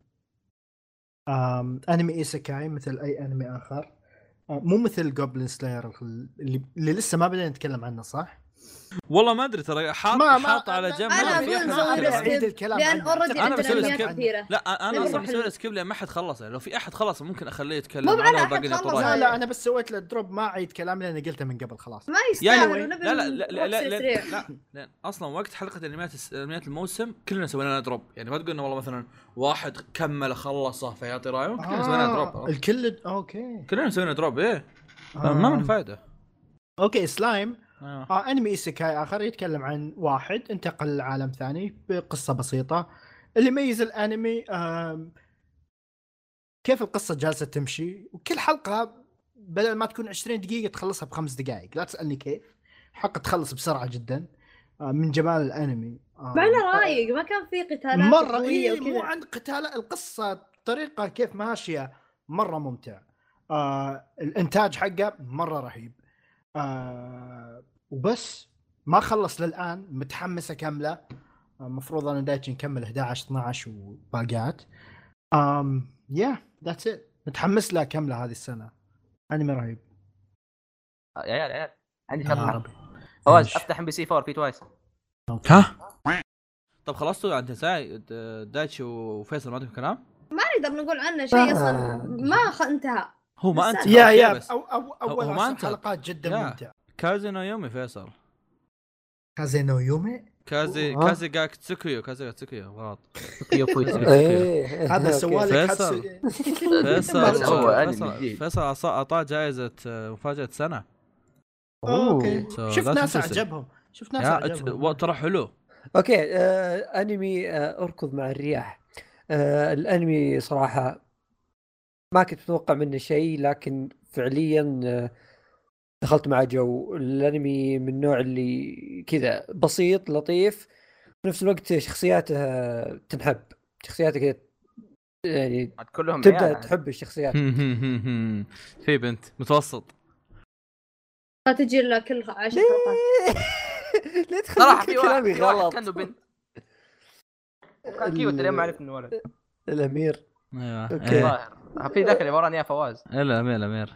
آم أنمي isekai مثل أي أنمي آخر آه، مو مثل Goblin Slayer اللي, اللي لسه ما بدينا نتكلم عنه صح؟ والله ما أدري ترى حاط حاط على جنب. له أعيد skip، الكلام لأن. already أنا عندنا بسوي له. كثيرة لا أنا أصلا مسوي له skip لأن ما حد خلص لو في أحد خلص ممكن أخليه يتكلم مو خلص، يطلعون. لا لا، أنا بس سويت له drop ما أعيد كلام لأني قلته من قبل خلاص ما يعني يستاهل ونبي لا لا لا لا, لا, نروح لا, سريع. لا, لا أصلا وقت حلقة انميات انميات الموسم كلنا سوينا لنا drop يعني ما تقول إنه والله مثلا واحد كمل خلصه فيعطي رأيه كلنا سوينا لنا drop آه؟ الكل okay كلنا سوينا drop إيه آه. ما من فائده okay سلايم أيوه آه انمي إيسيكاي آخر يتكلم عن واحد انتقل لعالم ثاني بقصة بسيطة. اللي يميز الانمي آم، كيف القصة جالسة تمشي؟ وكل حلقة بدل ما تكون 20 دقيقة تخلصها بخمس دقائق. لا تسألني كيف. حلقه تخلص بسرعة جدا. آه من جمال الانمي. آه مع انه رايق ما كان في قتالات مرة قوية إيه مو عن قتال القصة الطريقة كيف ماشية مرة ممتع. آه الإنتاج حقه مرة رهيب. آه وبس. ما خلص للآن متحمس اكمله المفروض أنا دايتشي نكمل 11 12 وباقيات. امم يا ذاتس ات متحمس له اكمله هذه السنة. أنمي رهيب. يا عيال يا عيال. عندي شغله ربي فواز؟ أفتح ام بي سي 4 في توايس ها؟ طب خلصتوا انت ساي دايتشي وفيصل ما عندكم كلام؟ ما نقدر نقول عنه شيء أصلا. آه. ما. انتهى. هو ما بس انت يا يا. بس. أو أو أول هو ما عشر. حلقات جدا يا. ممتع كازي نو يومي فيصل كازينو يومي كازي. كازي جا تسوكيو كازي جا تسوكيو غلط هذا. سوالك فيصل. فيصل فيصل اعطاه جائزة مفاجأة سنة okay So شفت ناس. عجبهم شفت ناس عجبهم ترى حلو okay آه انمي آه اركض مع الرياح. آه الانمي صراحة ما كنت متوقع منه شيء لكن فعليا آه دخلت مع جو الانمي من النوع اللي كذا بسيط لطيف في نفس الوقت شخصياته تنحب. شخصياته كذا يعني كلهم تبدأ عيال. تحب الشخصيات. في بنت متوسط. لا تجي إلا كل عشر حلقات. *laughs* ليه تخلي صراحة كل في واحد كلامي غلط. كأنه بنت. كان cute لين ما عرفت إنه ولد. الأمير. أيوه. ظاهر. في ذاك اللي وراني يا فواز إيه، الامير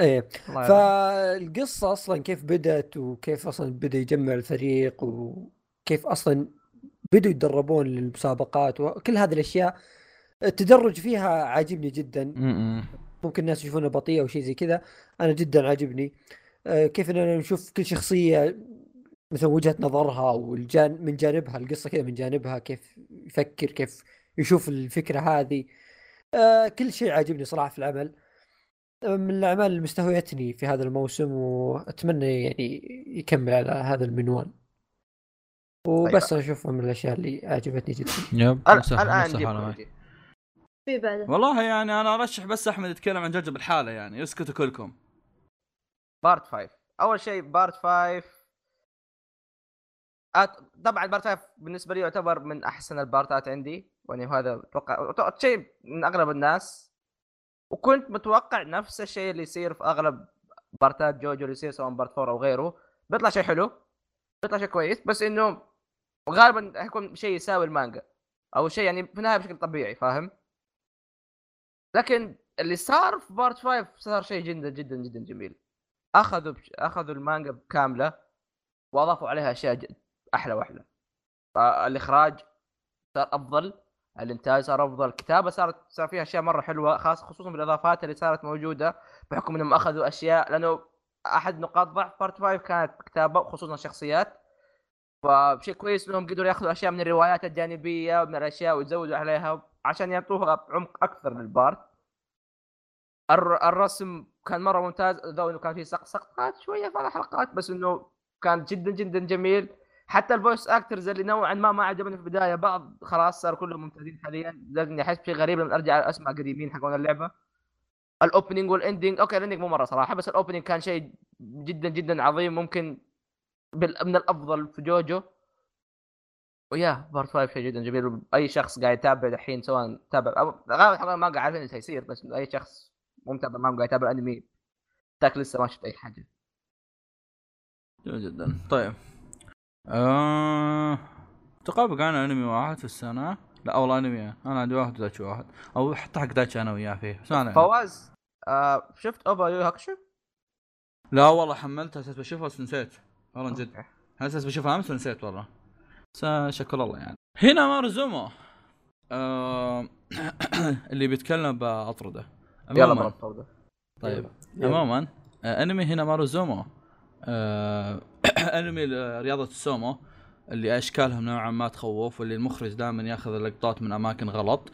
إيه. فالقصة أصلا كيف بدأت وكيف أصلا بدأ يجمع الفريق وكيف أصلا بدوا يتدربون للمسابقات وكل هذه الأشياء التدرج فيها عاجبني جدا. م-م. ممكن الناس يشوفونه بطيء أو شيء زي كذا أنا جدا عاجبني. آه، كيف إننا نشوف كل شخصية مثلا وجهة نظرها والجان من جانبها القصة كذا من جانبها كيف يفكر كيف يشوف الفكرة هذه. آه، كل شيء عاجبني صراحة في العمل. من الأعمال اللي مستهويتني في هذا الموسم وأتمنى يعني يكمل على هذا المنوال. وبس أنا أشوفه من الأشياء اللي عجبتني جدا. yep الان. في بعده. والله يعني أنا أرشح بس أحمد يتكلم عن جوجو بالحاله يعني. اسكتوا كلكم. part 5 أول شيء part 5 أت... طبعا part 5 بالنسبة لي يعتبر من أحسن البارتات عندي. يعني هذا أتوقع أتوقع شيء من اغلب الناس. وكنت متوقع نفس الشيء اللي يصير في أغلب بارتات جوجو اللي يصير سواء part 4 أو غيره. بيطلع شيء حلو بيطلع شيء كويس بس إنه غالبا حيكون شيء يساوي المانجا أو شيء يعني في النهاية بشكل طبيعي فاهم؟ لكن اللي صار في part 5 صار شيء جدا جدا جدا جميل. أخذوا بش... أخذوا المانجا كامله وأضافوا عليها أشياء ج... أحلى وأحلى. الاخراج صار أفضل. الانتاج صار أفضل. الكتابه صارت صار فيها أشياء مرة حلوة خاصة خصوصا بالإضافات اللي صارت موجودة بحكم إنهم أخذوا أشياء لأنه أحد نقاط ضعف part 5 كانت كتابة خصوصا الشخصيات فشيء كويس إنهم قدروا يأخذوا أشياء من الروايات الجانبية ومن الأشياء ويزودوا عليها عشان يعطوها عمق أكثر لل part. الر- الرسم كان مرة ممتاز ذو إنه كان فيه سقط سقطات شوية في الحلقات بس إنه كان جدا جدا جميل. حتى ال voice actors اللي نوعا ما ما عجبني في البداية بعض خلاص صار كلهم ممتازين حاليا. لاني أحس بشيء غريب لما أرجع أسمع قديمين حقون اللعبة. ال opening وال ending okay ال ending مو مرة صراحة بس ال opening كان شيء جدا جدا عظيم. ممكن. من الأفضل في جوجو. و yeah part 5 شيء جدا جميل. أي شخص قاعد يتابع الحين سواء تابع أو غالبا ما قاعد عارفين إيش حيصير بس أي شخص مو متابع ما قاعد يتابع أنمي تاك لسه ما شفت أي حاجة. جميل جدا. طيب. آه... تقابل عن أنمي واحد في السنة. لا والله أنمي. أنا عندي واحد ودايتشي واحد. أو حتى حق دايتشي أنا وياه فيه. بس أنا فواز آه شفت OVA يو هاكشو؟ لا والله حملتها أساس بشوفها بس نسيت والله جد. أساس بشوفها امس ونسيت والله. بس آه، شكر الله يعني. هينومارو زومو. آه... *coughs* اللي بيتكلم بأطرده. يلا الفوضى. طيب. عموما آه، أنمي هينومارو زومو آه، *coughs* انمي رياضة السومو اللي اشكالهم نوعا ما تخوف واللي المخرج دائما ياخذ اللقطات من أماكن غلط.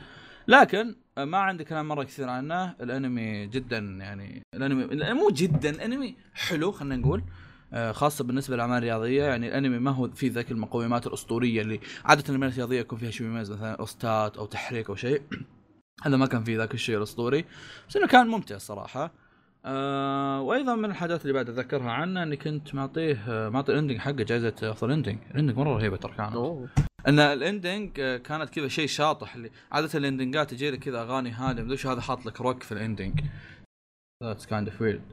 لكن ما عندي كلام مرة كثير عنه. الأنمي جدا يعني الأنمي مو جدا أنمي حلو خلينا نقول. آه، خاصة بالنسبة للأعمال الرياضية. يعني الأنمي ما هو في ذاك المقومات الأسطورية اللي عادة الانميات الرياضية يكون فيها شيء مميز مثلا اوستات أو تحريك أو شيء. *coughs* هذا ما كان فيه ذاك الشيء الأسطوري. بس إنه كان ممتع صراحة. آه وأيضا من الحاجات اللي بعد اتذكرها عنه إني كنت معطيه آه، معطي ال ending حقه جائزه افضل ending ال ending مرة رهيبة ترى كانت. أوه. إن ال ending آه، كانت كذا شيء شاطح اللي عادة الاندنجات تجي لك كذا أغاني هادئه مدري شو هذا حاط لك روك في ال ending that's kind of weird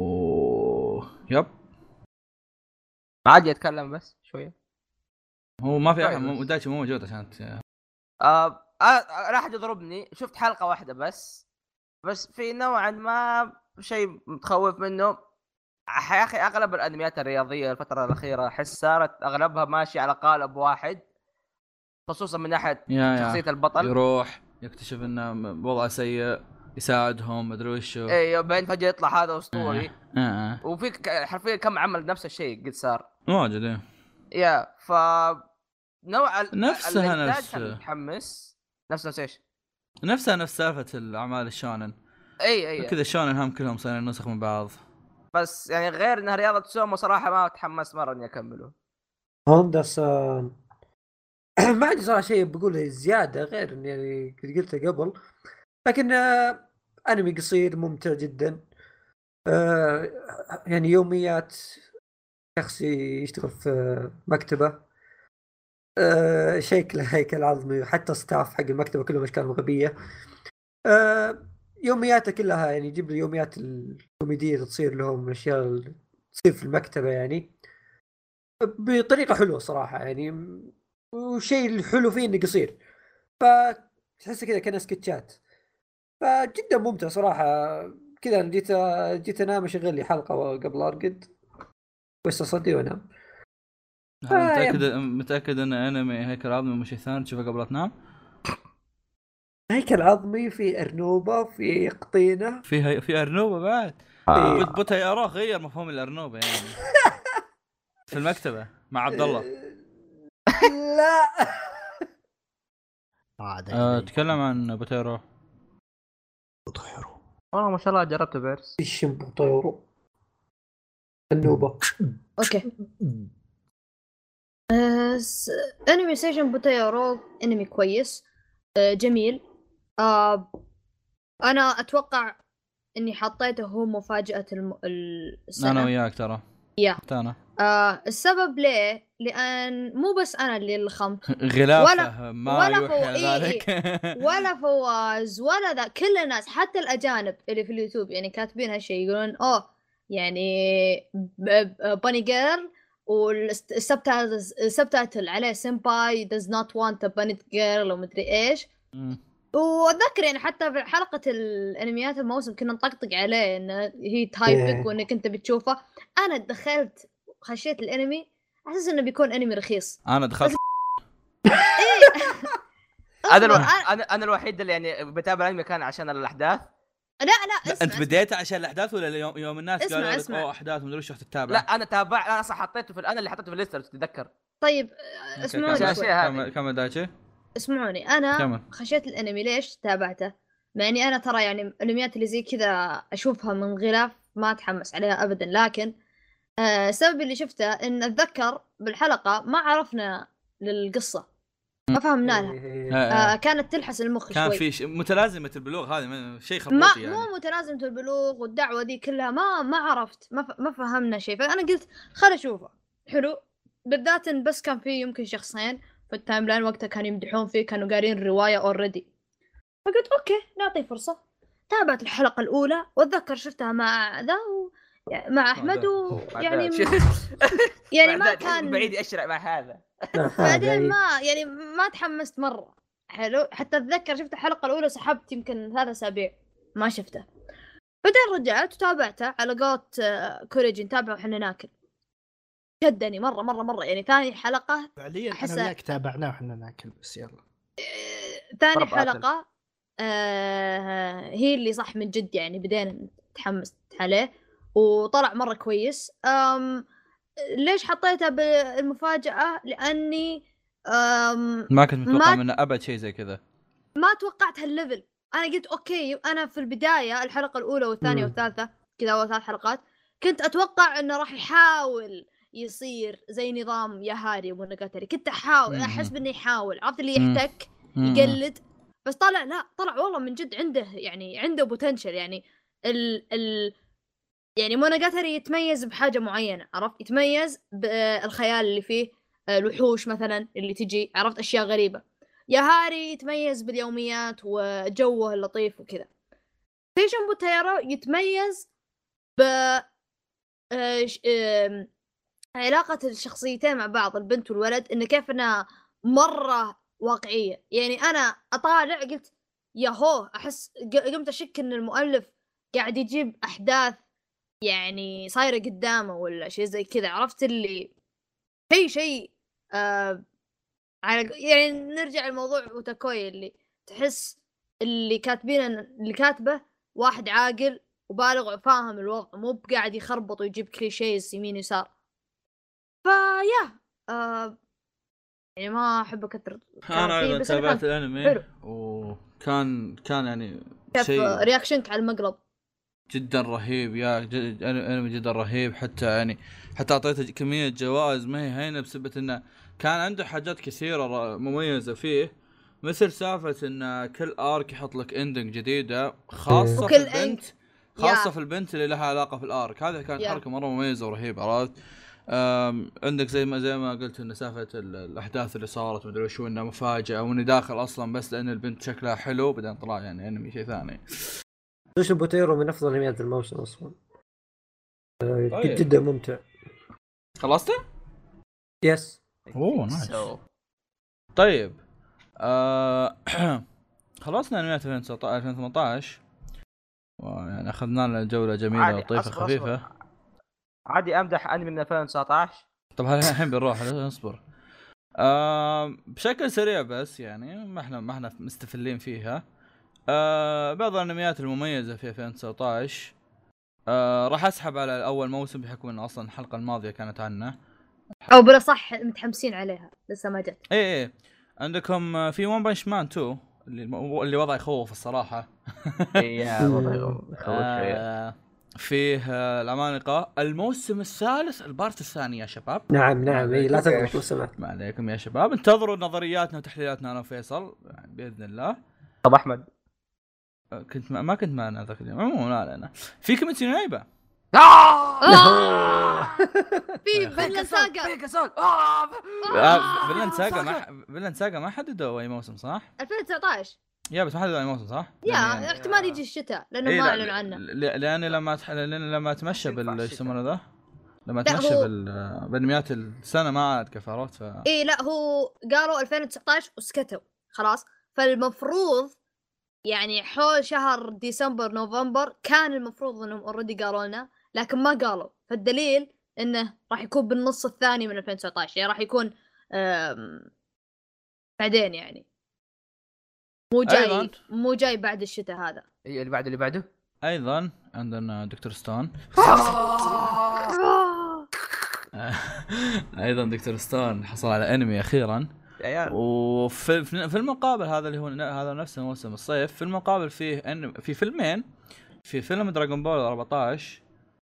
oh yep. ما عاد يتكلم بس شوية. هو ما في أحد طيب. مو- موجود عشان ت- آه راح يضربني شفت حلقة واحدة بس. بس في نوعا ما شيء متخوف منه. يا أخي أغلب الأنميات الرياضية الفترة الأخيرة أحس صارت أغلبها ماشية على قالب واحد خصوصا من ناحية يا شخصية يا البطل. يروح يكتشف إنه وضعه سيء يساعدهم مدري وشو. اي بعدين فجأة يطلع هذا أسطوري. آه. آه. وفي حرفيا كم عمل نفس الشيء قد صار. واجد إيه. يا ف نوع ال- نفسها الإنتاج نفس- كان متحمس نفس نفس إيش؟ نفسها نفس سالفة الأعمال الشونن. إي إي. كذا الشونن هم كلهم صايرين نسخ من بعض. بس يعني غير انها رياضة سومو صراحة ما تحمس مرة إني أكمله. هوندا سان *clears throat* ما عندي صراحة شيء بقوله زيادة غير إني يعني قلته قبل. لكن آه، أنمي قصير ممتع جدا. آه، يعني يوميات شخص يشتغل في مكتبة. آه، شكله هيكل عظمي وحتى ستاف حق المكتبة كلهم اشكالهم غبيه آه، يومياته كلها يعني يجيب لي يوميات الكوميدية اللي تصير لهم الأشياء اللي تصير في المكتبة يعني. بطريقة حلوة صراحة يعني والشيء الحلو فيه إنه قصير. فتحسه كذا كأنه سكتشات. فجدا ممتع صراحة. كذا جيت جيت أنام أشغل لي حلقة قبل أرقد. بس اصدي وأنام؟ متأكد متأكد إن أنمي هيكل عظمي مو شيء ثاني تشوفه قبل لا تنام؟ هيكل عظمي في أرنوبة في قطينة. في هي... في أرنوبة بعد. آه. بوت بوتا يارو غير مفهوم الأرنوبة يعني. *laughs* في المكتبة مع عبد الله. *laughs* لا. *laughs* آه، اللي تكلم عن بوتيرو يطيروا. والله ما شاء الله جربت بيرس. الشمبو طيرو النوبه أوكي. آه، أنمي ستيشن بوتيرو أنمي كويس. آه، جميل. آه، أنا أتوقع إني حطيته هو مفاجأة الم... السنة. أنا وياك ترى. يا. أنا. آه السبب ليه؟ لأن مو بس أنا اللي لخمت *laughs* غلافة ولا- ما ولا فو- على إيه، ذلك. *laughs* ولا فواز ولا ذا. كل الناس حتى الأجانب اللي في اليوتيوب يعني كاتبين هالشيء يقولون oh يعني bunny girl وال subtitle عليه سمباي does not want a bunny girl ومدري إيش. وأتذكر يعني حتى في حلقة الأنميات الموسم كنا نطقطق عليه إنه هي إيه. type ك وإنك أنت بتشوفه. أنا دخلت خشيت الأنمي على أساس إنه بيكون أنمي رخيص. أنا دخلت. *laughs* إيه. أنا- أنا أنا الوحيد اللي يعني بتابع الأنمي كان عشان الأحداث. لا لا لا اسمع أنت بديت عشان الأحداث ولا يوم, يوم الناس اسمع، قالوا لك اسمع. أوه أحداث مدري وش رحت تتابع. لا أنا تابع أنا أصلا حطيته في أنا اللي حطيته في الليستة لو تتذكر. طيب اسمعوني كمل. دايتشي. اسمعوني أنا كمل. خشيت الأنمي ليش تابعته؟ مع إني أنا ترى يعني الانميات اللي زي كذا أشوفها من غلاف ما أتحمس عليها ابدا لكن آه، السبب اللي شفته إن أتذكر بالحلقة ما عرفنا للقصة. ما فهمنا لها. آه،. كانت تلحس المخ كان شوي. في ش... متلازمة البلوغ هذه من- شيء ما خربوطي يعني. مو متلازمة البلوغ والدعوة دي كلها ما ما عرفت ما, ف... ما فهمنا شيء. فأنا قلت خل أشوفه. حلو. بالذات إن بس كان في يمكن شخصين في ال timeline وقتها كانوا يمدحون فيه كانوا قارين الرواية already فقلت okay نعطيه فرصة. تابعت الحلقة الأولى وأتذكر شفتها مع ذا و... يعني مع أحمد ويعني يعني ما كان بعيد اشرع مع هذا. بعدين ما يعني ما تحمست مرة. حلو؟ حتى أتذكر شفت الحلقة الأولى سحبت يمكن ثلاث أسابيع. ما شفته. بعدين رجعت وتابعته على قولت آه، كوريجي نتابعه وحنا ناكل. شدني مرة مرة مرة. يعني ثاني حلقة فعليا أنا وياك تابعناه وحنا ناكل بس يلا. آه، ثاني. حلقة آه هي اللي صح من جد يعني بدينا نتحمس عليه. وطلع مرة كويس. أم ليش حطيته بالمفاجأة لأني أم ما كنت متوقع ما- منه أبد شيء زي كذا ما توقعت هال level أنا قلت okay أنا في البداية الحلقة الأولى والثانية مم. والثالثة كذا أول ثلاث حلقات كنت أتوقع إنه راح يحاول يصير زي نظام ياهاري ومونوجاتري كنت أحاول مم. أحس إنه يحاول عرفت اللي. يحتك مم. يقلد بس طلع لا طلع والله من جد عنده يعني عنده potential يعني ال ال يعني مونوجاتري يتميز بحاجة معينة عرفت؟ يتميز بالخيال اللي فيه آه، الوحوش مثلا اللي تجي عرفت؟ أشياء غريبة. ياهاري يتميز باليوميات وجوه اللطيف وكذا. سيشن بوتيرو يتميز ب آه، علاقة الشخصيتين مع بعض البنت والولد انه كيف إنها مرة واقعية. يعني أنا أطالع قلت ياهو أحس ق- قمت أشك إن المؤلف قاعد يجيب أحداث يعني صايرة قدامه ولا شيء زي كذا عرفت اللي شيء شيء آه على يعني نرجع لموضوع أوتاكوي اللي تحس اللي كاتبين اللي كاتبه واحد عاقل وبالغ وفاهم الوضع مو بقاعد يخربط ويجيب كليشيز يمين يسار فيا آه يعني ما أحب أكثر أنا أيضا تابعت الأنمي. وكان كان يعني شيء رياكشنك على المقلب جدا رهيب يا جد- انمي جدا رهيب. حتى يعني حتى أعطيته كمية جوائز ما هي هينة بسبب إنه كان عنده حاجات كثيرة مميزة فيه. مثل سالفة إن كل arc يحط لك ending جديدة خاصة في البنت خاصة yeah. في البنت اللي لها علاقة في ال arc. هذه كانت yeah. حركة مرة مميزة ورهيبة عرفت؟ عندك زي ما زي ما قلت إن سالفة ال- الأحداث اللي صارت مدري وشو إنها مفاجأة واني داخل أصلا بس لأن البنت شكلها حلو بعدين طلع يعني أنمي شيء ثاني. سيشن بوتيرو من أفضل انميات الموسم أصلا. آه، طيب. جدا ممتع. خلصته؟ yes oh nice So, طيب آه *clears throat* خلصنا انميات 2019 2018 ويعني أخذنا لنا جولة جميلة لطيفه خفيفه أصبر. عادي أمدح أنمي من 2019 طب الحين بنروح أصبر. آه بشكل سريع بس يعني ما إحنا ما إحنا مستفلين فيها. آه بعض الانميات المميزة في 2019 آه راح أسحب على أول موسم بحكم انه أصلا الحلقة الماضية كانت عنه. أو بلا صح متحمسين عليها لسه ما جت. إيه إيه. عندكم آه، في ون بنش مان 2 اللي اللي وضع يخوف الصراحة. *laughs* يا والله يخوف. آه فيه آه، العمالقه الموسم الثالث ال part الثاني يا شباب. نعم نعم اي لا لو سمحت ما عليكم يا شباب. انتظروا نظرياتنا وتحليلاتنا أنا وفيصل يعني بإذن الله. طب أحمد. كنت ما, ما كنت معنا ذاك اليوم. عموما لا علينا في كيميتسو نو يايبا. آه! *laughs* في *laughs* فينلاند ساقا. آه! فينلاند ساجا ما ما حددوا أي موسم صح؟ 2019 yeah بس ما حددوا أي موسم صح؟ yeah يعني- احتمال يجي الشتاء لأنه إيه ما أعلنوا عنه. ل- لأني لما لما أتمشى ينفع بال. يسمونه ذا؟ لما لا، أتمشى هو- بانميات السنة ما عاد كفى عرفت ف اي لا هو قالوا 2019 وسكتوا خلاص. فالمفروض يعني حول شهر ديسمبر نوفمبر كان المفروض إنهم already قالوا لنا لكن ما قالوا. فالدليل إنه راح يكون بالنص الثاني من 2019 يعني راح يكون بعدين يعني. مو جاي أيضاً. مو جاي بعد الشتاء هذا. إيه، اللي بعده اللي بعده. أيضا عندنا دكتور ستون. *laughs* *laughs* أيضا دكتور ستون حصل على أنمي أخيرا. يا عيال وفي في المقابل هذا اللي هو هذا نفس موسم الصيف في المقابل فيه أن في فيلمين في فيلم دراغون بول 14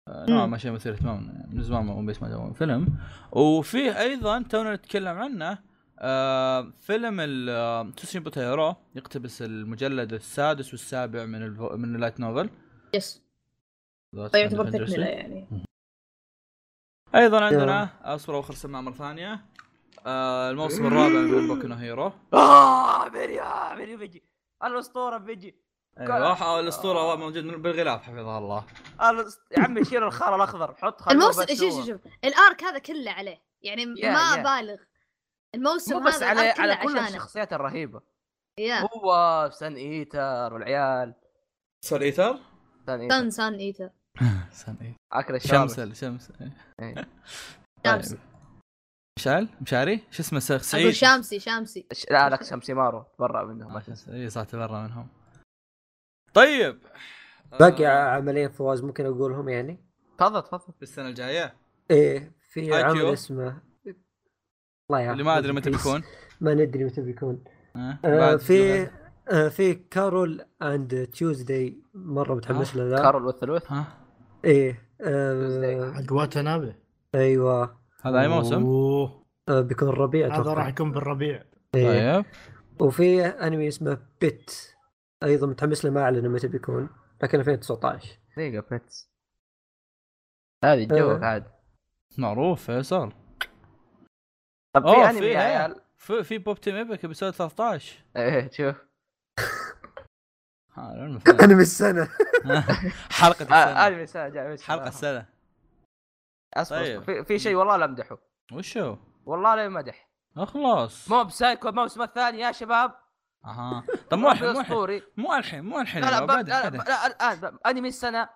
آه، نوعا ما شيء مثير اهتمام يعني من زمان ما ون بيس ما جابوا فيلم. وفيه أيضا تونا نتكلم عنه آه فيلم ال- آه، تسري بوتيرو يقتبس المجلد السادس والسابع من الفو من اللايت نوفل. يس. عند فندرسي. تكمله يعني. أيضا عندنا أصبر واخر سماع مرة ثانية. آه الموسم الرابع من بوكو نو هيرو. آه بيري آه، بيري بيجي. الأسطورة بيجي. أيوه الأسطورة موجود من- بالغلاف حفظها الله. يا عمي شيل الخار الأخضر حط خلوه الموسم شوف. شوف شوف. الأرك هذا كله عليه. يعني ما يا. بالغ. الموسم مو بس هذا على على كل عشانه. الشخصيات الرهيبة. يا هو سن إيتر والعيال. سون إيتر؟ سن إيتر. سان سان إيتر. *laughs* سون إيتر. أكل الشمس شمس شمس إيه. مشعل مشاري؟ شو اسمه أقول سعيد شامسي. شامسي لا لك شمسي مارو. تبرع منهم اي صح تبرى منهم. طيب. باقي آه، عملين فواز ممكن أقولهم يعني؟ تفضل تفضل. في السنة الجاية؟ إيه في. عمل اسمه الله يعافيك اللي ما أدري متى بيكون. ما ندري متى بيكون. آه، آه في. آه في Carole and Tuesday مرة متحمس له ذا. Carole والثلوث ها؟ إيه آه حق واتنابه أيوه. هذا أي موسم. آه بيكون الربيع هذا راح يكون بالربيع. إيه. طيب. وفي أنمي اسمه بيت أيضا متحمس له ما أعلن متى بيكون لكن 2019 دقيقة بيتس هذه جوك آه. عاد. معروف فيصل. طب أوه، في أنمي في، يا. عيال. في في بوب تيم ايبك ابسود 13 إيه شوف. ها، لا المفروض. *laughs* أنمي السنة. *laughs* حلقة آه، السنة. أنمي بس حلقة السنة. أصبر طيب. في, في شيء والله لا أمدحه. وشو؟ والله لا يمدح. اخلص مو بسايكو الموسم الثاني يا شباب. أها. طب مو *laughs* الحين مو الحين مو الحين مو الحين لا لا, الان انمي السنة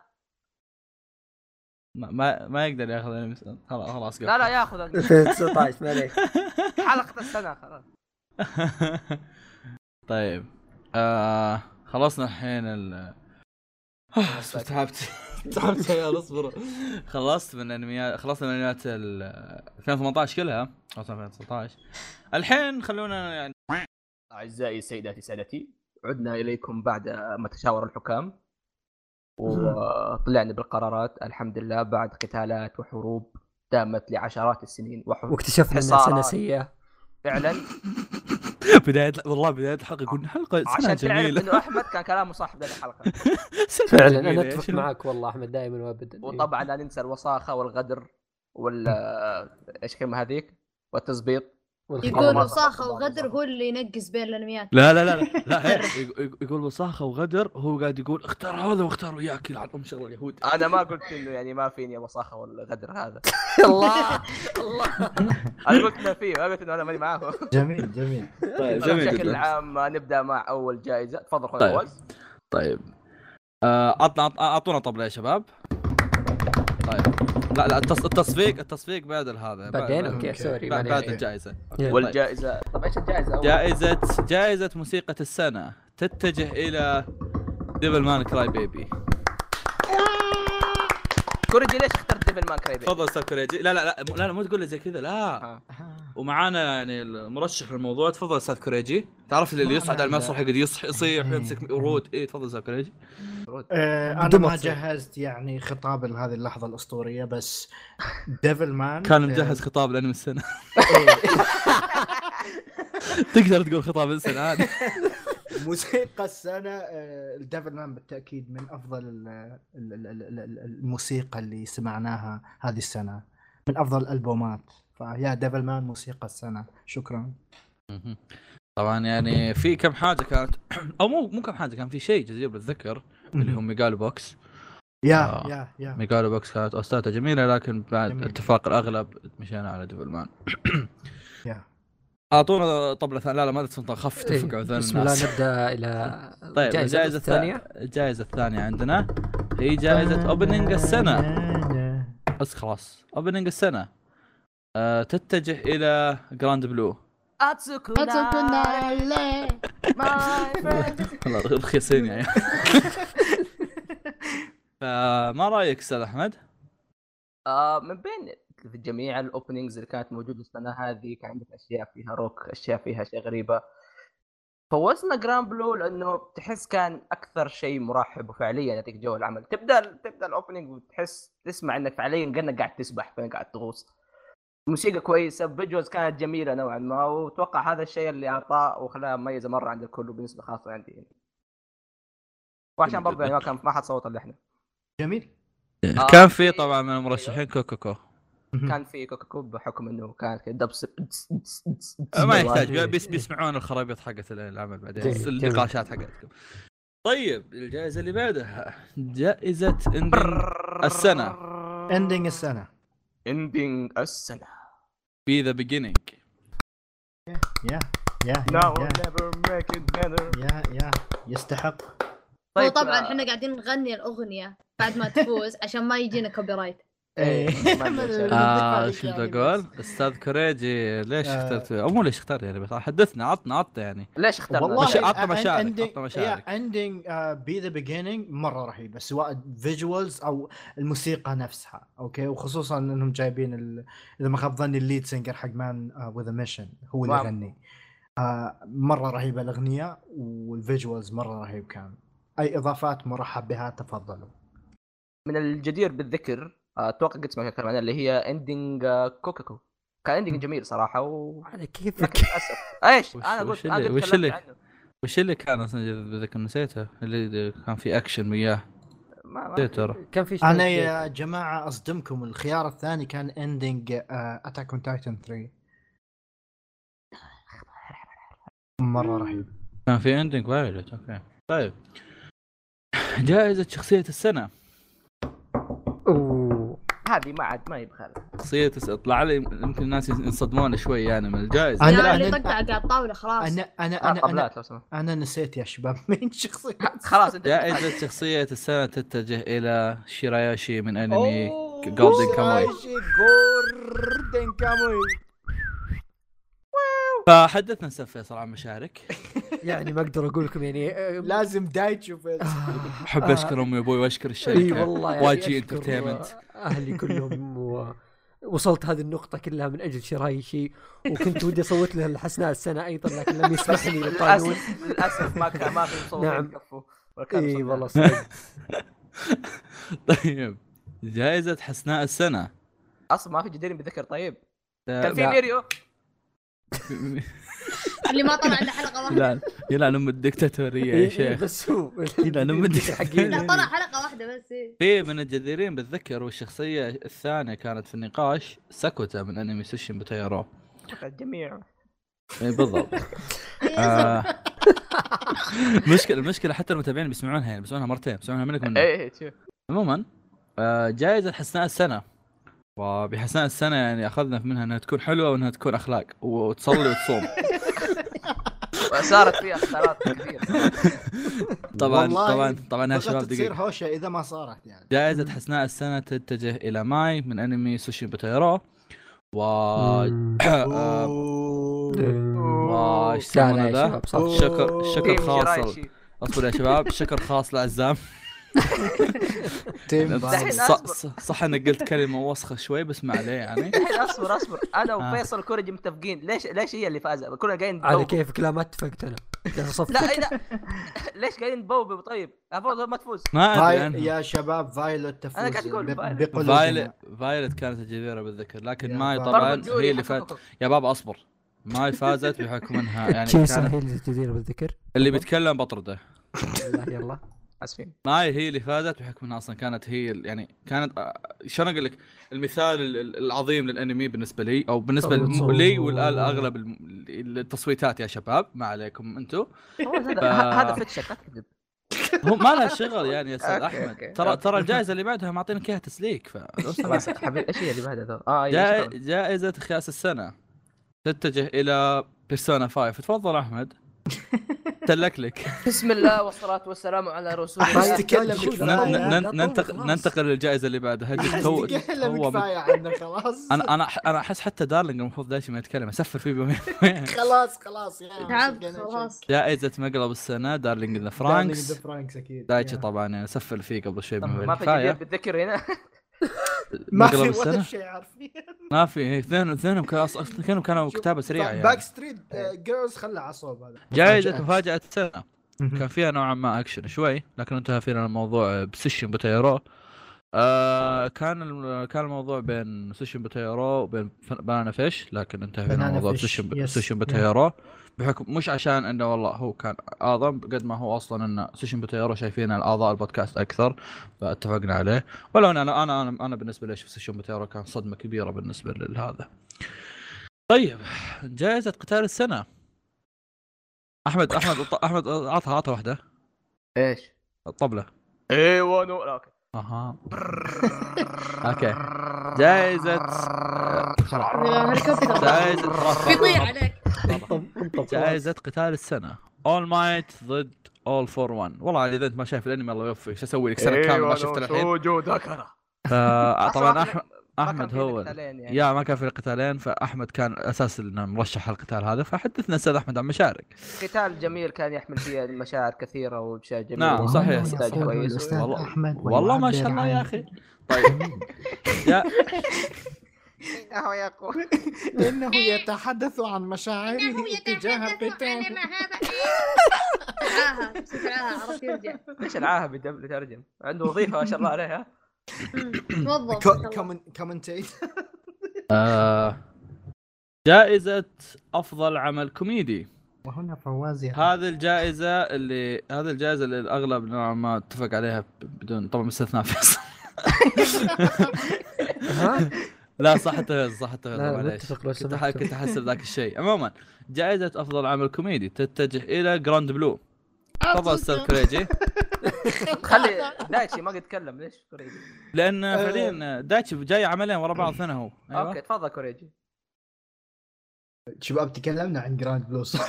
ما, ما ما يقدر ياخذ سنة. خلاص خلاص لا لا ياخذ 2019 *laughs* ما عليك. *laughs* حلقة السنة خلاص. طيب. آه خلصنا الحين ال آه، تعبت تعبت يا عيال اصبر خلصت من انميات خلصنا من انميات ال 2018 كلها. خلصنا 2019 الحين خلونا يعني أعزائي سيداتي سادتي عدنا إليكم بعد ما تشاور الحكام. وطلعنا بالقرارات. الحمد لله بعد قتالات وحروب دامت لعشرات السنين وحروب. واكتشفنا إنها. سنة سيئة. فعلا. *laughs* *laughs* بداية والله بداية الحلقة يقول حلقة سنة عشان تعرف جميلة. إنه أحمد كان كلامه صح بدايه الحلقة. *laughs* سنة فعلا. أنا أتفق معك والله أحمد دائما وابدا. وطبعا لا ننسى الوساخة والغدر وال إيش الكلمة هذيك. والله يقول وصاخة وغدر. هو اللي ينقز بين الأنميات. لا لا لا لا, *laughs* لا يق- يقول وصاخة وغدر هو قاعد يقول اختار هذا واختار وياك يلعن أم شغل اليهود. أنا ما قلت إنه يعني ما فيني وساخه ولا غدر هذا. *laughs* الله الله. *laughs* أنا قلت إنه فيه ما قلت إنه أنا ماني معاه جميل جميل. طيب بشكل عام نبدأ مع أول جائزة. تفضل طيب. طيب. آه، عطنا أعطونا طبلة يا شباب. لا لا التص... التصفيق التصفيق بعد هذا بعدين بعد- okay. sorry بعد. الجائزة يلا. والجائزة طب إيش الجائزة أول؟ جائزة جائزة موسيقى السنة تتجه إلى Devilman Crybaby كوريجي ليش اخترت Devilman Crybaby؟ تفضل أستاذ كوريجي. لا لا لا لا, لا مو تقول لي زي كذا لا. آه. ومعانا يعني المرشح للموضوع تفضل أستاذ كوريجي. تعرف اللي يصعد على المسرح يقعد يصيح ويمسك ورود اي تفضل أستاذ كوريجي. آه أنا ما. جهزت يعني خطاب لهذه اللحظة الأسطورية بس Devilman كان آه، مجهز خطاب لأنمي السنة. إيه. *laughs* تقدر تقول خطاب السنة عادي موسيقى السنة آه، ال Devilman بالتأكيد من أفضل ال- ال- ال- ال- ال- الموسيقى اللي سمعناها هذه السنة من أفضل الألبومات. فيا Devilman موسيقى السنة. شكرا. طبعا يعني في كم حاجة كانت أو مو مو كم حاجة كان في شيء جدير بالذكر اللي هو Megalo Box. يا آه. يا يا. Megalo Box كانت OST اتا جميلة لكن بعد جميل. اتفاق الأغلب مشينا على Devilman يا. أعطونا طبلة ثانية. لا لا ما تسلطن خف إيه، تفقع اذن بسم الله نبدأ إلى *laughs* طيب الجائزة الثانية؟ الجائزة الثانية عندنا هي جائزة opening السنة. بس خلاص opening السنة. آه تتجه إلى Grand Blue اتسوكو ناري my friend والله رخيصين يعني. *laughs* *laughs* فما رأيك أستاذ أحمد؟ آه من بين في جميع ال openings اللي كانت موجودة السنة هذه كان عندك أشياء فيها روك أشياء فيها اشياء غريبة. فوزنا Grand Blue لأنه تحس كان أكثر شيء مرحب وفعليا يعطيك جو العمل. تبدأ تبدأ ال opening وتحس تسمع إنك فعليا كأنك قاعد تسبح كانك قاعد تغوص. موسيقى كويسة visuals كانت جميلة نوعا ما وأتوقع هذا الشيء اللي أعطاه وخلاه مميزة مرة عند الكل وبالنسبة خاصة عندي. يعني. وعشان برضه يعني ما. كان ما حد صوت إلا إحنا. جميل. آه، كان في في- طبعا من المرشحين كوكوكو كان في كوكاكو بحكم إنه كان كذا دبس ما يحتاج بس بيسمعون الخرابيط حقت العمل بعدين. النقاشات حقتكم. طيب الجائزة اللي بعدها جائزة اندنج السنة اندنج السنة اندنج السنة في ذا بيجينينج يا يا now يا I'll never make it better يا يا يستحق طيب طبعا آه، إحنا قاعدين نغني الاغنيه بعد ما تفوز عشان ما يجينا copyright إيه، *laughs* عندي مشكلة. *laughs* آه عليك شو يعني بدي أقول؟ أستاذ كوريجي ليش آه. اخترت أو مو ليش اخترت يعني بس حدثنا عطنا عطنا يعني ليش اخترنا والله مش- عطنا مشاعرك، ending- عطنا مشاعرك. يا ending بي the beginning مرة رهيبه سواء visuals أو الموسيقى نفسها okay وخصوصا إنهم جايبين ال... إذا ما خاب ظني ال lead singer حق Man with a Mission هو اللي. يغني آه مرة رهيبة الأغنية وال visuals مرة رهيب كان أي إضافات مرحب بها تفضلوا من الجدير بالذكر آه، أتوقع قد سمعت الكلام عنها اللي هي ending كوكاكو. كان اندنج جميل صراحة و على كيفك إيش؟ أنا قلت أنا وش اللي- عنه. وش اللي كان أصلا بذكر نسيته اللي كان في اكشن وياه. ما ترى. كان في أنا يا جماعة أصدمكم. الخيار الثاني كان ending Attack on Titan 3 مرة رهيب. كان في اندنج فايولت أوكي. طيب. جائزة شخصية السنة. هذه ما عاد ما هي بخير شخصية الس- طلع لي يمكن الناس ينصدمون شوي يعني من الجائزة. اللي أنا- طقطق على الطاولة خلاص. أنا أنا آه، أنا أنا, أنا نسيت يا شباب *laughs* مين شخصية. خلاص أنت جائزة شخصية السنة تتجه إلى شيراياشي من أنمي Golden Kamuy Golden Kamuy فحدثنا أستاذ فيصل عن مشاعرك يعني ما أقدر أقول لكم يعني آه، لازم دايتشو في أحب آه. اشكر أمي وأبوي وأشكر إي الشركة والله واجي أشكر انترتينمنت أهلي كلهم و... وصلت هذه النقطة كلها من أجل شرايشي وكنت ودي أصوت له الحسناء السنة أيضا لكن لم يسمحني القانون *laughs* للاسف للأسف ما كان ما في نعم. مصور. والله *laughs* صدق طيب جائزة حسناء السنة. أصلا ما في جدير بذكر طيب. كان في لا. *laughs* اللي ما طلع عنده حلقة واحدة. يلعن يلعن أم الدكتاتورية يا إيه، إيه، شيخ. بس هو لا، مدري. حقين. لا طلع حلقة واحدة بس إيه. في من الجديرين بالذكر والشخصية الثانية كانت في النقاش ساكوتا من أنمي سوشين بتايرو الجميع اي بالضبط. إيه، *laughs* آه. المشكلة المشكلة حتى المتابعين بيسمعونها يعني بيسمعونها مرتين بيسمعونها منك منك إيه شوف. عموما آه، جائزة حسناء السنة. وبحسناء السنة يعني أخذنا منها إنها تكون حلوة وإنها تكون أخلاق وتصلي وتصوم. *laughs* صارت فيها اختيارات كثير *laughs* طبعا والله طبعا طبعا يا شباب تصير دقيقة هوشة إذا ما صارت يعني جائزة حسناء السنة تتجه إلى ماي من أنمي سوشي بوتيرو و مم. *coughs* و إيش لا يسمونه لا يا ذا؟ شباب صح شكر شكر خاص. أصبر يا شباب شكر خاص لعزام تيم صح إنك قلت كلمة وسخة شوي بس ما عليه يعني. *laughs* الحين أصبر أصبر. أنا آه. وفيصل كوريجي متفقين. ليش ليش هي اللي فازت؟ كلنا قاعدين على. كيفك؟ لا ما اتفقت جالس أصفق. لا إيه، لا. *laughs* ليش قاعدين نبوب طيب. المفروض ما تفوز؟ ما. عنها. يا شباب فايلوت تفوز. أنا قاعد أقول ب- فايلوت. فايلت كانت الجديرة بالذكر لكن ماي. طبعا هي اللي فات يا بابا أصبر. ماي فازت بحكم إنها *laughs* يعني شي كانت سهل الجدير بالذكر؟ اللي بيتكلم بطرده. يلا يلا. اسفين ماي هي اللي فازت بحكم إنها أصلا كانت هي يعني كانت آه، شلون أقول لك؟ المثال ال- ال- العظيم للأنمي بالنسبة لي أو بالنسبة لي والاغلب التصويتات يا شباب ما عليكم أنتم. هذا ف- هذا fetish ك لا تكذب. هو ما لها شغل يعني يا أستاذ *laughs* أحمد. okay. ترى ترى الجائزة اللي بعدها معطينك إياها تسليك حبيبي إيش هي اللي بعدها؟ آه أيوة، جائزة خياس السنة تتجه إلى بيرسونا 5 تفضل أحمد. *laughs* تلكلك بسم الله والصلاة والسلام على رسول الله. ننتقل. ننتقل للجائزة اللي بعدها. تو كفاية عنه خلاص. أنا أنا أنا أحس حتى دارلينج المفروض دايما يتكلم. أسفر فيه بيومين. *laughs* خلاص خلاص. يا تعب خلاص. جائزة مقلب السنة دارلينج ذا فرانكس فرانكس. فرانكس أكيد. دايتشي. طبعا اسفل فيه قبل شوي ما في بالذكر هنا. *laughs* *laughs* ما في ولا شيء عارفين *laughs* ما في إيه، اثنين اثنينهم كانوا كانوا كتابه سريعه باك يعني. ستريت جيرلز خلى عصوب هذا. جائزه مفاجأة السنة كان فيها نوعا ما اكشن شوي لكن انتهى فينا الموضوع بسيشن بوتيرو. آه كان كان الموضوع بين سيشن بوتيرو وبين بنانا فيش لكن انتهى فينا الموضوع بسيشن. بوتيرو. بحكم مش عشان إنه والله هو كان أعظم قد ما هو أصلا إن سيشن بوتيرو شايفين اعضاء البودكاست أكثر فاتفقنا عليه. ولو أنا أنا أنا أنا, أنا بالنسبة لي أشوف سيشن بوتيرو كان صدمة كبيرة بالنسبة لهذا. طيب جائزة قتال السنة. احمد أحمد أحمد عطها عطها واحدة. إيش؟ الطبله أيوه no okay. أها. okay جائزة جائزة بيطير عليك جائزة قتال السنة All Might ضد All For 1 والله اذا انت ما شايف الانمي الله يوفقك شو أسوي لك سنة كاملة ما شفت الحين طبعا احمد أحمد هو يعني. يا ما كان في قتالين فأحمد كان أساس إنه مرشح القتال هذا. فحدثنا أستاذ أحمد عن مشارك. قتال جميل كان يحمل فيه مشاعر كثيرة واشياء جميله نعم، صحيح. كويس والله- أحمد والله ما شاء الله يا أخي. طيب. جاء إنه يقول. إنه يتحدث عن مشاعره تجاه بيتين عاهه نسيت العاهه عرفت يرجع. ليش العاهة بدم ترجم عنده وظيفة ما شاء الله عليها. موظف *coughs* كومنتيت. *laughs* آه جائزة أفضل عمل كوميدي. وهنا فواز يا هذه الجائزة اللي هذه الجائزة اللي الأغلب نوعا ما اتفق عليها بدون طبعا باستثناء فيصل. ها؟ لا صح فيصل صح معليش. سمحت. كنت أحسب ذاك الشيء. عموما جائزة أفضل عمل كوميدي تتجه إلى Grand Blue. تفضل أستاذ كريجي. *laughs* خلي دايتشي ما قد تكلم ليش كوريجي لأن أه. فعليا دايتشي جاي عملين ورا بعض فين هو. أيوة. okay تفضل كوريجي شباب تكلمنا عن Grand Blue *laughs*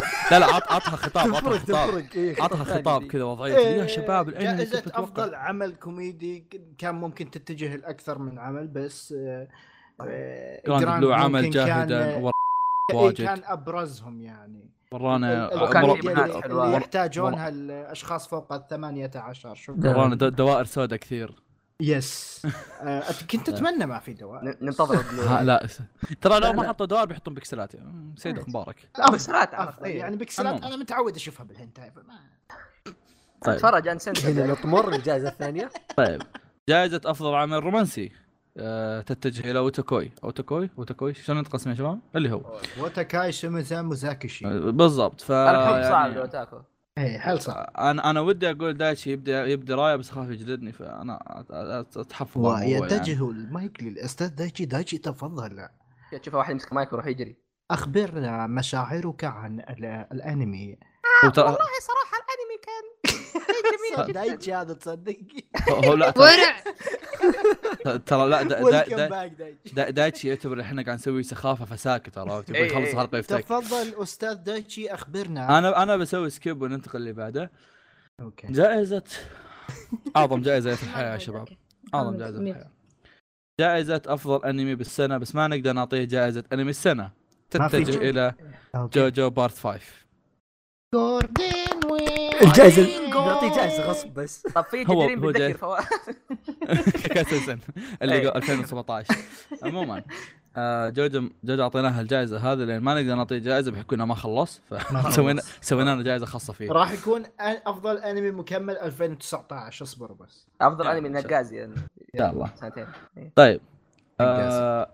*laughs* لا لا عط عطها خطاب عطها خطاب. تفرق إيه، عطها ثاني خطاب. كذا وضعية. يا شباب الانمي كيف جائزة تتوقع أفضل عمل كوميدي كان ممكن تتجه لأكثر من عمل بس آه، آه، Grand Grand Blue عمل ممكن كان- جاهدا إيه، واجد. كان أبرزهم يعني. ورانا بنات اللي- يحتاجونها الأشخاص فوق ال 18 شوف. ورانا دو- دوائر سوداء كثير. yes. *laughs* آه، كنت أتمنى ما في دواء ن- ننتظر *laughs* لا. ترى لو ما. حطوا دوائر بيحطون بكسلات مم، سيدك مبارك. لا بكسلات. إيه. يعني بكسلات. أنا متعود أشوفها بالهنتاي فما- طيب. تفرج عن هنا سنتر نطمر الجائزة الثانية. طيب. جائزة أفضل عمل رومانسي. آه، تتجه إلى اوتاكوي. اوتاكوي؟ اوتاكوي؟ شلون ينطق اسمه يا شباب؟ اللي هو. وتاكاي سوميزا موزاكيشي آه، بالضبط. ف الحب صعب يعني- لو تاكل إيه حل صح أنا أنا ودي أقول دايتشي يبدا يبدأ راية بس اخاف يجلدني فأنا أتحفظ الموضوع يعني. ويتجه المايك للأستاذ دايتشي. دايتشي تفضل. تشوف واحد يمسك مايك ويروح يجري. أخبرنا مشاعرك عن ال- الأنمي. وترى- صراحة دايتشي هذا تصدقي هو لا ترى- ورع. *laughs* ترى لا دا دا ويلكم دا باك دايتشي. دا دايتشي يعتبر إحنا قاعد نسوي سخافة فساكت عرفت يبغى إيه يخلص إيه. الحلقة يفتك. تفضل أستاذ دايتشي أخبرنا. أنا أنا بسوي سكيب وننتقل اللي بعده. أوكي. جائزه *laughs* أعظم جائزة في الحياة يا شباب. أعظم جائزة في. الحياة. جائزة أفضل أنمي بالسنة بس ما نقدر نعطيه السنة. ما في تتجه أوكي. جوجو بارت 5 جوردن وين الجائزة. نعطيه جائزة غصب بس. طب في هو- تدريب. بتذكر فواز. *laughs* كاس السن اللي أي. قو- 2017 عموما آه، جوجو جوجو أعطيناها الجائزة هذه لأن ما نقدر نعطيه جائزة بحكم إنه ما خلص. فسوينا سوينا له جائزة خاصة فيه. راح يكون أفضل أنمي مكمل 2019 اصبر بس. أفضل أنمي إن شاء- نقاز يعني. إن شاء الله. سنتين. إيه. طيب. آه،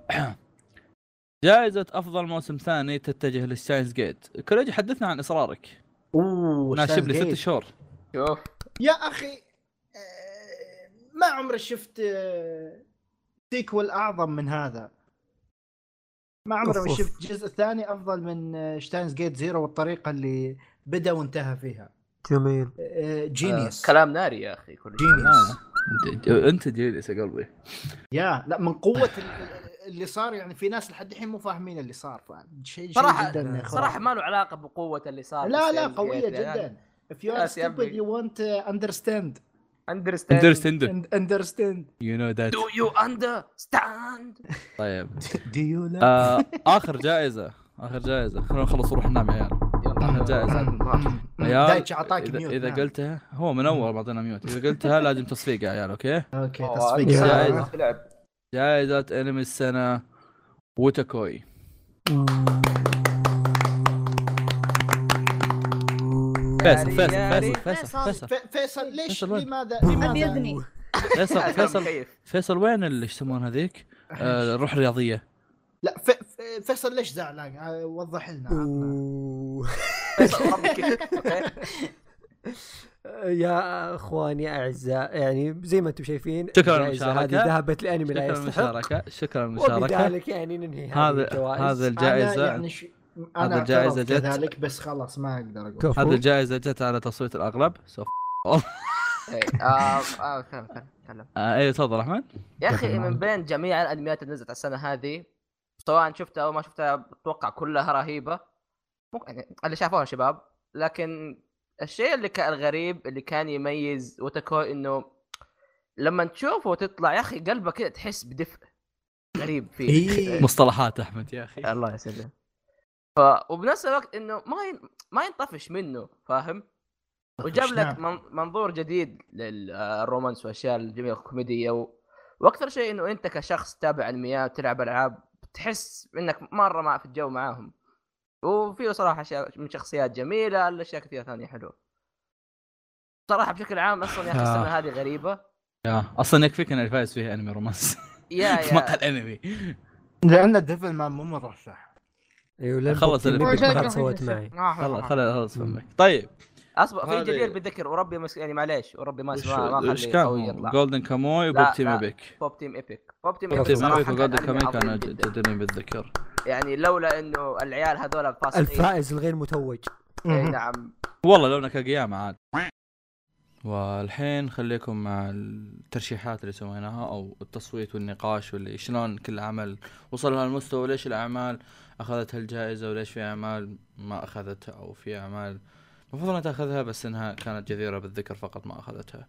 جائزة. أفضل موسم ثاني تتجه لشتاينز جيت. كوريجي حدثنا عن إصرارك. أوه ناشب لي ست شهور. شوف يا أخي آه، ما عمري شفت آه، sequel أعظم من هذا. ما عمري أوف. شفت جزء ثاني أفضل من آه، شتاينز جيت زيرو والطريقة اللي بدا وانتهى فيها. جميل. جينيوس آه، كلام ناري يا أخي كل جينيوس أنت- أنت جيلس يا قلبي. يا لا من قوة ال- اللي صار يعني في ناس لحد الحين مو فاهمين اللي صار شيء صراحة جدا. صراحة ما له علاقة بقوة اللي صار لا لا قوية يعني. جدا. if you are stupid you won't uh, understand. Understand. Understand. And understand. You know that. Do you understand? طيب. *laughs* Do you آه آخر جائزة. آخر جائزة. خلونا نخلص نروح ننام يا عيال. جائزة. عيال دايتش أعطاك إذا, mute. إذا نعم. قلتها هو من أول معطينا mute. إذا قلتها *laughs* لازم تصفيق يا عيال أوكي؟ أوه، تصفيق. لعب جائزة. أنمي السنة ووتاكوي. فيصل فيصل. فيصل فيصل فيصل ليش؟ لماذا لماذا؟ فيصل فيصل فيصل وين اللي يسمون هذيك؟ آه، الروح الرياضية. لا ف- ف- فيصل ليش زعلان؟ آه، وضح لنا. *laughs* يا اخواني اعزاء يعني زي ما أنتم شايفين شكراً للمشاركة. هذه ذهبت لأنمي لا شكرا يستحق. للمشاركة شكرا للمشاركة وبذلك يعني ننهي هذه هذا الجوائز. هذا أنا الجائزة يعني ش... هذا الجائزة جت- كذلك بس خلاص ما أقدر أقول. كفو هذه الجائزة جت على تصويت الأغلب. سوف أيوه تفضل احمد يا أخي. من بين جميع الأنميات اللي نزلت السنة هذه سواء شفتها أو ما شفتها أتوقع كلها رهيبة ممكن يعني اللي شافوها شباب لكن الشيء اللي كان الغريب اللي كان يميز وتكو إنه لما تشوفه وتطلع يا أخي قلبك كذا تحس بدفء غريب فيه إيه. *laughs* مصطلحات أحمد يا أخي الله يسلمك ف وبنفس الوقت إنه ما ين... ما ينطفش منه فاهم؟ وجاب لك نعم. من... منظور جديد لل romance والاشياء الجميلة الكوميدية و... وأكثر شيء إنه أنت كشخص تتابع أنميات وتلعب ألعاب تحس إنك مرة مع في الجو معاهم. وفيه صراحة أشياء من شخصيات جميلة الأشياء كثيرة ثانية حلوة. صراحة بشكل عام أصلا يا أخي السنة هذه غريبة. يا أصلا يكفيك ان الفايز فيه أنمي romance. يا *laughs* في مقهى يا الأنمي. لأن الديفل مان مو مرشح أيوه خلص. ما سويت معي. خلاص خلاص فهمك طيب. اصبر في جدير بالذكر وربي مس... يعني معليش وربي ما وش ما خلي كان؟ جولدن كاموي وبوب تيم. ايبك بوب تيم ايبك بوب تيم ايبك وجولدن كان كاموي كانوا. جديرين بالذكر. يعني لولا إنه العيال هذول فاصلين الفائز الغير متوج. إيه نعم. والله لو قيامة عاد. والحين خليكم مع الترشيحات اللي سويناها أو التصويت والنقاش واللي شلون كل عمل وصل لهالمستوى وليش الأعمال اخذت هالجائزة وليش في أعمال ما أخذتها أو في أعمال المفروض أنها تأخذها بس إنها كانت جديرة بالذكر فقط ما أخذتها.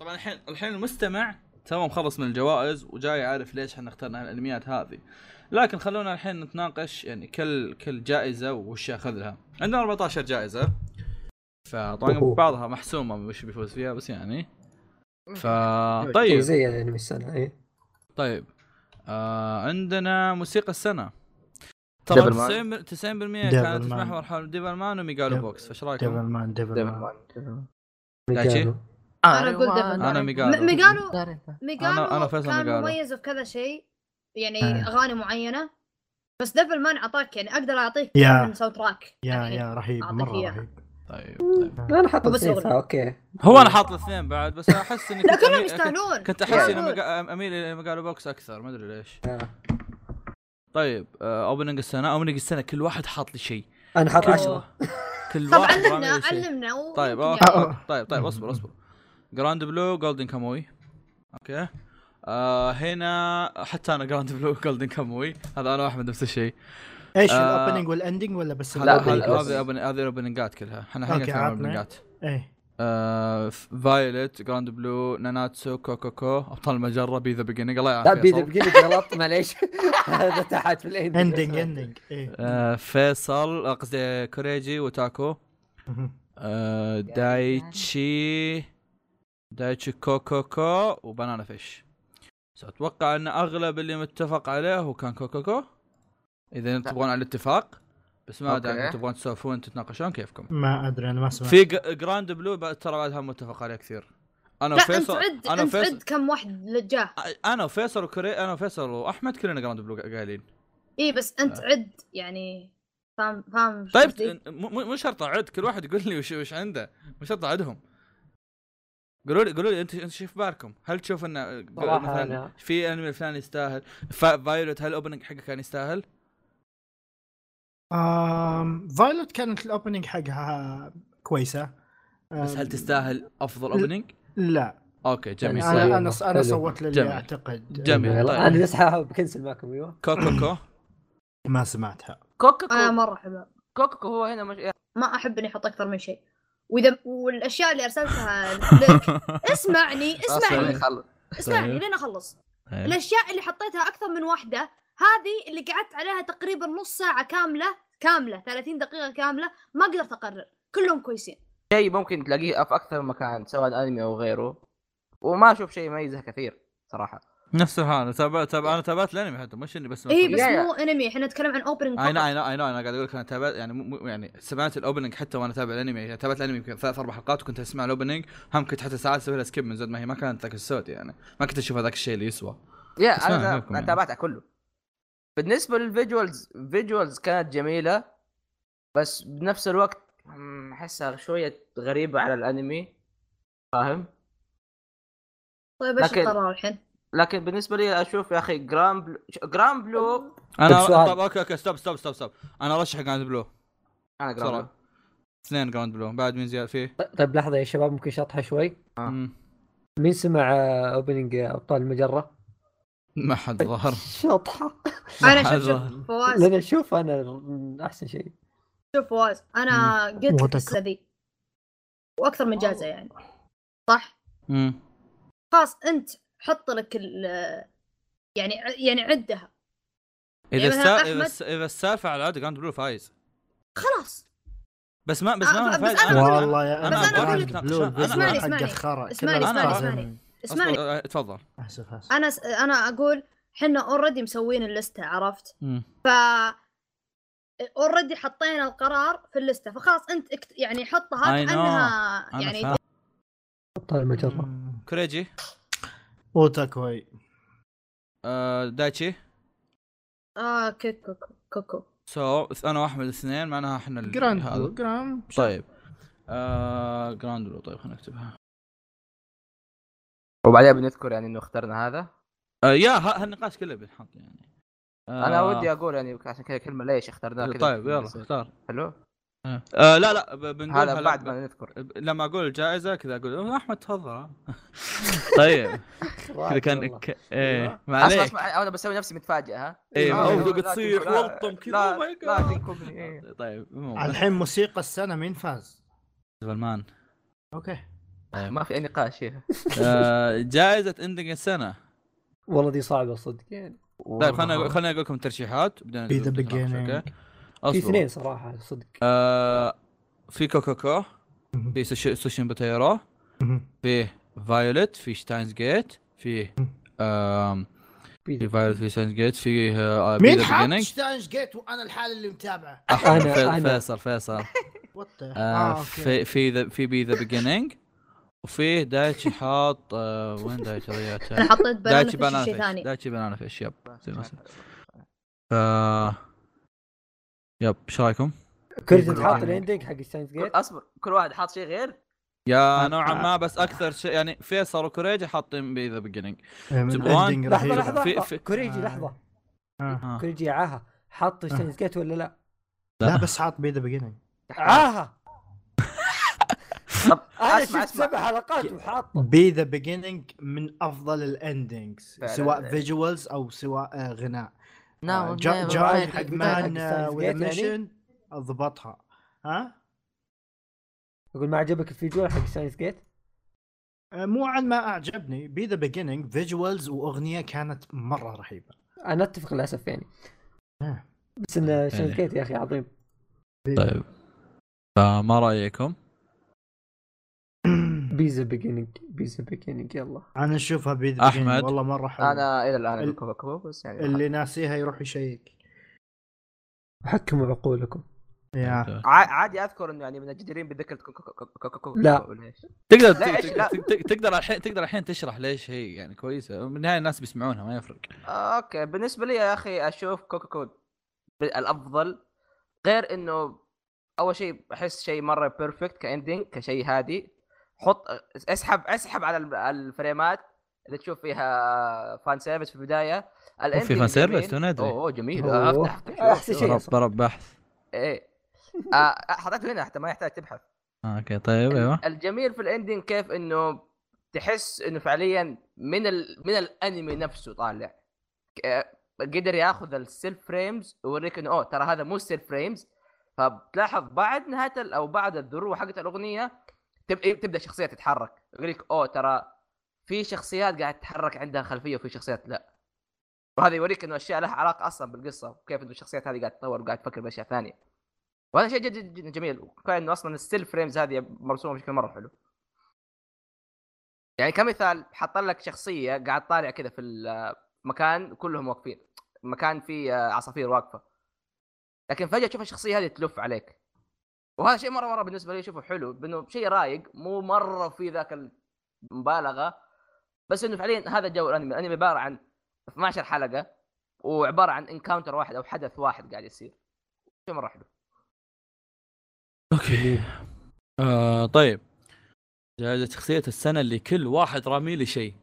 طبعا الحين الحين المستمع تو مخلص من الجوائز وجاي عارف ليش إحنا اخترنا الأنميات هذه. لكن خلونا الحين نتناقش يعني كل كل جائزة وش ياخذ لها عندنا 14 جائزة. فطبعا. بعضها محسومة وش بيفوز فيها بس يعني. ف طيب. زي الانمي السنة اي طيب. آه عندنا موسيقى السنة. ترى مان. 90% 90% ديفل كانت. تتمحور حول ديفل مان وميجالو ديفل- بوكس فايش ديفل رايكم؟ مان ديفل ديفل مان مان. دايتشي؟ أنا أقول ديفل أنا مان. ميجالو ميجالو أنا فيصل كان. مميز في كذا شيء يعني آه. أغاني معينة بس ديفل مان أعطاك يعني أقدر أعطيك يا. من ساوند تراك يا يعني يا رهيب مرة. رهيب طيب طيب أنا حاط بس. أوكي هو أنا حاط الاثنين بعد بس أحس إني لا كنت كلهم يستاهلون كنت أحس. إني أميل إلى ميجالو بوكس أكثر ما أدري ليش آه. طيب آه، opening السنة opening السنة كل واحد حاط لي شيء أنا حاط أوه. عشرة *laughs* كل طب واحد علمنا لي شيء. علمنا و- طيب أوكي. يعني. طيب طيب اصبر اصبر جراند بلو جولدن كاموي أوكي آه هنا حتى أنا جراند بلو جولدن كاموي هذا أنا واحد نفس الشيء إيش آه. الاوبننج والاندنج ولا بس لا هذه؟ هذه الاوبننجات كلها إحنا الحين نتكلم. الاوبننجات إيه فايولت جراند بلو ناناتسو كوكوكو أبطال المجرة بي ذا بيجينينج الله لا يعافيك. بيدر بقيت غلط معليش. *laughs* هذا تحت في الاندنج اندنج اندنج فيصل قصدي كوريجي وتاكو. دايتشي دايتشي كوكوكو وبنانا فيش أتوقع أن أغلب اللي متفق عليه هو كان كوكوكو إذا أنتم تبغون على الاتفاق. بس ما أدري. عنكم تبغون تسولفون تتناقشون كيفكم ما أدري أنا ما سمعت في جراند بلو ترى بعدها متفق عليه كثير أنا أنت وفيصل عد أنا أنت وفيصل عد كم واحد لجاه أنا وفيصل وكري أنا وفيصل وأحمد كلنا جراند بلو قايلين اي بس أنت عد يعني فاهم فاهم طيب قصدي؟ م- م- مو شرط اعد كل واحد يقول لي وش وش عنده مو شرط اعدهم قولوا لي قولوا لي انت أنت شو في بالكم؟ هل تشوف ان صراحة مثلا أنا- في أنمي الفلاني يستاهل؟ فا- فايولت هل ال opening حقه كان يستاهل؟ آم فايولت كانت ال opening حقها كويسة بس هل تستاهل أفضل opening؟ لا أوكي جميل يعني أنا صحيح. أنا حلو. أنا صوت للي جميل. أعتقد جميل. طيب. أنا بس ب cancel معكم أيوه كوكوكو *laughs* ما سمعتها كوكوكو أنا مرة احبها كوكوكو هو هنا مش... ما أحب إني أحط أكثر من شيء واذا والأشياء اللي أرسلتها لك *laughs* اسمعني اسمعني خلص اسمعني طيب. لين أخلص إيه. الأشياء اللي حطيتها أكثر من واحدة هذه اللي قعدت عليها تقريبا نص ساعة كاملة كاملة 30 دقيقة كاملة ما قدرت أقرر. كلهم كويسين. شيء ممكن تلاقيه في أكثر من مكان سواء أنمي أو غيره. وما أشوف شيء يميزه كثير صراحة. نفس الحال تابع تابع أنا تابعت الأنمي حتى مش إني بس اي بس. مو أنمي. إحنا نتكلم عن opening I know اي نو اي نو أنا قاعد أقول لك أنا تابعت يعني مو يعني سمعت ال opening حتى وأنا اتابع الأنمي. يعني تابعت الأنمي يمكن ثلاث أربع حلقات وكنت أسمع ال opening هم كنت حتى ساعات أسوي لها skip من زود ما هي ما كانت ذاك الصوت يعني. ما كنت أشوف هذاك الشيء اللي يسوى. يا أنا أنا يعني. تابعتها كله. بالنسبة لل visuals visuals كانت جميلة بس بنفس الوقت أحسها شوية غريبة على الأنمي فاهم طيب إيش لكن- القرار الحين؟ لكن بالنسبة لي أشوف يا أخي جراند بلو جراند بلو أنا طيب سؤال. طب أوكي أوكي stop stop stop stop أنا أرشح جراند بلو أنا جراند بلو اثنين جراند بلو بعد مين زيادة فيه؟ طيب لحظة يا شباب ممكن شطحة شوي آه. مين سمع آه، opening أبطال المجرة؟ ما حد ظهر. شطحه *laughs* أنا شوف. شوف فواز. لأن أشوف أنا أحسن شيء. شوف فواز أنا قلت السنة ذي. وأكثر من جائزة يعني. صح؟ مم. خلاص أنت حط لك ال يعني يعني عدها. إذا يعني السا... أحمد- اذا الس- إذا السالفة على العاده Grand Blue فايز. خلاص. بس ما بس آه، ما بس فايز. أنا أقول- والله يا أنا أنا Grand لك- اسمعني، اسمعني. اسمعني، اسمعني، اسمعني. آه، تفضل اسف اسف أنا س... أنا أقول إحنا already مسوين اللستة عرفت؟ مم. ف already حطينا القرار في اللستة فخلاص أنت اكت... يعني حطها. كأنها أنا يعني ابطال المجرة. مم. كوريجي؟ اوتاكوي آه دايتشي؟ آه كوكو كوكو so أنا واحمد اثنين معناها إحنا Grand Grand. طيب. آه Grand طيب خلينا نكتبها. وبعدين بنذكر يعني إنه اخترنا هذا. آه يا هالنقاش كله بنحط يعني. آه. أنا ودي أقول يعني عشان كذا كلمة ليش اخترناه كذا؟ طيب يلا اختار. حلو؟ آه. آه لا لا بنقول هذا بعد ما نذكر. لما أقول الجائزه كذا أقول "أوه، أحمد تفضل. ها." *laughs* طيب كذا كان ك... إيه ما اسمع عليك. اسمع أنا بسوي نفسي متفاجئ ها؟ إيه تقعد تصيح لا، وألطم كذا. لا ماي لا جاد. تنكبني إيه. طيب الحين موسيقى السنة مين فاز؟ سلمان. okay. ما في أي نقاش فيها. *laughs* آه، جائزة اندنج السنة. والله دي صعبة صدق يعني. طيب خلينا خلينا أقول لكم ترشيحات. بعدين؟ في. اثنين صراحة صدق. آه في كوكوكو في سوشي سوشين بوتيرو في فايولت في شتاينز جيت في آم في فايولت في شتاينز جيت في آه مين Beginning. ستانج جيت وأنا الحال اللي متابعه؟ في- أنا. فيصل فيصل. في في في B the Beginning وفي دايتشي حاط آه وين دايتشي أنا ضيعته حطيت بنانا دايتشي في شيء فيش ثاني دايتشي Banana Fish يب زي ما. ف يب إيش رأيكم؟ كنت يقول تحط لك- ال ending حق Steins كل- Gate أصبر كل واحد حاط شيء غير يا نوعا ما بس أكثر شيء يعني فيصل وكوريجي حاطين B the Beginning من تبغون؟ لحظة. لحظة في- لحظة. في- كوريجي آه. لحظة آه. كوريجي عاها حط ستاينز جيت ولا لا؟ لا بس حاط بي ذا بيجينينج عاها طب *laughs* أنا شفت سبع حلقات وحاطه بي ذا بيجينينج من أفضل الاندنجز. سواء فيجوالز أو سواء آه، غناء آه، جا- never جاي. حق مان وذا؟ ميشن ضبطها ها أقول ما عجبك الفيديو حق جيت؟ آه، مو عن ما أعجبني B the Beginning visuals وأغنية كانت مرة رهيبة أنا أتفق للأسف يعني آه. بس ان Steins Gate يا أخي عظيم طيب فما رأيكم؟ B the Beginning B the Beginning يلا. أنا أشوفها B the أحمد. Beginning والله مرة حلوة. أنا إلى الآن ال- أقول كوكو بس يعني اللي ناسيها يروح يشيك. حكموا عقولكم يا. عادي أذكر إنه يعني من الجديرين بذكر كوكو كوكو كوكو كوكو لا. تقدر تقدر الحين تقدر الحين تشرح ليش هي يعني كويسة. من النهاية الناس بيسمعونها ما يفرق. أوكي. بالنسبة لي يا أخي أشوف كوكو كود الأفضل غير إنه أول شيء أحس شيء مرة بيرفكت كاندنج كشيء هادي. حط اسحب اسحب على ال- الفريمات اللي تشوف فيها فان سيرفيس في البداية في فان سيرفيس؟ تو ندري. أوه جميل. أفتح شوف. شيء. رب رب بحث إيه آه حطيته هنا حتى ما يحتاج تبحث آه، okay طيب أيوه الجميل في ال ending كيف إنه تحس إنه فعليا من ال... من الأنمي نفسه طالع قدر ياخذ ال still frames ويوريك إنه أوه ترى هذا مو still frames فبتلاحظ بعد نهاية. أو بعد الذروه حقت الأغنية. تبدأ الشخصيه تتحرك. يقول لك أوه ترى في شخصيات قاعد تتحرك عندها خلفية وفي شخصيات لا. وهذا يوريك إنه أشياء لها علاقة أصلا بالقصة وكيف إنه الشخصيات هذه قاعد تتطور وقاعد تفكر بأشياء ثانية. وهذا شيء جدا جدا جميل. وكفايه إنه أصلا ال still frames هذه مرسومة بشكل مرة حلو. يعني كمثال حط لك شخصية قاعد طالع كذا في المكان كلهم واقفين. مكان فيه عصافير واقفة. لكن فجأة تشوف الشخصية هذه تلف عليك. وهذا شيء مرة مرة بالنسبة لي اشوفه حلو بأنه شيء رايق مو مرة في ذاك المبالغة بس إنه فعليا هذا جو الأنمي. الأنمي عبارة عن 12 حلقة وعبارة عن encounter واحد أو حدث واحد قاعد يصير. شيء مرة حلو. okay. آه طيب. جائزة شخصية السنة اللي كل واحد رامي لي شيء.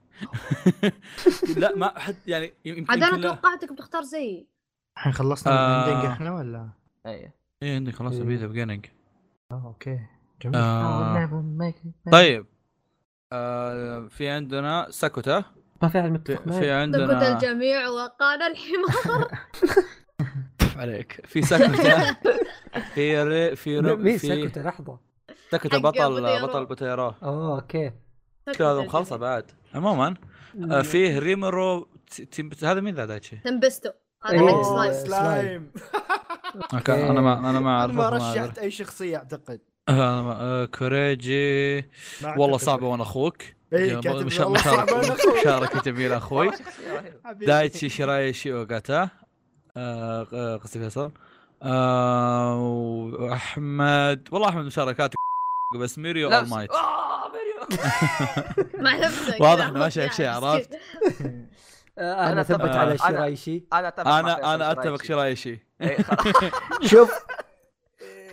*laughs* لا ما حد يعني يمكن عاد أنا توقعتك بتختار زيي. الحين خلصنا آه. إحنا ولا؟ إيه. إيه عندي خلاص إيه. B the Beginning آه أوكي. جميل. آه طيب. آه في عندنا ساكوتا. ما في أحد في, متفق في عندنا الجميع وقال الحمار. *laughs* عليك. في ساكوتا. *laughs* في ري في مين في سكت لحظة. ساكوتا بطل. بطل بوتيرو. آه أوكي. هذا. مخلصه بعد. عموما آه فيه ريمورو ت- تيم- هذا مين ذا دايتشي؟ تنبستو هذا. حق سلايم. سلايم. *laughs* أوكي. أنا ما أنا ما أنا ما اعرف ما رشحت أي شخصية أعتقد. أنا ما- آه، كوريجي. ما والله أعتقد. صعبة وأنا أخوك. مشاركة جميلة أخوي. *laughs* *laughs* دايتشي شرايشي أوغاتا. آه، آه، قصدي فيصل. وأحمد. والله أحمد مشاركات *laughs* بس ميريو مع نفسك واضح لا، إنه ما شايف شيء، عرفت؟ أنا أنا ثبت على أنا فيصل أنا أنا اتفق شرايشي. إيه،. *laughs* شوف.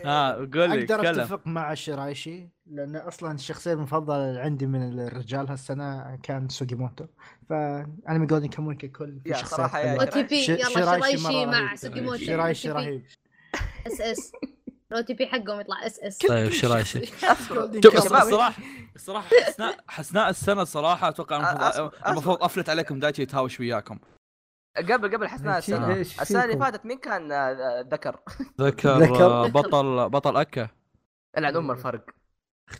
ها قول لي أقدر تكلم. أتفق مع الشرايشي لأن أصلا الشخصية المفضلة عندي من الرجال هالسنة كان سوجيموتو فانمي جولدن كاموي ككل في يا يا حلوة. أو تي بي يلا شرايشي مع رهيب. سوكيموتو شرايشي رهيب. إس إس. الاو تي بي حقهم يطلع إس إس. طيب شرايشي Golden *laughs* شوف Kamuy. شباب، الصراحة الصراحة حسناء حسناء السنة الصراحه أتوقع. المفروض أفلت عليكم دايتشي يتهاوش وياكم. قبل قبل حسناء إيش- السنة السنة اللي؟ فاتت مين كان آه، ذكر؟ ذكر. آه، بطل بطل أكا العن أم الفرق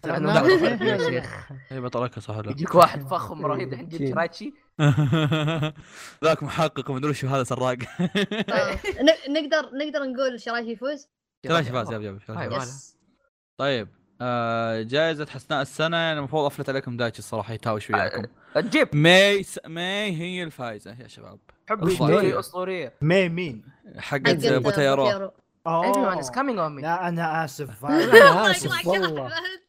لا، لا، يا لا. *laughs* شيخ إي بطل أكا صح ولا يجيك واحد فخم رهيب الحين تجيب جيم. شرايتشي *laughs* ذاك محقق ومدري شو هذا سراق *laughs* آه. ن- نقدر نقدر نقول شرايشي يفوز شرايشي فاز شرايشي طيب. آه جائزة حسناء السنة يعني المفروض أفلت عليكم دايتشي الصراحة يتهاوش وياكم. تجيب ماي س... ماي هي الفايزة يا شباب. حبي أسطورية. اسطوريه اسطوريه مي مين؟ حقت بوتيرو. everyone is اوه coming on me. لا أنا آسف. *laughs* أنا فايلوت آسف يطلع والله. أحمد.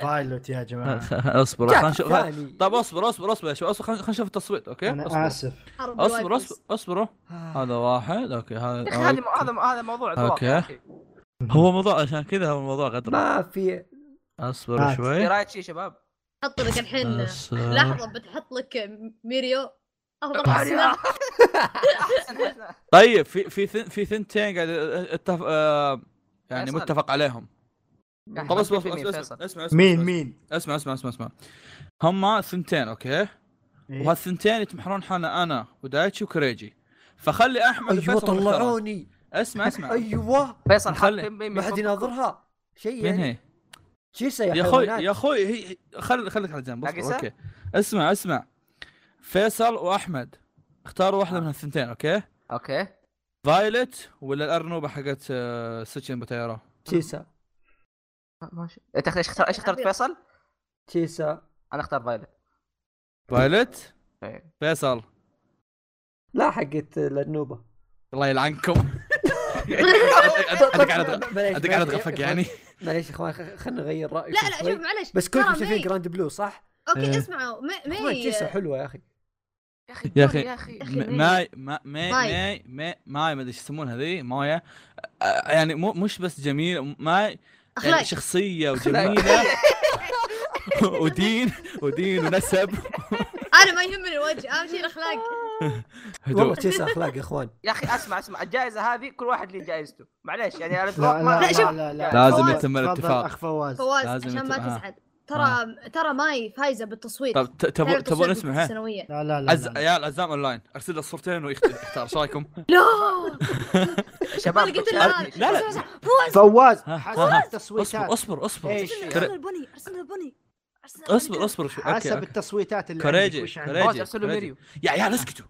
فايلوت يا جماعة. *laughs* اصبر جاك خلينا نشوف. طيب اصبر اصبر اصبر يا شباب اصبر خلينا نشوف التصويت أوكي؟ أنا آسف. اصبر. اصبر اصبروا. آه. هذا واحد أوكي هذا هذا هذا موضوع أخي. هو موضوع عشان كذا هو الموضوع غدر ما في اصبر هات. شوي شرايتشي شباب حط لك الحين أصبر. لحظة بتحط لك ميريو أفضل. حسنة. طيب في في ثن- في ثنتين قاعد اتفق آه يعني. متفق عليهم طب اصبر فيصل؟ اسمع اسمع مين اسمع مين؟ اسمع اسمع اسمع اسمع هم ثنتين أوكي إيه. وهالثنتين يتمحرون حالنا أنا ودايتشي وكريجي فخلي أحمد أيوه. طلعوني اسمع اسمع. أيوه. فيصل خلي- مين ما حد يناظرها. شيء مين يعني. هي؟ شيسا يا يا أخوي. يا أخوي هي خل خليك على جنب؟ أوكي. اسمع اسمع. فيصل وأحمد. اختاروا واحدة من الثنتين أوكي؟ أوكي. فايلت ولا الأرنوبة حقت آه، سيتشن بوتيرو شيسا ماشي. أنت إيش اخترت إيش اخترت فيصل؟ شيسا أنا اختار فايلت. فايلت؟ إيه. فيصل. لا حقت الأرنوبة الله يلعنكم. انت قاعد انت قاعد بلاش- تغفق يعني. معليش يا أخوان خ- خلنا نغير رايك لا لا شوف معلش. بس كلكم شايفين جراند بلو صح؟ أوكي إيه. اسمعوا. مي شيسا حلوة يا أخي. يا أخي يا أخي ماي ما ماي ماي. ماي ماي ماي ما أدري إيش يسمونها ذي آه، يعني مو مش بس جميل ماي. أخلاق. يعني شخصيه وجميلة. *laughs* *laughs* ودين ودين ونسب. *laughs* أنا ما يهمني الوجه أهم شيء الأخلاق. *laughs* والله هدوء شيسا أخلاق يا إخوان. يا أخي أسمع أسمع. الجائزة هذه كل واحد له جائزته. معليش يعني أنا لا لا لا،. لا لا لا. لازم يتم الاتفاق. أخ فواز. فواز عشان ما يت- آه. تزعل ترى ترى ماي فايزة بالتصويت طب تبون تبون نسمع ها؟ لا لا لا, عز... لا. يا عزام أونلاين. أرسل له الصورتين ويختار إيش رأيكم؟ *laughs* لا! *laughs* شباب له لا، لا. فواز فواز. التصويتات. اصبر اصبر اصبر. ارسلنا كري- البني البني أرسلنا البني أصبر أصبر شوي. أوكي حسب أوكي. التصويتات اللي كوريجي،؟ كوريجي. يا عيال اسكتوا.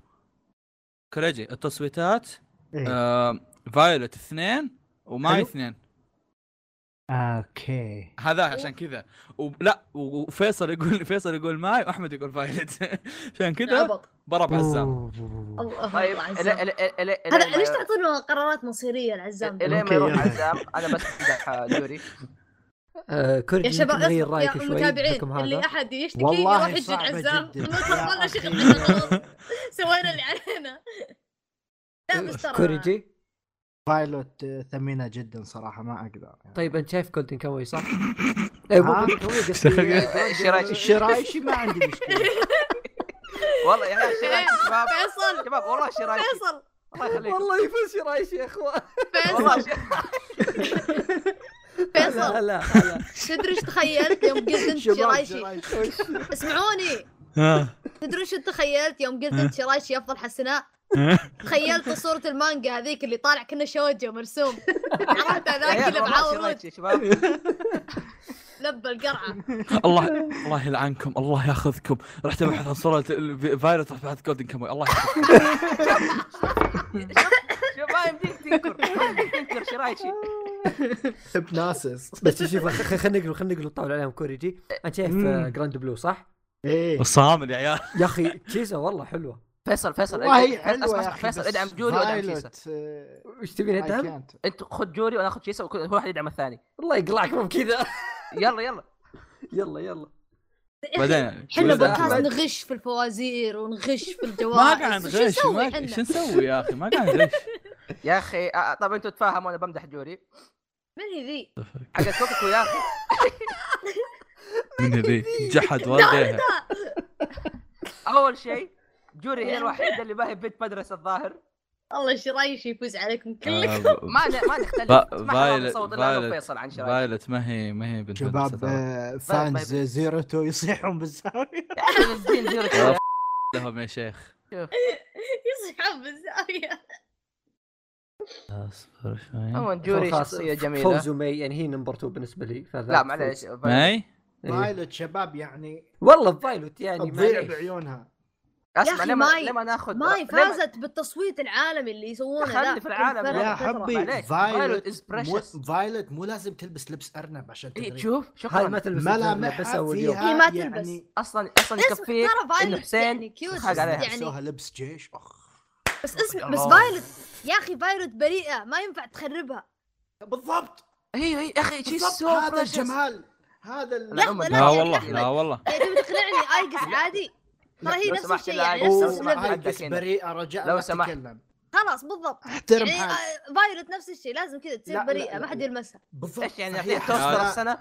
كريجي التصويتات إيه. آه... فايولت اثنين وماي. اثنين. أوكي. هذا عشان كذا. ولا وفيصل يقول فيصل يقول ماي وأحمد يقول فايولت. *laughs* عشان كذا ضرب عزام الله طيب ليش تعطونه قرارات مصيرية العزام؟ إلى ما يروح. عزام؟ أنا بس امدح دوري. *laughs* آه كورجي يا شباب اسمع رأيك يا شوي المتابعين اللي أحد يشتكي والله يروح يجد صعبة عزام. شغلنا *laughs* خلاص سوينا اللي علينا. لا بس ترى كوريجي بايلوت ثمينة جدا صراحة ما أقدر طيب أنت شايف جولدن كاوي صح؟ اي مو كاوي الشرايشي ما عندي مشكلة. *laughs* والله يا شرايشي شباب. فيصل. شباب والله شرايشي. فيصل. الله يخليك. والله يفوز شرايشي يا إخوان. والله فيصل *laughs* فيصل. لا لا. تدري إيش تخيلت يوم قلت أنت شرايشي؟ *laughs* اسمعوني. ها. تدري إيش تخيلت يوم قلت أنت شرايشي أفضل حسناء؟ تخيلت صورة المانجا هذيك اللي طالع كنا شوجو مرسوم. عرفت هذاك اللي معاه ورود لبى القرعة. الله الله يلعنكم الله ياخذكم. رحت ابحث عن صورة ال- فايولت رحت بحث جولدن كاموي الله ياخذكم. *laughs* ما يمديك تنكر ما يمديك تنكر شرايشي بناسس بس شوف خ- خلينا نقول خلينا نقول نطول عليهم كوريجي انت شايف جراند بلو صح؟ إيه الصامل يا عيال يا أخي تشيزا والله حلوة فيصل فيصل والله اسمع، حلوة اسمع، يا أخي فيصل ادعم جوري وادعم آه، وش تبين ادعم؟ انت خذ جوري وأنا اخذ شيسا وكل واحد يدعم الثاني الله يقلعكم كذا يلا يلا يلا يلا بعدين إحنا بودكاست. نغش في الفوازير ونغش في *laughs* الجوائز. ما قاعد نغش؟ شو نسوي يا أخي؟ ما قاعد *laughs* نغش. يا أخي طب أنتوا تفاهموا أنا بمدح جوري. من هي ذي؟ حقت كوكو يا أخي *laughs* من ذي جحد والديها. أول شيء جوري هي الوحيدة اللي ما هي بنت مدرسة الظاهر. الله شرايش يفوز عليكم كلكم؟ آه، ما ن- ما نختلف. فايلت- فايلت- وفيصل عن فايلت ما هي ما هي بنت شباب. آه، فانز باي. زيرو تو يصيحون بالزاوية. *laughs* لهم يا شيخ. يصحى بالزاوية. أصبر شوي. عموما جوري شخصية جميلة. فوز ومي يعني هي نمبر 2 بالنسبة لي لا معليش. ماي. فايلوت شباب يعني والله فايلوت يعني تضيع. بعيونها. اسمع لما ماي- لما ناخذ ماي لما- فازت بالتصويت العالمي اللي يسوونه خلي في العالم يا يا. حبي Violet is مو precious. فايلوت مو لازم تلبس لبس أرنب عشان إيه، تدري شوف هاي ما شكرا تلبس بس ملامحها فيها هي ما تلبس. يعني أصلا أصلا يكفيك إنه حسين يعني كيوت خاق عليها. يعني لبس جيش أخ بس اسم بس الله. فايلوت يا أخي فايلوت بريئة ما ينفع تخربها بالضبط هي هي يا أخي شي سو هذا الجمال هذا لا، والله. لا والله يعني تبي تقنعني ايجس عادي ترى هي لو نفس الشيء يعني نفس الليفل. بريئه رجاء لو سمحت. خلاص بالضبط احترم يعني آه، فايلوت نفس الشيء لازم كذا تصير لا، بريئة لا، ما حد. يلمسها بالضبط إيش يعني. اعطيك توستر السنة.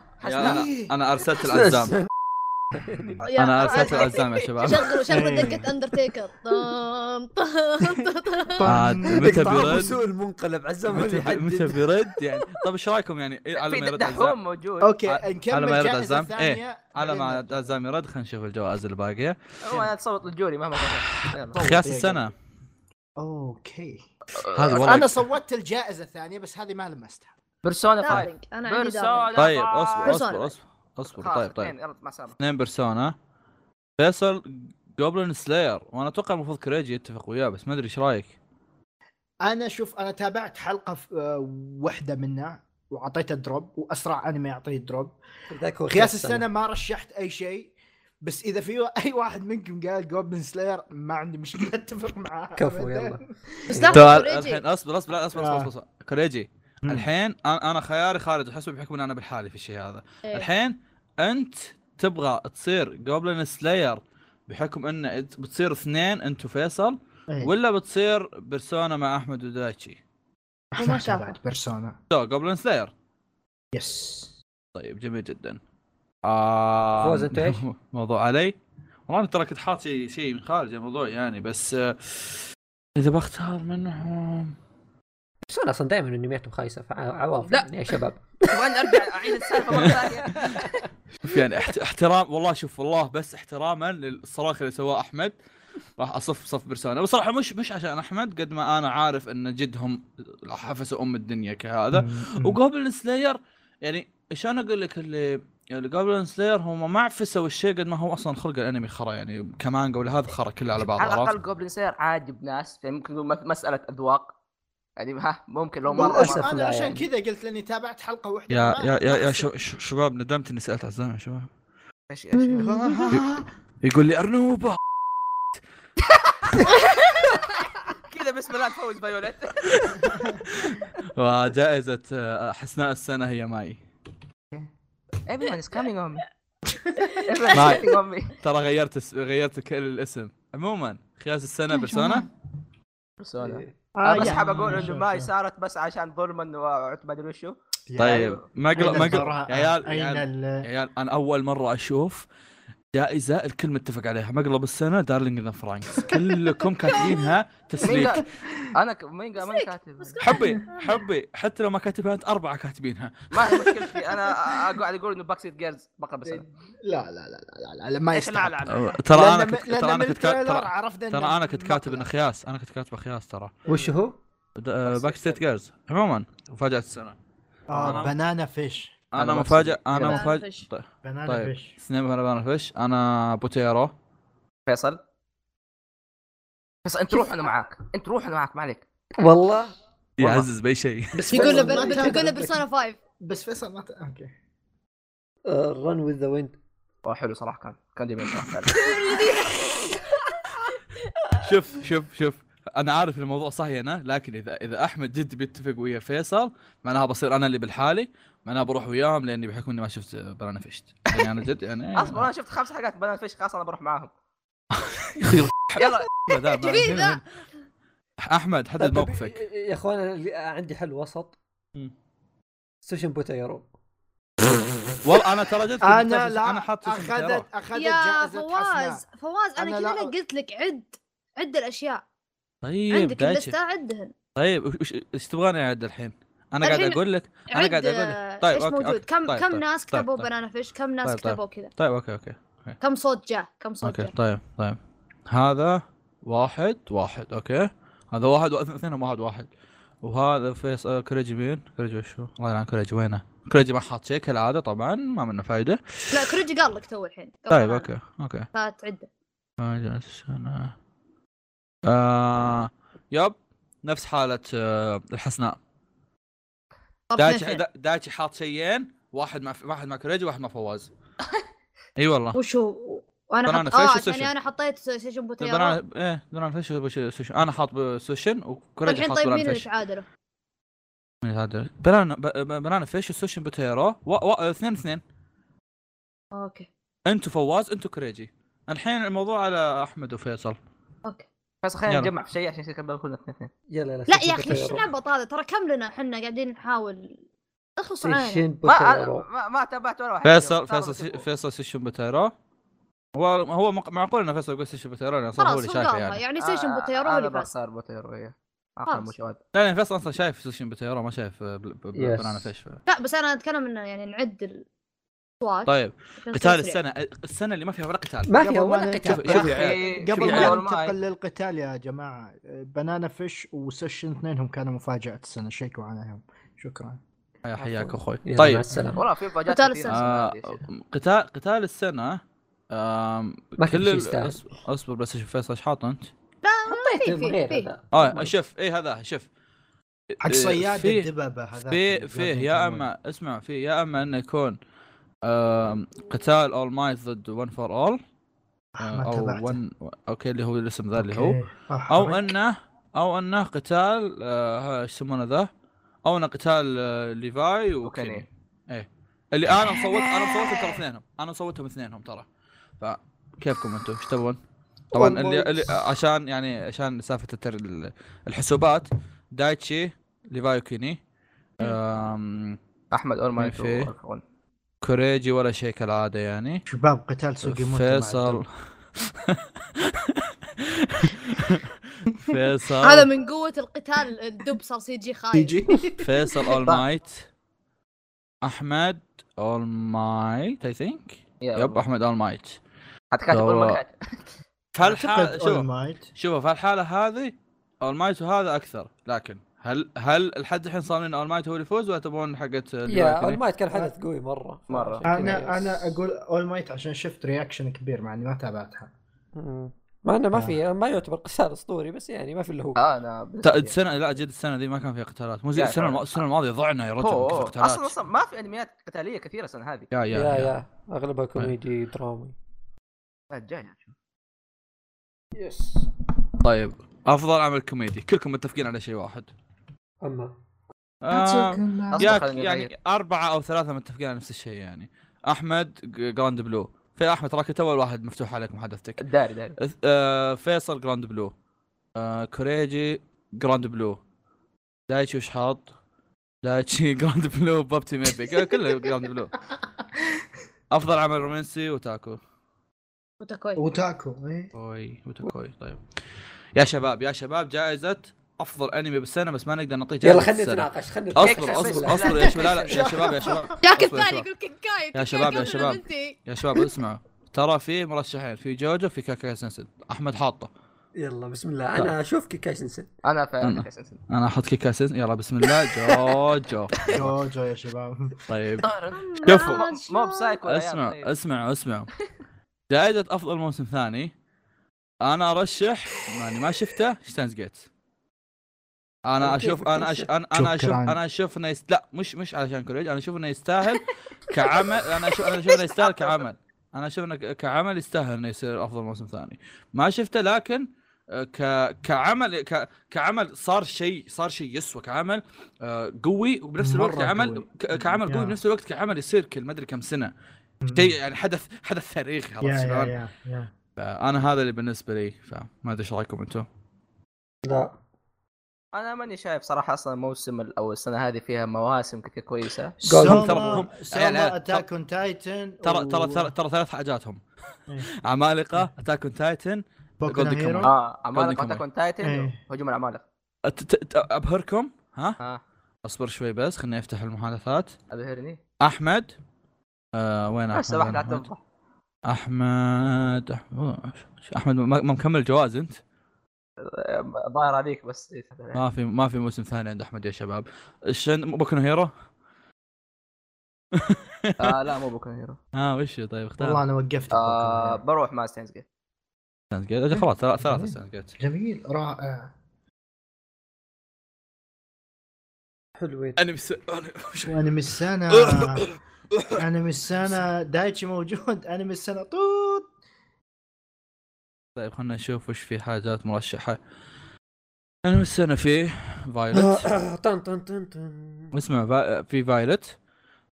أنا أرسلت *laughs* العزام *laughs* أنا ارسلت العزام يا شباب. شغلوا شغلوا إيه. دقة اندرتيكر طم طم. طم. عاد متى بيرد؟ المنقلب عزام متى بيرد؟ يعني طيب إيش رأيكم يعني؟ إيه على ما يرد عزام. موجود. أوكي على- نكمل على ما يرد عزام. إيه، الثانية على ما عزام يرد خلينا نشوف الجوائز الباقية. هو أنا تصوت للجوري مهما كان. خياس السنة okay. هذا والله أنا صوتت الجائزة الثانية بس هذه ما لمستها. Persona 5 Darling أنا Persona طيب. أصبر أصبر. أصبر. أصبر طيب طيب. اثنين، يلا مع السلامة. اثنين بيرسونا. فيصل Goblin Slayer وأنا أتوقع المفروض كريجي يتفق وياه بس ما أدري إيش رأيك. أنا شوف أنا تابعت حلقة في آه، واحدة منها وأعطيته drop وأسرع أنمي يعطيه drop. خياس السنة ما رشحت أي شيء بس إذا في *laughs* أي واحد منكم قال Goblin Slayer ما عندي مشكلة *laughs* أتفق معاه. كفو. يلا. بس طيب الحين أصبر أصبر لا أصبر أصبر, آه. أصبر, أصبر. كريجي. الحين أنا أنا خياري خارج الحسبه بحكم ان أنا بالحالي في الشيء هذا. إيه. الحين أنت تبغى تصير Goblin Slayer بحكم أن بتصير اثنين أنت وفيصل إيه. ولا بتصير Persona مع أحمد ودايتشي ما. تابعت بيرسونا جوبلن سلاير يس طيب جميل جدا آه فوز أنت إيش؟ *laughs* موضوع علي والله ترى كنت حاط شيء شيء من خارج الموضوع يعني بس آه، إذا بختار منهم بيرسونا أصلا دائما انمياتهم خايسه فعواف لا. يعني يا شباب. تبغاني أرجع أعيد السالفة مرة *laughs* ثانية. شوف يعني احت... احترام والله شوف والله بس احتراما للصراخ اللي سواه أحمد. راح أصف صف بيرسونا بصراحه مش مش عشان أحمد قد ما أنا عارف إن جدهم حفسوا أم الدنيا كهذا. وجوبلن سلاير يعني شلون أقول لك اللي يعني جوبلن سلاير هم ما عفسوا الشيء قد ما هو أصلا خلق الأنمي خرا. يعني كمانجا ولا هذا خرا كله على بعض على؟ الأقل جوبلين سير عاجب ناس. يعني ممكن مسألة أذواق. يعني ها ممكن لو مره للأسف مرة- أنا لا عشان يعني. كذا قلت لأني تابعت حلقة واحدة يا يا يا, يا ما شو ش- شباب ندمت إني سألت عزام يا شباب. إيش إيش *laughs* يقول لي أرنوبة. *laughs* كذا بسم الله تفوز Violet *laughs* وجائزة آه، حسناء السنة هي Mai everyone is coming on me. ما- everyone is coming on me. ترى غيرت. غيرت كل الاسم. عموما خياس السنة Persona؟ Persona. آه، أنا بس يا حاب أقول إنه ماي. صارت بس عشان ظلما وعت ما أدري وشو طيب قل الضراء؟ يا عيال يا عيال أنا أول مرة أشوف جائزة الكل متفق عليها. مقلب السنة Darling the Franxx. كلكم كاتبينها مين تسليك أنا ك... مين ماني كاتب. حبي حبي حتى لو ما كاتبها أنت أربعة كاتبينها. ما هي مشكلتي. أنا قاعد أقول إنه Backstreet Girls مقلب السنة لا لا لا لا لا, لا ما لا ترى أنا كنت ترى أنا كنت كاتب ترى, أنا كنت كاتب إنه. خياس. أنا كنت كاتبه خياس ترى. وش هو؟ Backstreet Girls عموما مفاجأة السنة. آه أنا- Banana Fish. أنا بس- أنا Fish. طيب. Banana طيب. Fish. اثنين من Banana Fish. أنا Buta Yarou. فيصل. فيصل أنت روح أنا معاك. أنت روح أنا معاك ما عليك. والله. يعزز بأي شيء. بس يقول له يقول له. Persona 5 بس فيصل ما. okay. Run with the Wind حلو صراحة كان كان جميل صراحة. *laughs* شوف شوف شوف. أنا عارف الموضوع صهينه لكن اذا إذا أحمد جد بيتفق ويا فيصل معناها بصير أنا اللي بالحالي. معناها بروح وياهم لأني بحكم إني ما شفت Banana Fish. يعني أنا جد يعني *laughs* اصبر أنا شفت خمس حلقات Banana Fish خلاص أنا بروح معاهم. *laughs* يلا. أحمد *laughs* حدد طيب، موقفك يا أخوان اللي- عندي حل وسط. Seishun Buta Yarou والله أنا ترى جد أنا لا أنا حاط Seishun اخذت Buta Yarou. أخذت يا فواز فواز أنا أنا كذا قلت لك عد عد الأشياء. طيب عندك الليسته عدهن طيب إيش تبغاني أعد الحين؟ أنا قاعد أقول لك أنا عد قاعد أقول آه، لك طيب إيش أوكي، موجود؟ أوكي. كم طيب، كم طيب، ناس طيب، كتبوا طيب. بنانا فيش؟ كم ناس طيب، طيب. كتبوا كذا طيب أوكي أوكي. كم صوت جاء؟ كم صوت أوكي طيب طيب. هذا واحد واحد أوكي. هذا واحد واثنين واحد واحد. وهذا فيس آه، كريجي مين؟ كريجي وشو؟ الله يلعن كريجي وينه؟ كريجي ما حاط شيء كالعاده طبعا ما منه فايدة. لا كريجي قال لك تو الحين. طيب. أوكي أوكي. فتعده السنة آه يب نفس حالة آه الحسناء. دايتشي دايتشي حاط شيئين واحد مع واحد مع كريجي وواحد مع فواز. *laughs* إي والله. وشو وأنا بنانا حط... فيش آه وسوشن. عشان أنا حطيت سيشن بوتيرو بنانا إيه بنانا فيش سوشن أنا حاط سوشن وكريجي الحين حاط طيب مين بنانا اللي فيش تعادلوا؟ مين هذا بنانا بنانا فيش وسوشن بوتيرو و... و... اثنين اثنين. أوكي. أنتو فواز أنتو كريجي الحين الموضوع على أحمد وفيصل. أوكي. بس خلينا. نجمع في شيء عشان يصير كلنا كلنا اثنين. اثنين يلا لا يا أخي إيش بوتيرو. العبط هذا؟ ترى كم لنا إحنا قاعدين نحاول. معانا سوشن ما بوتيرو ما, ما تابعت ولا واحد. فيصل. فيصل فيصل سوشن بوتيرو هو هو معقول ان فيصل يقول سوشن بوتيرو لأن صار هو اللي شايفه يعني. يعني آه، سيشن بوتيرو أنا اللي فاز. بختار بوتيرو إيه آخر خلاص. مشواد لا يعني فيصل أصلا شايف Seishun Buta Yarou ما شايف. Banana Fish. لا بس أنا أتكلم إنه يعني نعد طيب قتال. السنة السنة اللي ما فيها ولا قتال. ما فيها ولا قتال. شوف- قبل ما ننتقل للقتال يا جماعة Banana Fish و Seishun اثنينهم كانوا مفاجأة السنة. شيكوا عليهم. شكرا. يا حياك أخوي. طيب. والله في مفاجآت قتال السنة. آه. قتال قتال السنة ما كل أصبر بس شوف فيصل إيش حاط أنت؟ لا حطيت في في غير في. هذا. آه شوف اي هذا شوف. حق إيه، صياد الدببه هذا في فيه يا أما اسمع في يا أما انه يكون قتال All Might ضد One For All أو One okay اللي هو الاسم ذا اللي هو. أو انه أو أنه قتال آه، إيش يسمونه ذا؟ أو أنه قتال آه، ليفاي وكيني وكيني. إيه. اللي أنا مصوت أنا مصوتهم ترى اثنينهم. أنا مصوتهم اثنينهم ترى. فكيفكم أنتم؟ إيش تبون؟ طبعا اللي, اللي عشان يعني عشان سالفة الحسوبات دايتشي ليفاي وكيني. أحمد All Might كوريجي ولا شيء كالعادة يعني. شباب قتال سوقي فيصل. *laughs* فيصل. هذا من قوة القتال الدب صار CG خايف. يجي *laughs* فيصل All Might أحمد All Might I think yep الله. أحمد All Might حتى كاتب All Might في هالحالة أعتقد شوف All Might. شوف في الحالة هذه All Might وهذا أكثر لكن هل هل الحد الحين صار لنا All Might هو اللي يفوز ولا تبون حقت يا All Might كان حدث قوي مرة. كذا أنا. أنا أقول All Might عشان شفت reaction كبير مع إني ما تابعتها. مع إنه ما آه. في ما يعتبر قتال أسطوري بس يعني ما في الا هو. آه، أنا لي. السنة لا جد السنة دي ما كان فيها قتالات. مو زي يا السنة فعلا. الم... السنة الماضية ضعنا يا رجل. القتالات أصلا أصلا ما في أنميات قتالية كثيرة السنة هذه. يا يا, يا يا. أغلبها كوميدي درامي. لا جاي يس طيب أفضل عمل كوميدي. كلكم متفقين على شيء واحد. أما. آه أصلاً يا خليني يعني أغير. أربعة أو ثلاثة متفقين على نفس الشيء يعني. أحمد ج- Grand Blue. في أحمد تراك أول واحد مفتوح عليك محادثتك. داري داري. آه فيصل Grand Blue. آه كوريجي Grand Blue. دايتشي وش حاط؟ دايتشي *laughs* Grand Blue Pop Team Epic. كله Grand Blue. *laughs* أفضل عمل رومانسي وتاكو. وتكوي وتاكو اوي وتاكوي طيب. يا شباب يا شباب جائزة أفضل أنمي بالسنة بس ما نقدر نعطيه يلا خلينا. نتناقش خلينا أصبر أصبر. أصبر يا شباب لا لا يا شباب يا شباب. *laughs* جاك الثاني شباب. يقول Kekkai يا شباب، يا Kekkai شباب. يا شباب اسمعوا ترى في مرشحين في جوجو في Kekkai Sensen. أحمد حاطه. يلا بسم الله. أنا أشوف Kekkai Sensen. أنا فعلا. أنا أحط Kekkai Sensen. يلا بسم الله. جوجو. جوجو يا شباب. طيب. *laughs* شوفوا. مو- Psycho اسمع طيب. اسمعوا اسمعوا *laughs* جائزة أفضل موسم ثاني. أنا أرشح ماني ما شفته Steins Gate أنا أشوف أنا أش... أنا أنا أشوف. أنا أشوف انه يست... لا مش مش علشان كوريج أنا أشوف إنه يستاهل كعمل أنا أشوف أنا أشوف إنه يستاهل كعمل أنا أشوف إنه ك- كعمل يستاهل إنه يصير أفضل موسم ثاني ما شفته لكن آه، ك كعمل ك كعمل صار شيء صار شيء يسوى كعمل آه، قوي وبنفس الوقت كعمل. ك- كعمل قوي. بنفس الوقت كعمل يصير كل ما أدري كم سنة. شيء يعني حدث حدث تاريخي عرفت يا يا شلون؟ يا يا فأنا هذا اللي بالنسبة لي فما أدري إيش رأيكم أنتم لا أنا ماني شايف صراحة أصلا موسم أو السنة هذه فيها مواسم كثير كويسة. سوما عيال، Attack on Titan ترى ترى ترى ترى ثلاث حاجات هم إيه. عمالقه Attack on Titan Kamuy. آه عمالقه. Attack on Titan. هجوم العمالقه أبهركم ها؟ ها أصبر شوي بس خليني أفتح المحادثات. أبهرني. أحمد آه وين أحمد؟ أحمد. احمد أحمد- أحمد ما ما مكمل جواز أنت؟ ظاهر عليك بس ما في ما في موسم ثاني عند أحمد يا شباب. شن Boku Hero؟ آه *laughs* لا مو Boku Hero. ها وش طيب اختار. والله أنا وقفت آه. بروح مع Steins Gate Steins Gate. خلاص ثلاث ثلاثة جميل. ستاند جيت. جميل رائع. حلوين أنا بس أنا من السنة. *laughs* أنا من السنة. دايتشي موجود. أنا من السنة. طوط طيب خلينا نشوف وش في حاجات مرشحة. أنا من السنة فيه Violet طن طن طن طن. اسمع فا- في فايلت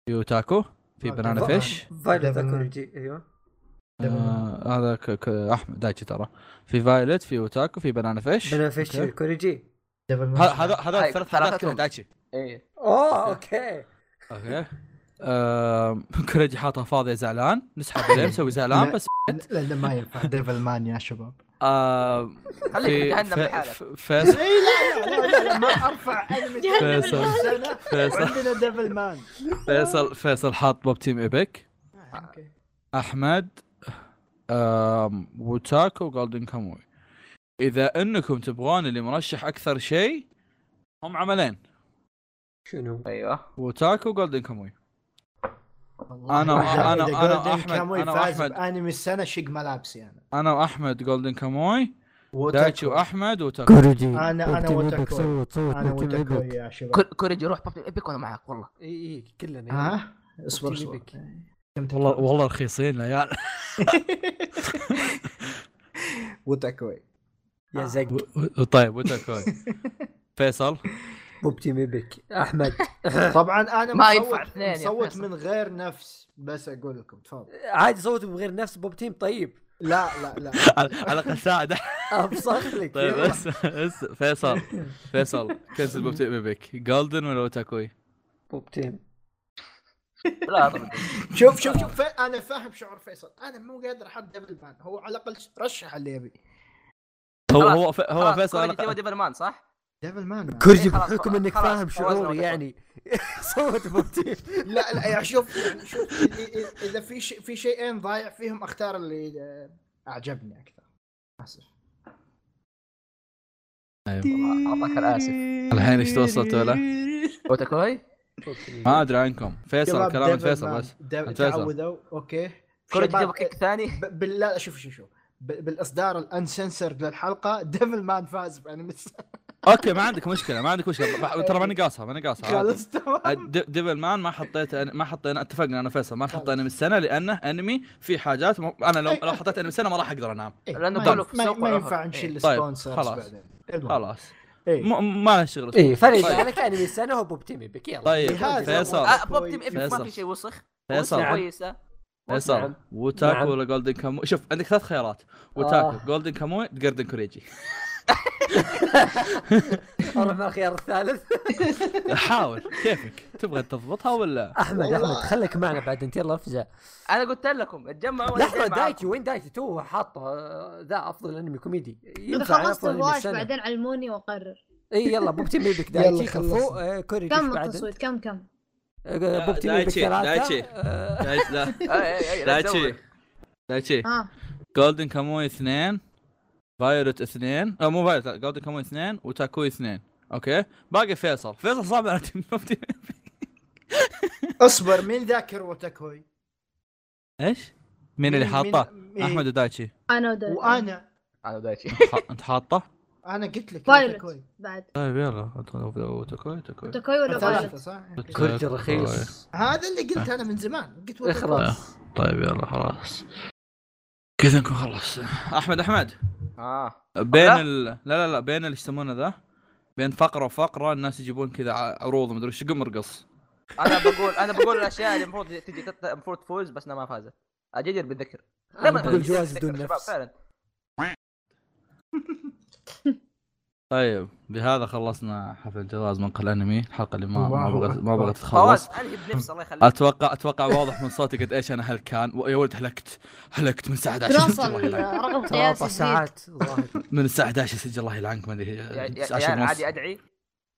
في اوتاكو في آه، بنانا فيش. فايلت. اكوريجي أيوه. آه هذا ك... ك... أحمد دايتشي ترى. في Violet في Wotakoi في Banana Fish. Banana Fish. كوريجي. هذا هذا الثلاث حاجات كلها. دايتشي. إيه. أوه أوكي. أوكي. آه... *laughs* كوريجي حاطها فاضية زعلان نسحب عليه نسوي زعلان لا. بس لا لا ما ينفع. Devilman يا شباب. آه... خليك في جهنم. فيصل. اي لا لا لا ما أرفع أنمي فيصل. فيصل. وعندنا Devilman فيصل فيصل حاط Pop Team Epic okay أحمد آم، Wotakoi و Golden Kamuy إذا إنكم تبغون اللي مرشح أكثر شيء هم عملين. شنو؟ أيوه. Wotakoi و Golden Kamuy أنا *laughs* أحمد- Kamuy أنا فاز أحمد. بأنمي السنة شق ملابسي أنا. أنا وأحمد جولدن كاموي. دايتشي واحمد. صوت صوت أنا بوب تيم وتاكو. يا شباب. كور- كوريجي روح بابتن إيبك وأنا معك والله. اي إي كلنا ها؟ اصبر اصبر والله؟ والله رخيصين يا عيال. *laughs* وتاكوي يا زق. و- و- طيب وتاكوي *laughs* فيصل. Pop Team Epic أحمد. *laughs* طبعا أنا ما ينفع اثنين فيصل. من غير نفس بس أقول لكم تفضل. عادي صوت بغير نفس Pop Team طيب. لا لا لا. *laughs* على على الاقل ساعد ابصخ لك طيب. بس بس فيصل. فيصل cancel *laughs* Pop Team Epic Golden ولا Wotakoi؟ Pop Team لا شوف شوف شوف. أنا فاهم شعور فيصل. أنا مو قادر أحط Devilman هو على الأقل رشح اللي يبي. هو هو هو فيصل على ديفل مان صح؟ دبل مان كورجي إيه، بحكم إنك فاهم شعوري. يعني. *laughs* صوت بوب تيم لا لا يعني *laughs* شوف يعني شوف اذا في شيء في شيئين ضايع فيهم أختار اللي آه، أعجبني أكثر. أسف. والله اعطاك الاسف الحين إيش توصلت ولا؟ أوتاكوي؟ ما أدري عنكم. فيصل كلام ديفل فيصل. بس. تعودوا. أوكي. شباب، تبغى كيك ثاني؟ بالله شوف شوف شوف. بالإصدار ال uncensored للحلقة Devilman فاز بأنمي. okay ما عندك مشكلة ما عندك مشكلة ترى ماني قاصها ماني قاصها عادي. خلاص تمام د- Devilman ما حطيت ما حطينا اتفقنا أنا فيصل ما نحط أنمي السنة لأنه أنمي في حاجات م... أنا لو لو حطيت أنمي السنة ما راح أقدر أنام إيه، لأنه ما-. ينفع نشيل طيب، sponsors خلاص. بعدين. خلاص إيه. م... ما له شغل اي فلذلك طيب. ذلك انمي السنة هو Pop Team Epic يلا طيب فيصل آه بوب تيم ايبك ما فيصل. في شيء وسخ فيصل. كويسة فيصل نعم. ووتاكو نعم. ولا جولدن كاموي شوف عندك ثلاث خيارات ووتاكو آه. جولدن كاموي جولدن كوريجي *laughs* أروح *laughs* مع الخيار الثالث. *laughs* حاول. كيفك؟ تبغى تضبطها ولا؟ أحمد. أحمد خليك معنا بعد أنت يلا افزع أنا قلت لكم اتجمعوا لحظة. دايتي وين دايتي تو حاطه آه، ذا أفضل أنمي كوميدي. ينفع خلصت الواش بعدين علموني وأقرر. إي يلا بوب تيم ايبك يلا دايتي. كفو آه، كوريجي كم التصويت كم كم؟ بوب تيم ايبك دايتشي، ثلاثة. دايتشي. دايتشي لا. أي أي أي لا دايتشي. تزود. دايتشي. ها جولدن كاموي اثنين. فايولت اثنين. أو مو فايولت لا جولدن كاموي اثنين وتاكوي اثنين. أوكي؟ باقي فيصل. فيصل صعب على تيم *laughs* اصبر مين ذاكر وتكوي إيش؟ مين اللي حاطه؟ مين- أحمد ودايتشي. أنا ودايتي وأنا. أنا دايتشي ح- أنت حاطه؟ أنا قلت لك وتكوي. بعد. طيب يلا. تاكوي تاكوي تاكوي ولا فايلت صح؟ كوريجي رخيص. هذا اللي قلت أنا من زمان. قلت. اخرس طيب يلا خلاص. كذا نكون خلاص. أحمد أحمد. آه. بين لا. ال... لا لا لا بين اللي يسمونه ذا بين فقرة وفقرة الناس يجيبون كذا ع- عروض مدري إيش قم ارقص. أنا بقول أنا بقول الأشياء اللي المفروض تجي المفروض تفوز بس انها ما فازت. اجدر بالذكر. أنا ما- جواز بالذكر بدون نفس. فعلا. *laughs* طيب بهذا خلصنا حفل جواز منقل أنمي الحلقة اللي ما ما بغت ما. بغت تخلص. بنفس الله يخليك. أتوقع أتوقع واضح من صوتي قد إيش أنا هلكان. يا ولد هلكت. هلكت من الساعة 11 نوصل الله يلعنك. رقم قياسي ساعات. *laughs* من الساعة 11 سجل الله يلعنك ما أدري يا يا- 10 يا ونص عادي أدعي.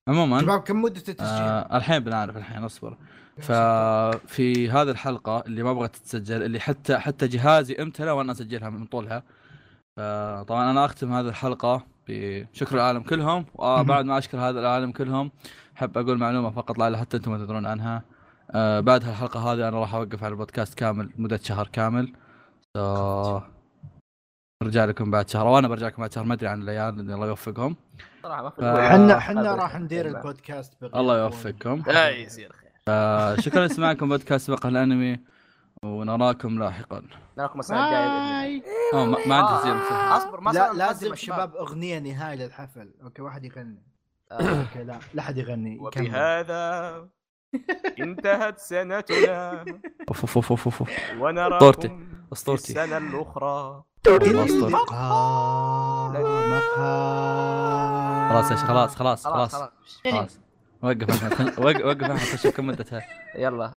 عموما شباب كم مدة التسجيل؟ آه الحين بنعرف الحين أصبر. ففي هذه الحلقة اللي ما بغت تتسجل اللي حتى حتى جهازي امتلى وأنا أسجلها من طولها. فطبعا أنا أختم هذه الحلقة بشكر العالم كلهم. وبعد ما أشكر هذا العالم كلهم أحب أقول معلومة فقط لعل حتى أنتم ما تدرون عنها. آه بعد الحلقة هذه أنا راح أوقف على البودكاست كامل مدة شهر كامل. ف... برجع لكم بعد شهر وأنا برجع لكم بعد شهر ما أدري عن الأيام الله يوفقهم. صراحة ما في ف- إحنا آه، إحنا راح. ندير البودكاست الله. يوفقكم. لا يصير خير. آه، شكرا لسماعكم بودكاست مقهى الأنمي. ونراكم لاحقا. نراكم السنة الجايه بإذن الله. آه ما, عندي آه، تسجيل مسرح. أصبر ما لا لازم مقدمة شباب أغنية نهاية للحفل. okay واحد يغني. آه. okay *coughs* لا لا حد يغني. وبهذا انتهت سنتنا. *laughs* أوف أوف أوف أوف أوف ونراكم أسطورتي. في أسطورتي. السنة الاخرى خلاص يا شيخ خلاص خلاص خلاص خلاص. وقف وقف وقف نشوف كم مدتها. يلا.